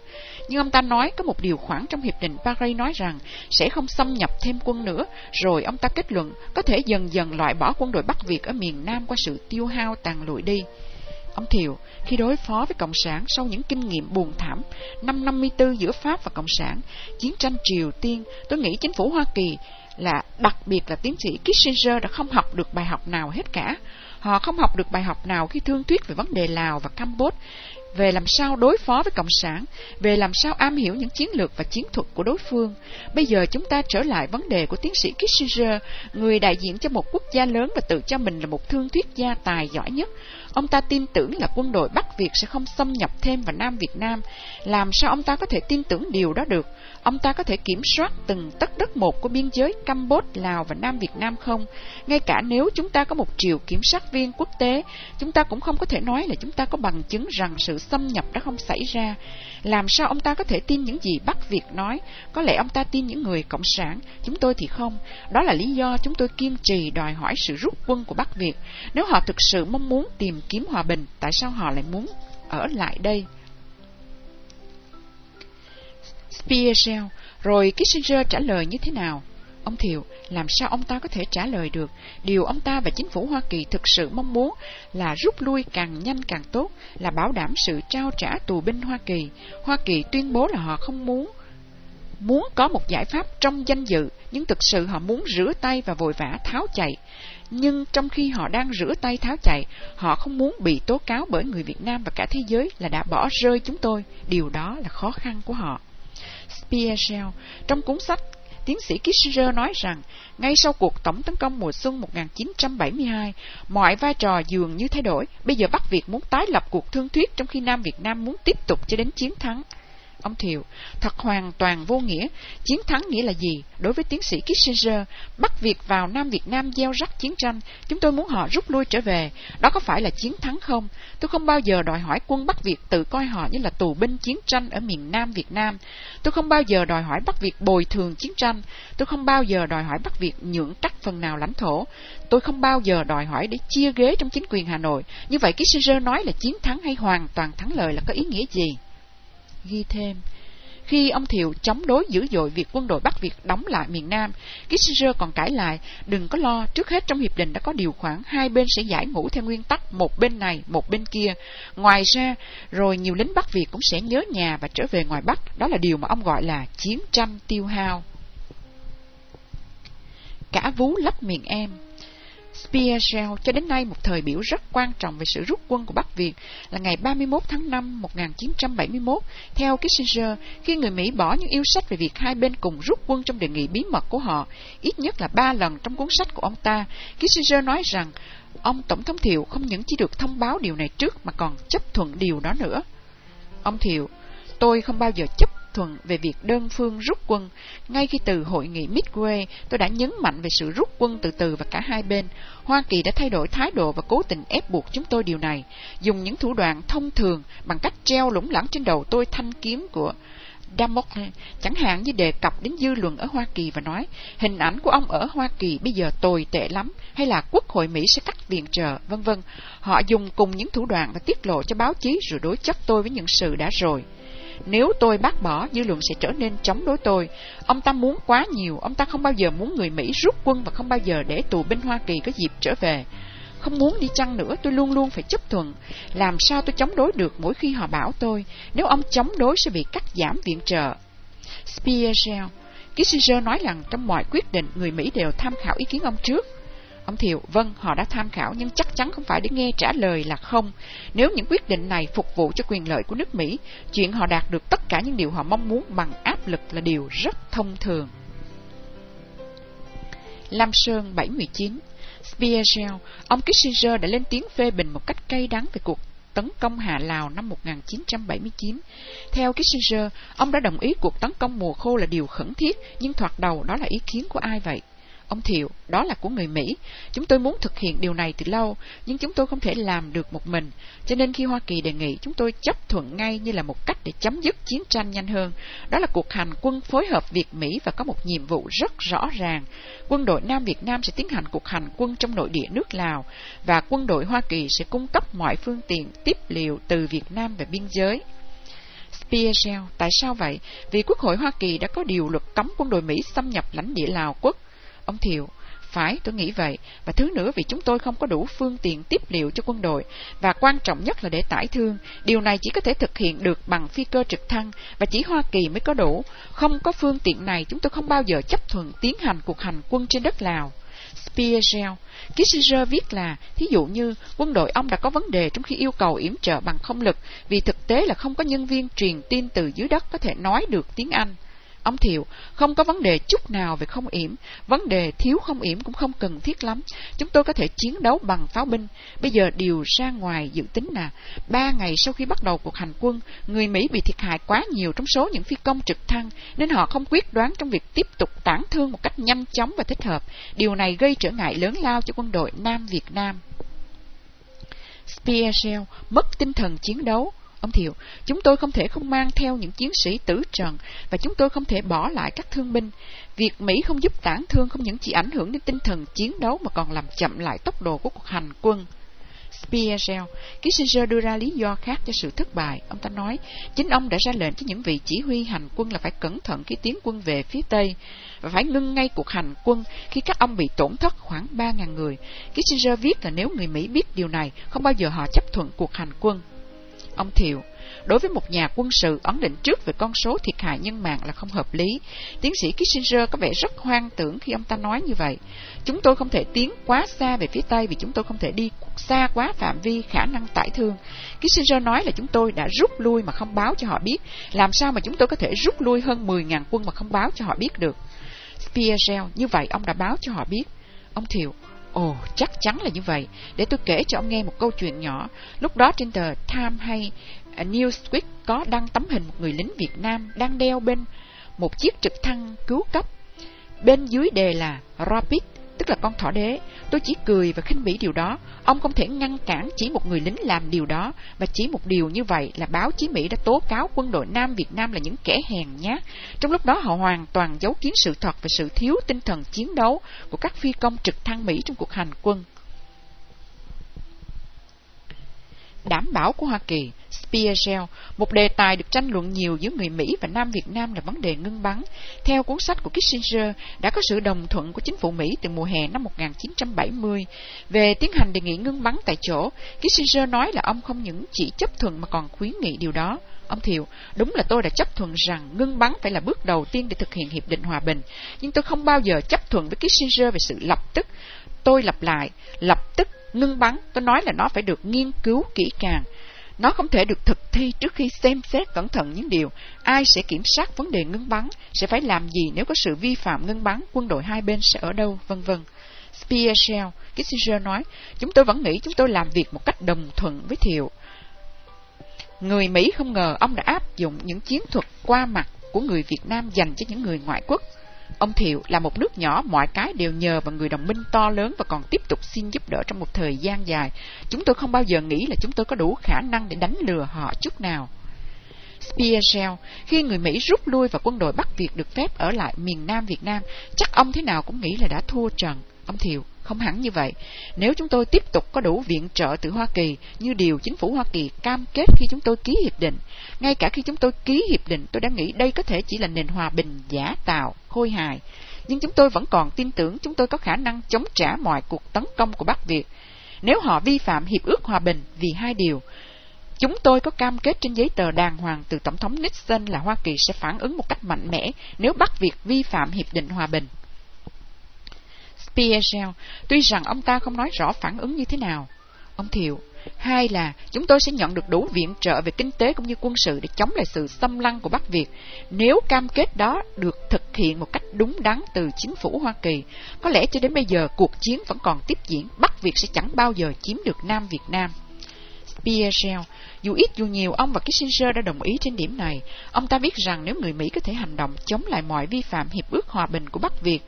Nhưng ông ta nói có một điều khoản trong Hiệp định Paris nói rằng sẽ không xâm nhập thêm quân nữa, rồi ông ta kết luận có thể dần dần loại bỏ quân đội Bắc Việt ở miền Nam qua sự tiêu hao tàn lụi đi. Ông Thiệu, khi đối phó với Cộng sản sau những kinh nghiệm buồn thảm năm 54 giữa Pháp và Cộng sản, chiến tranh Triều Tiên, tôi nghĩ chính phủ Hoa Kỳ là đặc biệt là tiến sĩ Kissinger đã không học được bài học nào hết cả. Họ không học được bài học nào khi thương thuyết về vấn đề Lào và Campuchia, về làm sao đối phó với Cộng sản, về làm sao am hiểu những chiến lược và chiến thuật của đối phương. Bây giờ chúng ta trở lại vấn đề của tiến sĩ Kissinger, người đại diện cho một quốc gia lớn và tự cho mình là một thương thuyết gia tài giỏi nhất. Ông ta tin tưởng là quân đội Bắc Việt sẽ không xâm nhập thêm vào Nam Việt Nam. Làm sao ông ta có thể tin tưởng điều đó được? Ông ta có thể kiểm soát từng tấc đất một của biên giới Campuchia, Lào và Nam Việt Nam không? Ngay cả nếu chúng ta có một triệu kiểm sát viên quốc tế, chúng ta cũng không có thể nói là chúng ta có bằng chứng rằng sự xâm nhập đã không xảy ra. Làm sao ông ta có thể tin những gì Bắc Việt nói? Có lẽ ông ta tin những người Cộng sản, chúng tôi thì không. Đó là lý do chúng tôi kiên trì đòi hỏi sự rút quân của Bắc Việt. Nếu họ thực sự mong muốn tìm kiếm hòa bình, tại sao họ lại muốn ở lại đây? Spiegel, rồi Kissinger trả lời như thế nào? Ông Thiệu, làm sao ông ta có thể trả lời được? Điều ông ta và chính phủ Hoa Kỳ thực sự mong muốn là rút lui càng nhanh càng tốt, là bảo đảm sự trao trả tù binh Hoa Kỳ. Hoa Kỳ tuyên bố là họ không muốn muốn có một giải pháp trong danh dự, nhưng thực sự họ muốn rửa tay và vội vã tháo chạy. Nhưng trong khi họ đang rửa tay tháo chạy, họ không muốn bị tố cáo bởi người Việt Nam và cả thế giới là đã bỏ rơi chúng tôi. Điều đó là khó khăn của họ. Spiegel. trong cuốn sách tiến sĩ Kissinger nói rằng, ngay sau cuộc tổng tấn công mùa xuân 1972, mọi vai trò dường như thay đổi. Bây giờ Bắc Việt muốn tái lập cuộc thương thuyết trong khi Nam Việt Nam muốn tiếp tục cho đến chiến thắng. Ông Thiệu, thật hoàn toàn vô nghĩa. Chiến thắng nghĩa là gì? Đối với tiến sĩ Kissinger, bắt Việt vào Nam Việt Nam gieo rắc chiến tranh, chúng tôi muốn họ rút lui trở về. Đó có phải là chiến thắng không? Tôi không bao giờ đòi hỏi quân Bắc Việt tự coi họ như là tù binh chiến tranh ở miền Nam Việt Nam. Tôi không bao giờ đòi hỏi Bắc Việt bồi thường chiến tranh. Tôi không bao giờ đòi hỏi Bắc Việt nhượng cắt phần nào lãnh thổ. Tôi không bao giờ đòi hỏi để chia ghế trong chính quyền Hà Nội. Như vậy Kissinger nói là chiến thắng hay hoàn toàn thắng lợi là có ý nghĩa gì? Ghi thêm. Khi ông Thiệu chống đối dữ dội việc quân đội Bắc Việt đóng lại miền Nam, Kissinger còn cãi lại, đừng có lo, trước hết trong hiệp định đã có điều khoản hai bên sẽ giải ngũ theo nguyên tắc một bên này, một bên kia. Ngoài ra, rồi nhiều lính Bắc Việt cũng sẽ nhớ nhà và trở về ngoài Bắc, đó là điều mà ông gọi là chiến tranh tiêu hao. Cả vú lấp miệng em Spearshell cho đến nay một thời biểu rất quan trọng về sự rút quân của Bắc Việt là ngày 31 tháng 5 1971 theo Kissinger khi người Mỹ bỏ những yêu sách về việc hai bên cùng rút quân trong đề nghị bí mật của họ ít nhất là ba lần trong cuốn sách của ông ta. Kissinger nói rằng ông Tổng thống Thiệu không những chỉ được thông báo điều này trước mà còn chấp thuận điều đó nữa. Ông Thiệu, tôi không bao giờ chấp thuận về việc đơn phương rút quân. Ngay khi từ hội nghị Midway, tôi đã nhấn mạnh về sự rút quân từ từ và cả hai bên. Hoa Kỳ đã thay đổi thái độ và cố tình ép buộc chúng tôi điều này, dùng những thủ đoạn thông thường bằng cách treo lủng lẳng trên đầu tôi thanh kiếm của Damocles, chẳng hạn như đề cập đến dư luận ở Hoa Kỳ và nói hình ảnh của ông ở Hoa Kỳ bây giờ tồi tệ lắm, hay là Quốc hội Mỹ sẽ cắt viện trợ, vân vân. Họ dùng cùng những thủ đoạn và tiết lộ cho báo chí rồi đối chất tôi với những sự đã rồi. Nếu tôi bác bỏ, dư luận sẽ trở nên chống đối tôi. Ông ta muốn quá nhiều, ông ta không bao giờ muốn người Mỹ rút quân và không bao giờ để tù binh Hoa Kỳ có dịp trở về. Không muốn đi chăng nữa, tôi luôn luôn phải chấp thuận. Làm sao tôi chống đối được mỗi khi họ bảo tôi, nếu ông chống đối sẽ bị cắt giảm viện trợ. Spearshell Kissinger nói rằng trong mọi quyết định, người Mỹ đều tham khảo ý kiến ông trước. Ông Thiệu, vâng, họ đã tham khảo nhưng chắc chắn không phải để nghe trả lời là không. Nếu những quyết định này phục vụ cho quyền lợi của nước Mỹ, chuyện họ đạt được tất cả những điều họ mong muốn bằng áp lực là điều rất thông thường. Lam Sơn 719 Spearshell, ông Kissinger đã lên tiếng phê bình một cách cay đắng về cuộc tấn công Hà Lào năm 1979. Theo Kissinger, ông đã đồng ý cuộc tấn công mùa khô là điều khẩn thiết, nhưng thoạt đầu đó là ý kiến của ai vậy? Ông Thiệu, đó là của người Mỹ. Chúng tôi muốn thực hiện điều này từ lâu, nhưng chúng tôi không thể làm được một mình. Cho nên khi Hoa Kỳ đề nghị, chúng tôi chấp thuận ngay như là một cách để chấm dứt chiến tranh nhanh hơn. Đó là cuộc hành quân phối hợp Việt Mỹ và có một nhiệm vụ rất rõ ràng. Quân đội Nam Việt Nam sẽ tiến hành cuộc hành quân trong nội địa nước Lào, và quân đội Hoa Kỳ sẽ cung cấp mọi phương tiện tiếp liệu từ Việt Nam về biên giới. Spearshell, tại sao vậy? Vì Quốc hội Hoa Kỳ đã có điều luật cấm quân đội Mỹ xâm nhập lãnh địa Lào quốc Ông Thiệu, phải, tôi nghĩ vậy. Và thứ nữa vì chúng tôi không có đủ phương tiện tiếp liệu cho quân đội. Và quan trọng nhất là để tải thương. Điều này chỉ có thể thực hiện được bằng phi cơ trực thăng và chỉ Hoa Kỳ mới có đủ. Không có phương tiện này, chúng tôi không bao giờ chấp thuận tiến hành cuộc hành quân trên đất Lào. Spiegel. Kissinger viết là, thí dụ như quân đội ông đã có vấn đề trong khi yêu cầu yểm trợ bằng không lực, vì thực tế là không có nhân viên truyền tin từ dưới đất có thể nói được tiếng Anh. Ông Thiệu, không có vấn đề chút nào về không yểm, vấn đề thiếu không yểm cũng không cần thiết lắm. Chúng tôi có thể chiến đấu bằng pháo binh. Bây giờ điều ra ngoài dự tính là, ba ngày sau khi bắt đầu cuộc hành quân, người Mỹ bị thiệt hại quá nhiều trong số những phi công trực thăng, nên họ không quyết đoán trong việc tiếp tục tản thương một cách nhanh chóng và thích hợp. Điều này gây trở ngại lớn lao cho quân đội Nam Việt Nam. Spearshell mất tinh thần chiến đấu, Ông Thiệu, chúng tôi không thể không mang theo những chiến sĩ tử trần và chúng tôi không thể bỏ lại các thương binh. Việc Mỹ không giúp tản thương không những chỉ ảnh hưởng đến tinh thần chiến đấu mà còn làm chậm lại tốc độ của cuộc hành quân. Spearshell, Kissinger đưa ra lý do khác cho sự thất bại. Ông ta nói, chính ông đã ra lệnh cho những vị chỉ huy hành quân là phải cẩn thận khi tiến quân về phía Tây và phải ngưng ngay cuộc hành quân khi các ông bị tổn thất khoảng 3.000 người. Kissinger viết là nếu người Mỹ biết điều này, không bao giờ họ chấp thuận cuộc hành quân. Ông Thiệu, đối với một nhà quân sự ấn định trước về con số thiệt hại nhân mạng là không hợp lý. Tiến sĩ Kissinger có vẻ rất hoang tưởng khi ông ta nói như vậy. Chúng tôi không thể tiến quá xa về phía Tây vì chúng tôi không thể đi xa quá phạm vi khả năng tải thương. Kissinger nói là chúng tôi đã rút lui mà không báo cho họ biết. Làm sao mà chúng tôi có thể rút lui hơn 10.000 quân mà không báo cho họ biết được? Speargel, như vậy ông đã báo cho họ biết. Ông Thiệu, Ồ, chắc chắn là như vậy. Để tôi kể cho ông nghe một câu chuyện nhỏ. Lúc đó trên tờ Time hay à, Newsweek có đăng tấm hình một người lính Việt Nam đang đeo bên một chiếc trực thăng cứu cấp. Bên dưới đề là Rapid tức là con thỏ đế. Tôi chỉ cười và khinh bỉ điều đó. Ông không thể ngăn cản chỉ một người lính làm điều đó, và chỉ một điều như vậy là báo chí Mỹ đã tố cáo quân đội Nam Việt Nam là những kẻ hèn nhát. Trong lúc đó họ hoàn toàn giấu kín sự thật về sự thiếu tinh thần chiến đấu của các phi công trực thăng Mỹ trong cuộc hành quân. Đảm bảo của Hoa Kỳ Spearshell, một đề tài được tranh luận nhiều giữa người Mỹ và Nam Việt Nam là vấn đề ngưng bắn. Theo cuốn sách của Kissinger, đã có sự đồng thuận của chính phủ Mỹ từ mùa hè năm 1970 về tiến hành đề nghị ngưng bắn tại chỗ. Kissinger nói là ông không những chỉ chấp thuận mà còn khuyến nghị điều đó. Ông Thiệu, đúng là tôi đã chấp thuận rằng ngưng bắn phải là bước đầu tiên để thực hiện hiệp định hòa bình, nhưng tôi không bao giờ chấp thuận với Kissinger về sự lập tức. Tôi lặp lại, lập tức ngưng bắn, tôi nói là nó phải được nghiên cứu kỹ càng. Nó không thể được thực thi trước khi xem xét cẩn thận những điều ai sẽ kiểm soát vấn đề ngưng bắn, sẽ phải làm gì nếu có sự vi phạm ngưng bắn, quân đội hai bên sẽ ở đâu, vân vân. Spearshell, Kissinger nói, chúng tôi vẫn nghĩ chúng tôi làm việc một cách đồng thuận với Thiệu. Người Mỹ không ngờ ông đã áp dụng những chiến thuật qua mặt của người Việt Nam dành cho những người ngoại quốc. Ông Thiệu là một nước nhỏ, mọi cái đều nhờ vào người đồng minh to lớn và còn tiếp tục xin giúp đỡ trong một thời gian dài. Chúng tôi không bao giờ nghĩ là chúng tôi có đủ khả năng để đánh lừa họ chút nào. Spearshell, khi người Mỹ rút lui và quân đội Bắc Việt được phép ở lại miền Nam Việt Nam, chắc ông thế nào cũng nghĩ là đã thua trận. Ông Thiệu, không hẳn như vậy. Nếu chúng tôi tiếp tục có đủ viện trợ từ Hoa Kỳ như điều chính phủ Hoa Kỳ cam kết khi chúng tôi ký hiệp định, ngay cả khi chúng tôi ký hiệp định tôi đã nghĩ đây có thể chỉ là nền hòa bình giả tạo, khôi hài. Nhưng chúng tôi vẫn còn tin tưởng chúng tôi có khả năng chống trả mọi cuộc tấn công của Bắc Việt. Nếu họ vi phạm hiệp ước hòa bình vì hai điều, Chúng tôi có cam kết trên giấy tờ đàng hoàng từ Tổng thống Nixon là Hoa Kỳ sẽ phản ứng một cách mạnh mẽ nếu Bắc Việt vi phạm Hiệp định Hòa bình. Pierre, tuy rằng ông ta không nói rõ phản ứng như thế nào. Ông Thiệu, hai là chúng tôi sẽ nhận được đủ viện trợ về kinh tế cũng như quân sự để chống lại sự xâm lăng của Bắc Việt. Nếu cam kết đó được thực hiện một cách đúng đắn từ chính phủ Hoa Kỳ, có lẽ cho đến bây giờ cuộc chiến vẫn còn tiếp diễn, Bắc Việt sẽ chẳng bao giờ chiếm được Nam Việt Nam. Pierre, Dù ít dù nhiều, ông và Kissinger đã đồng ý trên điểm này. Ông ta biết rằng nếu người Mỹ có thể hành động chống lại mọi vi phạm hiệp ước hòa bình của Bắc Việt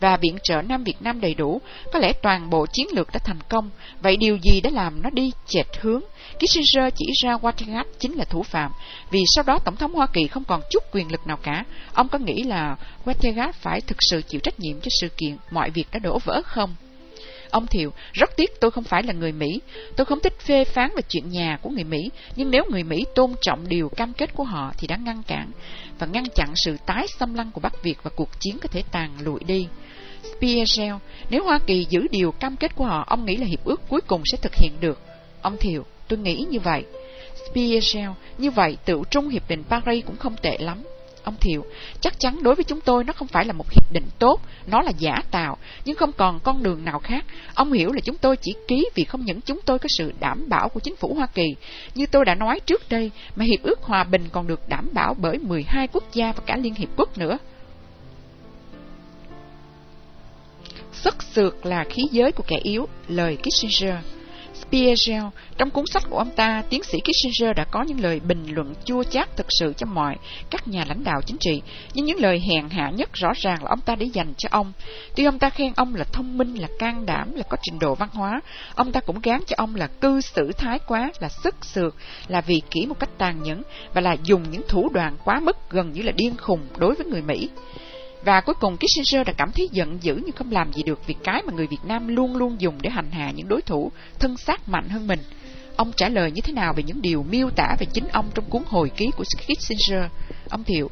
và viện trợ Nam Việt Nam đầy đủ, có lẽ toàn bộ chiến lược đã thành công. Vậy điều gì đã làm nó đi chệch hướng? Kissinger chỉ ra Watergate chính là thủ phạm, vì sau đó Tổng thống Hoa Kỳ không còn chút quyền lực nào cả. Ông có nghĩ là Watergate phải thực sự chịu trách nhiệm cho sự kiện mọi việc đã đổ vỡ không? Ông Thiệu, rất tiếc tôi không phải là người Mỹ. Tôi không thích phê phán về chuyện nhà của người Mỹ, nhưng nếu người Mỹ tôn trọng điều cam kết của họ thì đã ngăn cản và ngăn chặn sự tái xâm lăng của Bắc Việt và cuộc chiến có thể tàn lụi đi. Pierre, nếu Hoa Kỳ giữ điều cam kết của họ, ông nghĩ là hiệp ước cuối cùng sẽ thực hiện được. Ông Thiệu, tôi nghĩ như vậy. Pierre, như vậy tự trung hiệp định Paris cũng không tệ lắm. Ông Thiệu, chắc chắn đối với chúng tôi nó không phải là một hiệp định tốt, nó là giả tạo, nhưng không còn con đường nào khác. Ông hiểu là chúng tôi chỉ ký vì không những chúng tôi có sự đảm bảo của chính phủ Hoa Kỳ, như tôi đã nói trước đây, mà hiệp ước hòa bình còn được đảm bảo bởi 12 quốc gia và cả Liên Hiệp Quốc nữa. Sức sược là khí giới của kẻ yếu, lời Kissinger. Spiegel, trong cuốn sách của ông ta, tiến sĩ Kissinger đã có những lời bình luận chua chát thực sự cho mọi các nhà lãnh đạo chính trị, nhưng những lời hèn hạ nhất rõ ràng là ông ta để dành cho ông. Tuy ông ta khen ông là thông minh, là can đảm, là có trình độ văn hóa, ông ta cũng gán cho ông là cư xử thái quá, là sức sượt, là vì kỹ một cách tàn nhẫn và là dùng những thủ đoạn quá mức gần như là điên khùng đối với người Mỹ. Và cuối cùng Kissinger đã cảm thấy giận dữ nhưng không làm gì được vì cái mà người Việt Nam luôn luôn dùng để hành hạ những đối thủ thân xác mạnh hơn mình. Ông trả lời như thế nào về những điều miêu tả về chính ông trong cuốn hồi ký của Kissinger? Ông Thiệu,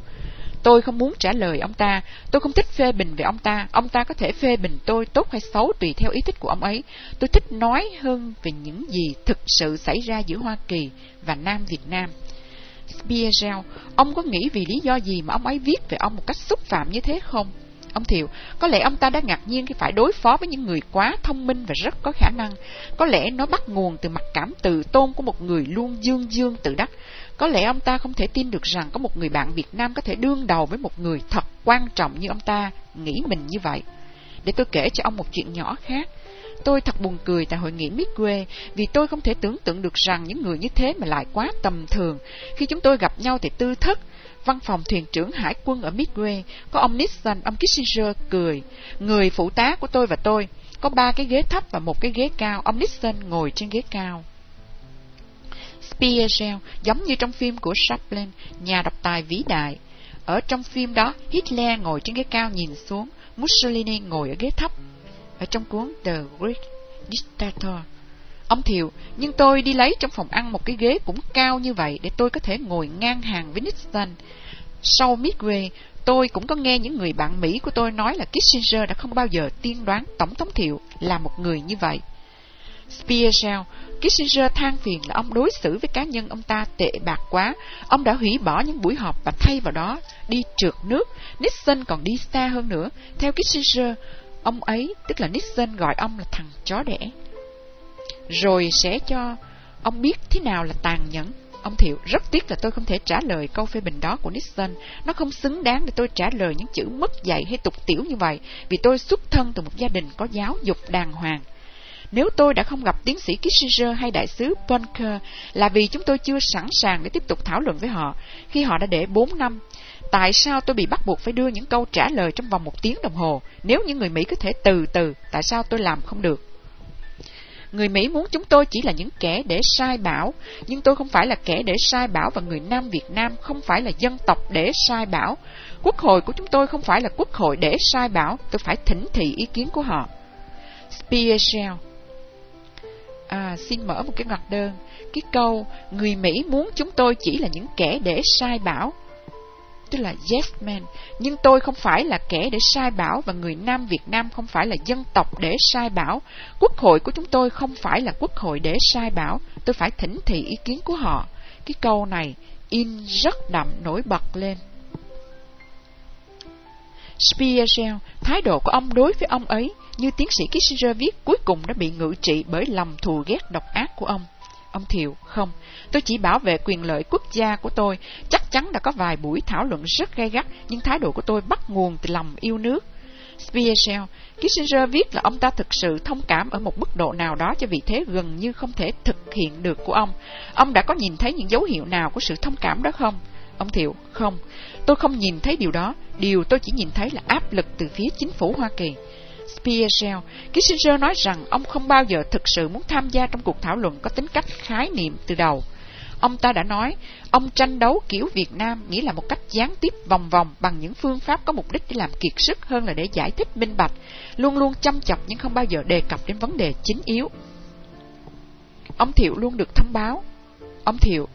tôi không muốn trả lời ông ta, tôi không thích phê bình về ông ta, ông ta có thể phê bình tôi tốt hay xấu tùy theo ý thích của ông ấy. Tôi thích nói hơn về những gì thực sự xảy ra giữa Hoa Kỳ và Nam Việt Nam. Spiegel, ông có nghĩ vì lý do gì mà ông ấy viết về ông một cách xúc phạm như thế không? Ông Thiệu, có lẽ ông ta đã ngạc nhiên khi phải đối phó với những người quá thông minh và rất có khả năng. Có lẽ nó bắt nguồn từ mặt cảm tự tôn của một người luôn dương dương tự đắc. Có lẽ ông ta không thể tin được rằng có một người bạn Việt Nam có thể đương đầu với một người thật quan trọng như ông ta nghĩ mình như vậy. Để tôi kể cho ông một chuyện nhỏ khác. Tôi thật buồn cười tại hội nghị Midway vì tôi không thể tưởng tượng được rằng những người như thế mà lại quá tầm thường. Khi chúng tôi gặp nhau thì tư thất, văn phòng thuyền trưởng hải quân ở Midway, có ông Nixon, ông Kissinger cười. Người phụ tá của tôi và tôi, có ba cái ghế thấp và một cái ghế cao, ông Nixon ngồi trên ghế cao. Spiegel, giống như trong phim của Chaplin, nhà độc tài vĩ đại. Ở trong phim đó, Hitler ngồi trên ghế cao nhìn xuống, Mussolini ngồi ở ghế thấp ở trong cuốn The Great Dictator. Ông Thiệu, nhưng tôi đi lấy trong phòng ăn một cái ghế cũng cao như vậy để tôi có thể ngồi ngang hàng với Nixon. Sau Midway, tôi cũng có nghe những người bạn Mỹ của tôi nói là Kissinger đã không bao giờ tiên đoán Tổng thống Thiệu là một người như vậy. Spiegel, Kissinger than phiền là ông đối xử với cá nhân ông ta tệ bạc quá. Ông đã hủy bỏ những buổi họp và thay vào đó đi trượt nước. Nixon còn đi xa hơn nữa. Theo Kissinger, Ông ấy, tức là Nixon gọi ông là thằng chó đẻ. Rồi sẽ cho ông biết thế nào là tàn nhẫn. Ông Thiệu, rất tiếc là tôi không thể trả lời câu phê bình đó của Nixon. Nó không xứng đáng để tôi trả lời những chữ mất dạy hay tục tiểu như vậy, vì tôi xuất thân từ một gia đình có giáo dục đàng hoàng. Nếu tôi đã không gặp tiến sĩ Kissinger hay đại sứ Bunker là vì chúng tôi chưa sẵn sàng để tiếp tục thảo luận với họ khi họ đã để 4 năm Tại sao tôi bị bắt buộc phải đưa những câu trả lời trong vòng một tiếng đồng hồ? Nếu những người Mỹ có thể từ từ, tại sao tôi làm không được? Người Mỹ muốn chúng tôi chỉ là những kẻ để sai bảo, nhưng tôi không phải là kẻ để sai bảo và người Nam Việt Nam không phải là dân tộc để sai bảo. Quốc hội của chúng tôi không phải là quốc hội để sai bảo, tôi phải thỉnh thị ý kiến của họ. Spearshell À, xin mở một cái ngoặc đơn. Cái câu, người Mỹ muốn chúng tôi chỉ là những kẻ để sai bảo. Tức là yes man, nhưng tôi không phải là kẻ để sai bảo và người Nam Việt Nam không phải là dân tộc để sai bảo. Quốc hội của chúng tôi không phải là quốc hội để sai bảo. Tôi phải thỉnh thị ý kiến của họ. Cái câu này in rất đậm nổi bật lên. Spiegel, thái độ của ông đối với ông ấy, như tiến sĩ Kissinger viết, cuối cùng đã bị ngự trị bởi lòng thù ghét độc ác của ông. Ông Thiệu, không, tôi chỉ bảo vệ quyền lợi quốc gia của tôi. Chắc chắn đã có vài buổi thảo luận rất gay gắt, nhưng thái độ của tôi bắt nguồn từ lòng yêu nước. Spearshell, Kissinger viết là ông ta thực sự thông cảm ở một mức độ nào đó cho vị thế gần như không thể thực hiện được của ông. Ông đã có nhìn thấy những dấu hiệu nào của sự thông cảm đó không? Ông Thiệu, không, tôi không nhìn thấy điều đó. Điều tôi chỉ nhìn thấy là áp lực từ phía chính phủ Hoa Kỳ. Spiegel. Kissinger nói rằng ông không bao giờ thực sự muốn tham gia trong cuộc thảo luận có tính cách khái niệm từ đầu. Ông ta đã nói, ông tranh đấu kiểu Việt Nam nghĩa là một cách gián tiếp vòng vòng bằng những phương pháp có mục đích để làm kiệt sức hơn là để giải thích minh bạch, luôn luôn chăm chọc nhưng không bao giờ đề cập đến vấn đề chính yếu. Ông Thiệu luôn được thông báo. Ông Thiệu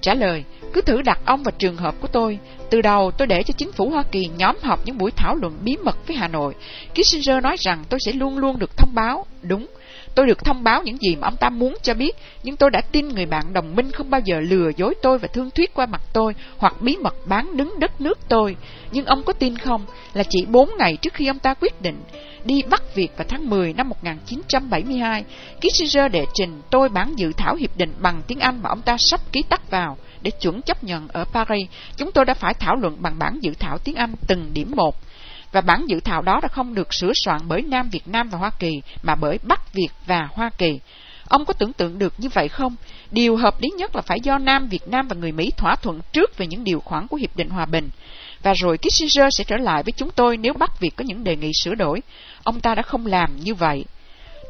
trả lời, cứ thử đặt ông vào trường hợp của tôi. Từ đầu tôi để cho chính phủ Hoa Kỳ nhóm họp những buổi thảo luận bí mật với Hà Nội. Kissinger nói rằng tôi sẽ luôn luôn được thông báo. Đúng, tôi được thông báo những gì mà ông ta muốn cho biết, nhưng tôi đã tin người bạn đồng minh không bao giờ lừa dối tôi và thương thuyết qua mặt tôi hoặc bí mật bán đứng đất nước tôi. Nhưng ông có tin không, là chỉ bốn ngày trước khi ông ta quyết định đi Bắc Việt vào tháng 10 năm 1972, Kissinger đệ trình tôi bản dự thảo hiệp định bằng tiếng Anh mà ông ta sắp ký tắt vào để chuẩn chấp nhận ở Paris. Chúng tôi đã phải thảo luận bằng bản dự thảo tiếng Anh từng điểm một. Và bản dự thảo đó đã không được sửa soạn bởi Nam Việt Nam và Hoa Kỳ, mà bởi Bắc Việt và Hoa Kỳ. Ông có tưởng tượng được như vậy không? Điều hợp lý nhất là phải do Nam Việt Nam và người Mỹ thỏa thuận trước về những điều khoản của Hiệp định Hòa Bình. Và rồi Kissinger sẽ trở lại với chúng tôi nếu Bắc Việt có những đề nghị sửa đổi. Ông ta đã không làm như vậy.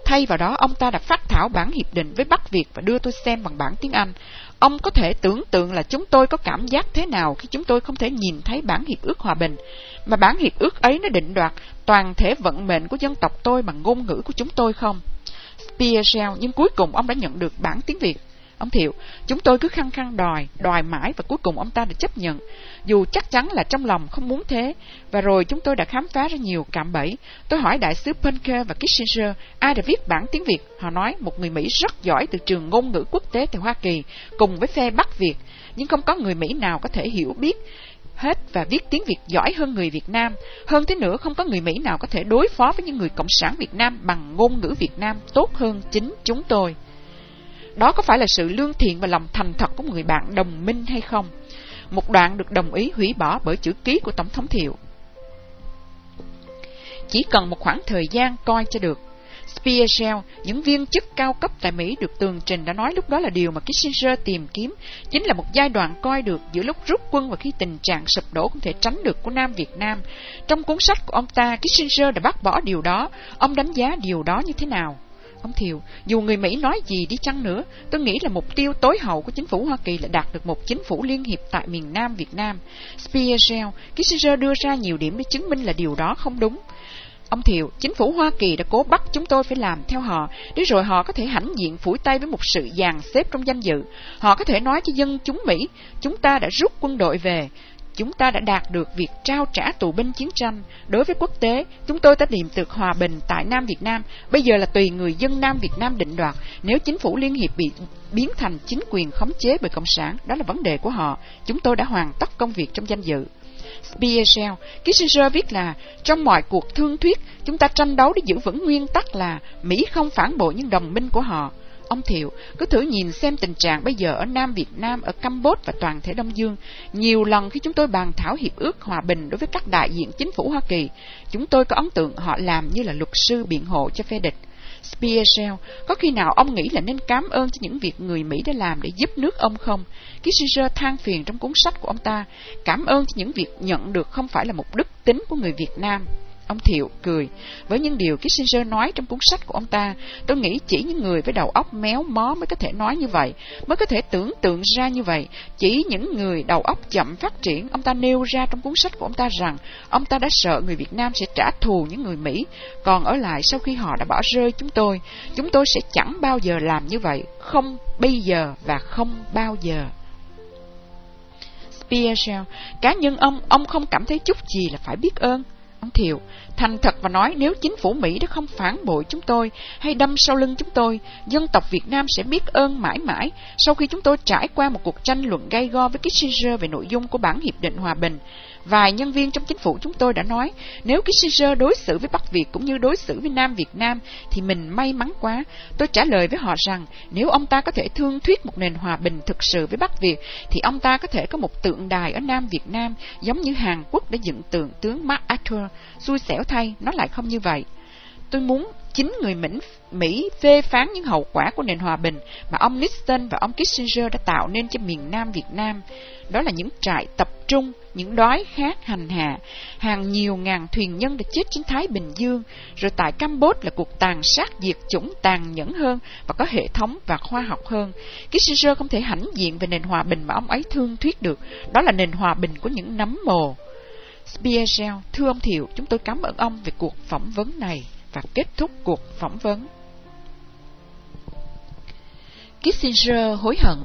Thay vào đó, ông ta đã phát thảo bản hiệp định với Bắc Việt và đưa tôi xem bằng bản tiếng Anh. Ông có thể tưởng tượng là chúng tôi có cảm giác thế nào khi chúng tôi không thể nhìn thấy bản hiệp ước hòa bình, mà bản hiệp ước ấy nó định đoạt toàn thể vận mệnh của dân tộc tôi bằng ngôn ngữ của chúng tôi không? Spearshell, nhưng cuối cùng ông đã nhận được bản tiếng Việt. Ông Thiệu, chúng tôi cứ khăng khăng đòi, đòi mãi và cuối cùng ông ta đã chấp nhận, dù chắc chắn là trong lòng không muốn thế. Và rồi chúng tôi đã khám phá ra nhiều cạm bẫy. Tôi hỏi đại sứ Punker và Kissinger ai đã viết bản tiếng Việt. Họ nói một người Mỹ rất giỏi từ trường ngôn ngữ quốc tế tại Hoa Kỳ, cùng với phe Bắc Việt. Nhưng không có người Mỹ nào có thể hiểu biết hết và viết tiếng Việt giỏi hơn người Việt Nam. Hơn thế nữa, không có người Mỹ nào có thể đối phó với những người Cộng sản Việt Nam bằng ngôn ngữ Việt Nam tốt hơn chính chúng tôi. Đó có phải là sự lương thiện và lòng thành thật của một người bạn đồng minh hay không? Một đoạn được đồng ý hủy bỏ bởi chữ ký của Tổng thống Thiệu. Chỉ cần một khoảng thời gian coi cho được. Spearshell, những viên chức cao cấp tại Mỹ được tường trình đã nói lúc đó là điều mà Kissinger tìm kiếm, chính là một giai đoạn coi được giữa lúc rút quân và khi tình trạng sụp đổ không thể tránh được của Nam Việt Nam. Trong cuốn sách của ông ta, Kissinger đã bác bỏ điều đó. Ông đánh giá điều đó như thế nào? Ông Thiều, dù người Mỹ nói gì đi chăng nữa, tôi nghĩ là mục tiêu tối hậu của chính phủ Hoa Kỳ là đạt được một chính phủ liên hiệp tại miền Nam Việt Nam. Spearshell, Kissinger đưa ra nhiều điểm để chứng minh là điều đó không đúng. Ông Thiệu, chính phủ Hoa Kỳ đã cố bắt chúng tôi phải làm theo họ, để rồi họ có thể hãnh diện phủi tay với một sự dàn xếp trong danh dự. Họ có thể nói cho dân chúng Mỹ, chúng ta đã rút quân đội về, chúng ta đã đạt được việc trao trả tù binh chiến tranh. Đối với quốc tế, chúng tôi đã tìm được hòa bình tại Nam Việt Nam. Bây giờ là tùy người dân Nam Việt Nam định đoạt. Nếu chính phủ Liên Hiệp bị biến thành chính quyền khống chế bởi Cộng sản, đó là vấn đề của họ. Chúng tôi đã hoàn tất công việc trong danh dự. Spearshell, Kissinger viết là trong mọi cuộc thương thuyết, chúng ta tranh đấu để giữ vững nguyên tắc là Mỹ không phản bội những đồng minh của họ. Ông Thiệu, cứ thử nhìn xem tình trạng bây giờ ở Nam Việt Nam, ở Campuchia và toàn thể Đông Dương. Nhiều lần khi chúng tôi bàn thảo hiệp ước hòa bình đối với các đại diện chính phủ Hoa Kỳ, chúng tôi có ấn tượng họ làm như là luật sư biện hộ cho phe địch. Spearshell, có khi nào ông nghĩ là nên cảm ơn cho những việc người Mỹ đã làm để giúp nước ông không? Kissinger than phiền trong cuốn sách của ông ta, cảm ơn cho những việc nhận được không phải là một đức tính của người Việt Nam. Ông Thiệu cười. Với những điều Kissinger nói trong cuốn sách của ông ta, tôi nghĩ chỉ những người với đầu óc méo mó mới có thể nói như vậy, mới có thể tưởng tượng ra như vậy. Chỉ những người đầu óc chậm phát triển, ông ta nêu ra trong cuốn sách của ông ta rằng ông ta đã sợ người Việt Nam sẽ trả thù những người Mỹ, còn ở lại sau khi họ đã bỏ rơi chúng tôi. Chúng tôi sẽ chẳng bao giờ làm như vậy, không bây giờ và không bao giờ. Pierre, cá nhân ông, ông không cảm thấy chút gì là phải biết ơn. Ông Thiệu, thành thật và nói nếu chính phủ Mỹ đã không phản bội chúng tôi hay đâm sau lưng chúng tôi, dân tộc Việt Nam sẽ biết ơn mãi mãi sau khi chúng tôi trải qua một cuộc tranh luận gay go với Kissinger về nội dung của bản hiệp định hòa bình. Vài nhân viên trong chính phủ chúng tôi đã nói, nếu Kissinger đối xử với Bắc Việt cũng như đối xử với Nam Việt Nam, thì mình may mắn quá. Tôi trả lời với họ rằng, nếu ông ta có thể thương thuyết một nền hòa bình thực sự với Bắc Việt, thì ông ta có thể có một tượng đài ở Nam Việt Nam, giống như Hàn Quốc đã dựng tượng tướng MacArthur. Xui xẻo thay, nó lại không như vậy. Tôi muốn chính người Mỹ, Mỹ phê phán những hậu quả của nền hòa bình mà ông Nixon và ông Kissinger đã tạo nên cho miền Nam Việt Nam. Đó là những trại tập trung, những đói khát hành hạ, hàng nhiều ngàn thuyền nhân đã chết trên Thái Bình Dương, rồi tại Campuchia là cuộc tàn sát diệt chủng tàn nhẫn hơn và có hệ thống và khoa học hơn. Kissinger không thể hãnh diện về nền hòa bình mà ông ấy thương thuyết được, đó là nền hòa bình của những nấm mồ. Spiegel, thưa ông Thiệu, chúng tôi cảm ơn ông về cuộc phỏng vấn này và kết thúc cuộc phỏng vấn. Kissinger hối hận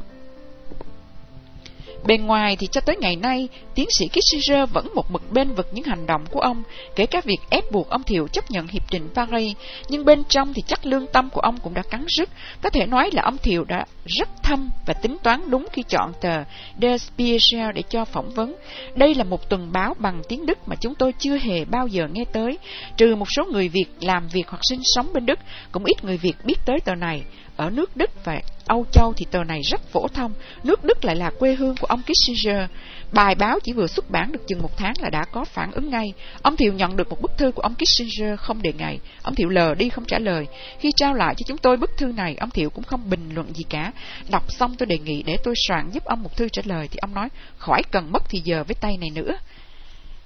Bên ngoài thì cho tới ngày nay, tiến sĩ Kissinger vẫn một mực bên vực những hành động của ông, kể cả việc ép buộc ông Thiệu chấp nhận Hiệp định Paris, nhưng bên trong thì chắc lương tâm của ông cũng đã cắn rứt. Có thể nói là ông Thiệu đã rất thâm và tính toán đúng khi chọn tờ Der Spiegel để cho phỏng vấn. Đây là một tuần báo bằng tiếng Đức mà chúng tôi chưa hề bao giờ nghe tới, trừ một số người Việt làm việc hoặc sinh sống bên Đức, cũng ít người Việt biết tới tờ này. Ở nước Đức và Âu Châu thì tờ này rất phổ thông, nước Đức lại là quê hương của ông Kissinger. Bài báo chỉ vừa xuất bản được chừng một tháng là đã có phản ứng ngay. Ông Thiệu nhận được một bức thư của ông Kissinger không đề ngày. Ông Thiệu lờ đi không trả lời. Khi trao lại cho chúng tôi bức thư này, ông Thiệu cũng không bình luận gì cả. Đọc xong tôi đề nghị để tôi soạn giúp ông một thư trả lời thì ông nói khỏi cần mất thì giờ với tay này nữa.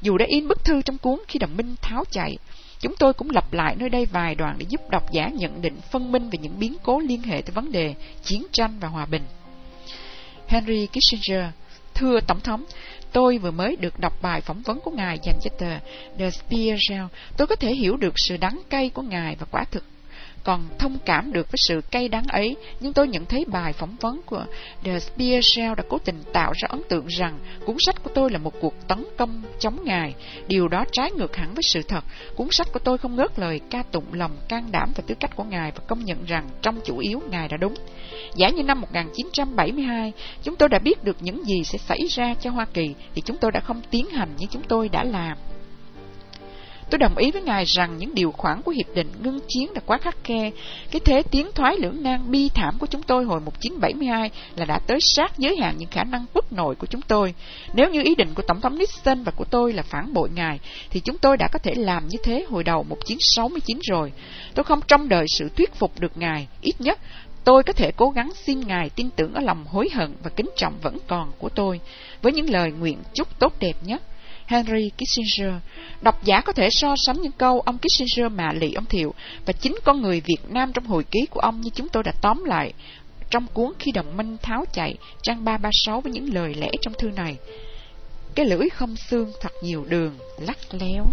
Dù đã in bức thư trong cuốn khi đồng minh tháo chạy, Chúng tôi cũng lặp lại nơi đây vài đoạn để giúp độc giả nhận định phân minh về những biến cố liên hệ tới vấn đề chiến tranh và hòa bình. Henry Kissinger Thưa Tổng thống, tôi vừa mới được đọc bài phỏng vấn của ngài dành cho tờ The Spiegel. Tôi có thể hiểu được sự đắng cay của ngài và quả thực còn thông cảm được với sự cay đắng ấy, nhưng tôi nhận thấy bài phỏng vấn của The Spearshell đã cố tình tạo ra ấn tượng rằng cuốn sách của tôi là một cuộc tấn công chống ngài. Điều đó trái ngược hẳn với sự thật. Cuốn sách của tôi không ngớt lời ca tụng lòng can đảm và tư cách của ngài và công nhận rằng trong chủ yếu ngài đã đúng. Giả như năm 1972, chúng tôi đã biết được những gì sẽ xảy ra cho Hoa Kỳ, thì chúng tôi đã không tiến hành như chúng tôi đã làm. Tôi đồng ý với Ngài rằng những điều khoản của hiệp định ngưng chiến là quá khắc khe. Cái thế tiến thoái lưỡng nan bi thảm của chúng tôi hồi 1972 là đã tới sát giới hạn những khả năng quốc nội của chúng tôi. Nếu như ý định của Tổng thống Nixon và của tôi là phản bội Ngài, thì chúng tôi đã có thể làm như thế hồi đầu 1969 rồi. Tôi không trông đợi sự thuyết phục được Ngài, ít nhất tôi có thể cố gắng xin Ngài tin tưởng ở lòng hối hận và kính trọng vẫn còn của tôi, với những lời nguyện chúc tốt đẹp nhất. Henry Kissinger. Độc giả có thể so sánh những câu ông Kissinger mạ lị ông Thiệu và chính con người Việt Nam trong hồi ký của ông như chúng tôi đã tóm lại trong cuốn Khi đồng minh tháo chạy, trang 336 với những lời lẽ trong thư này. Cái lưỡi không xương thật nhiều đường, lắc léo.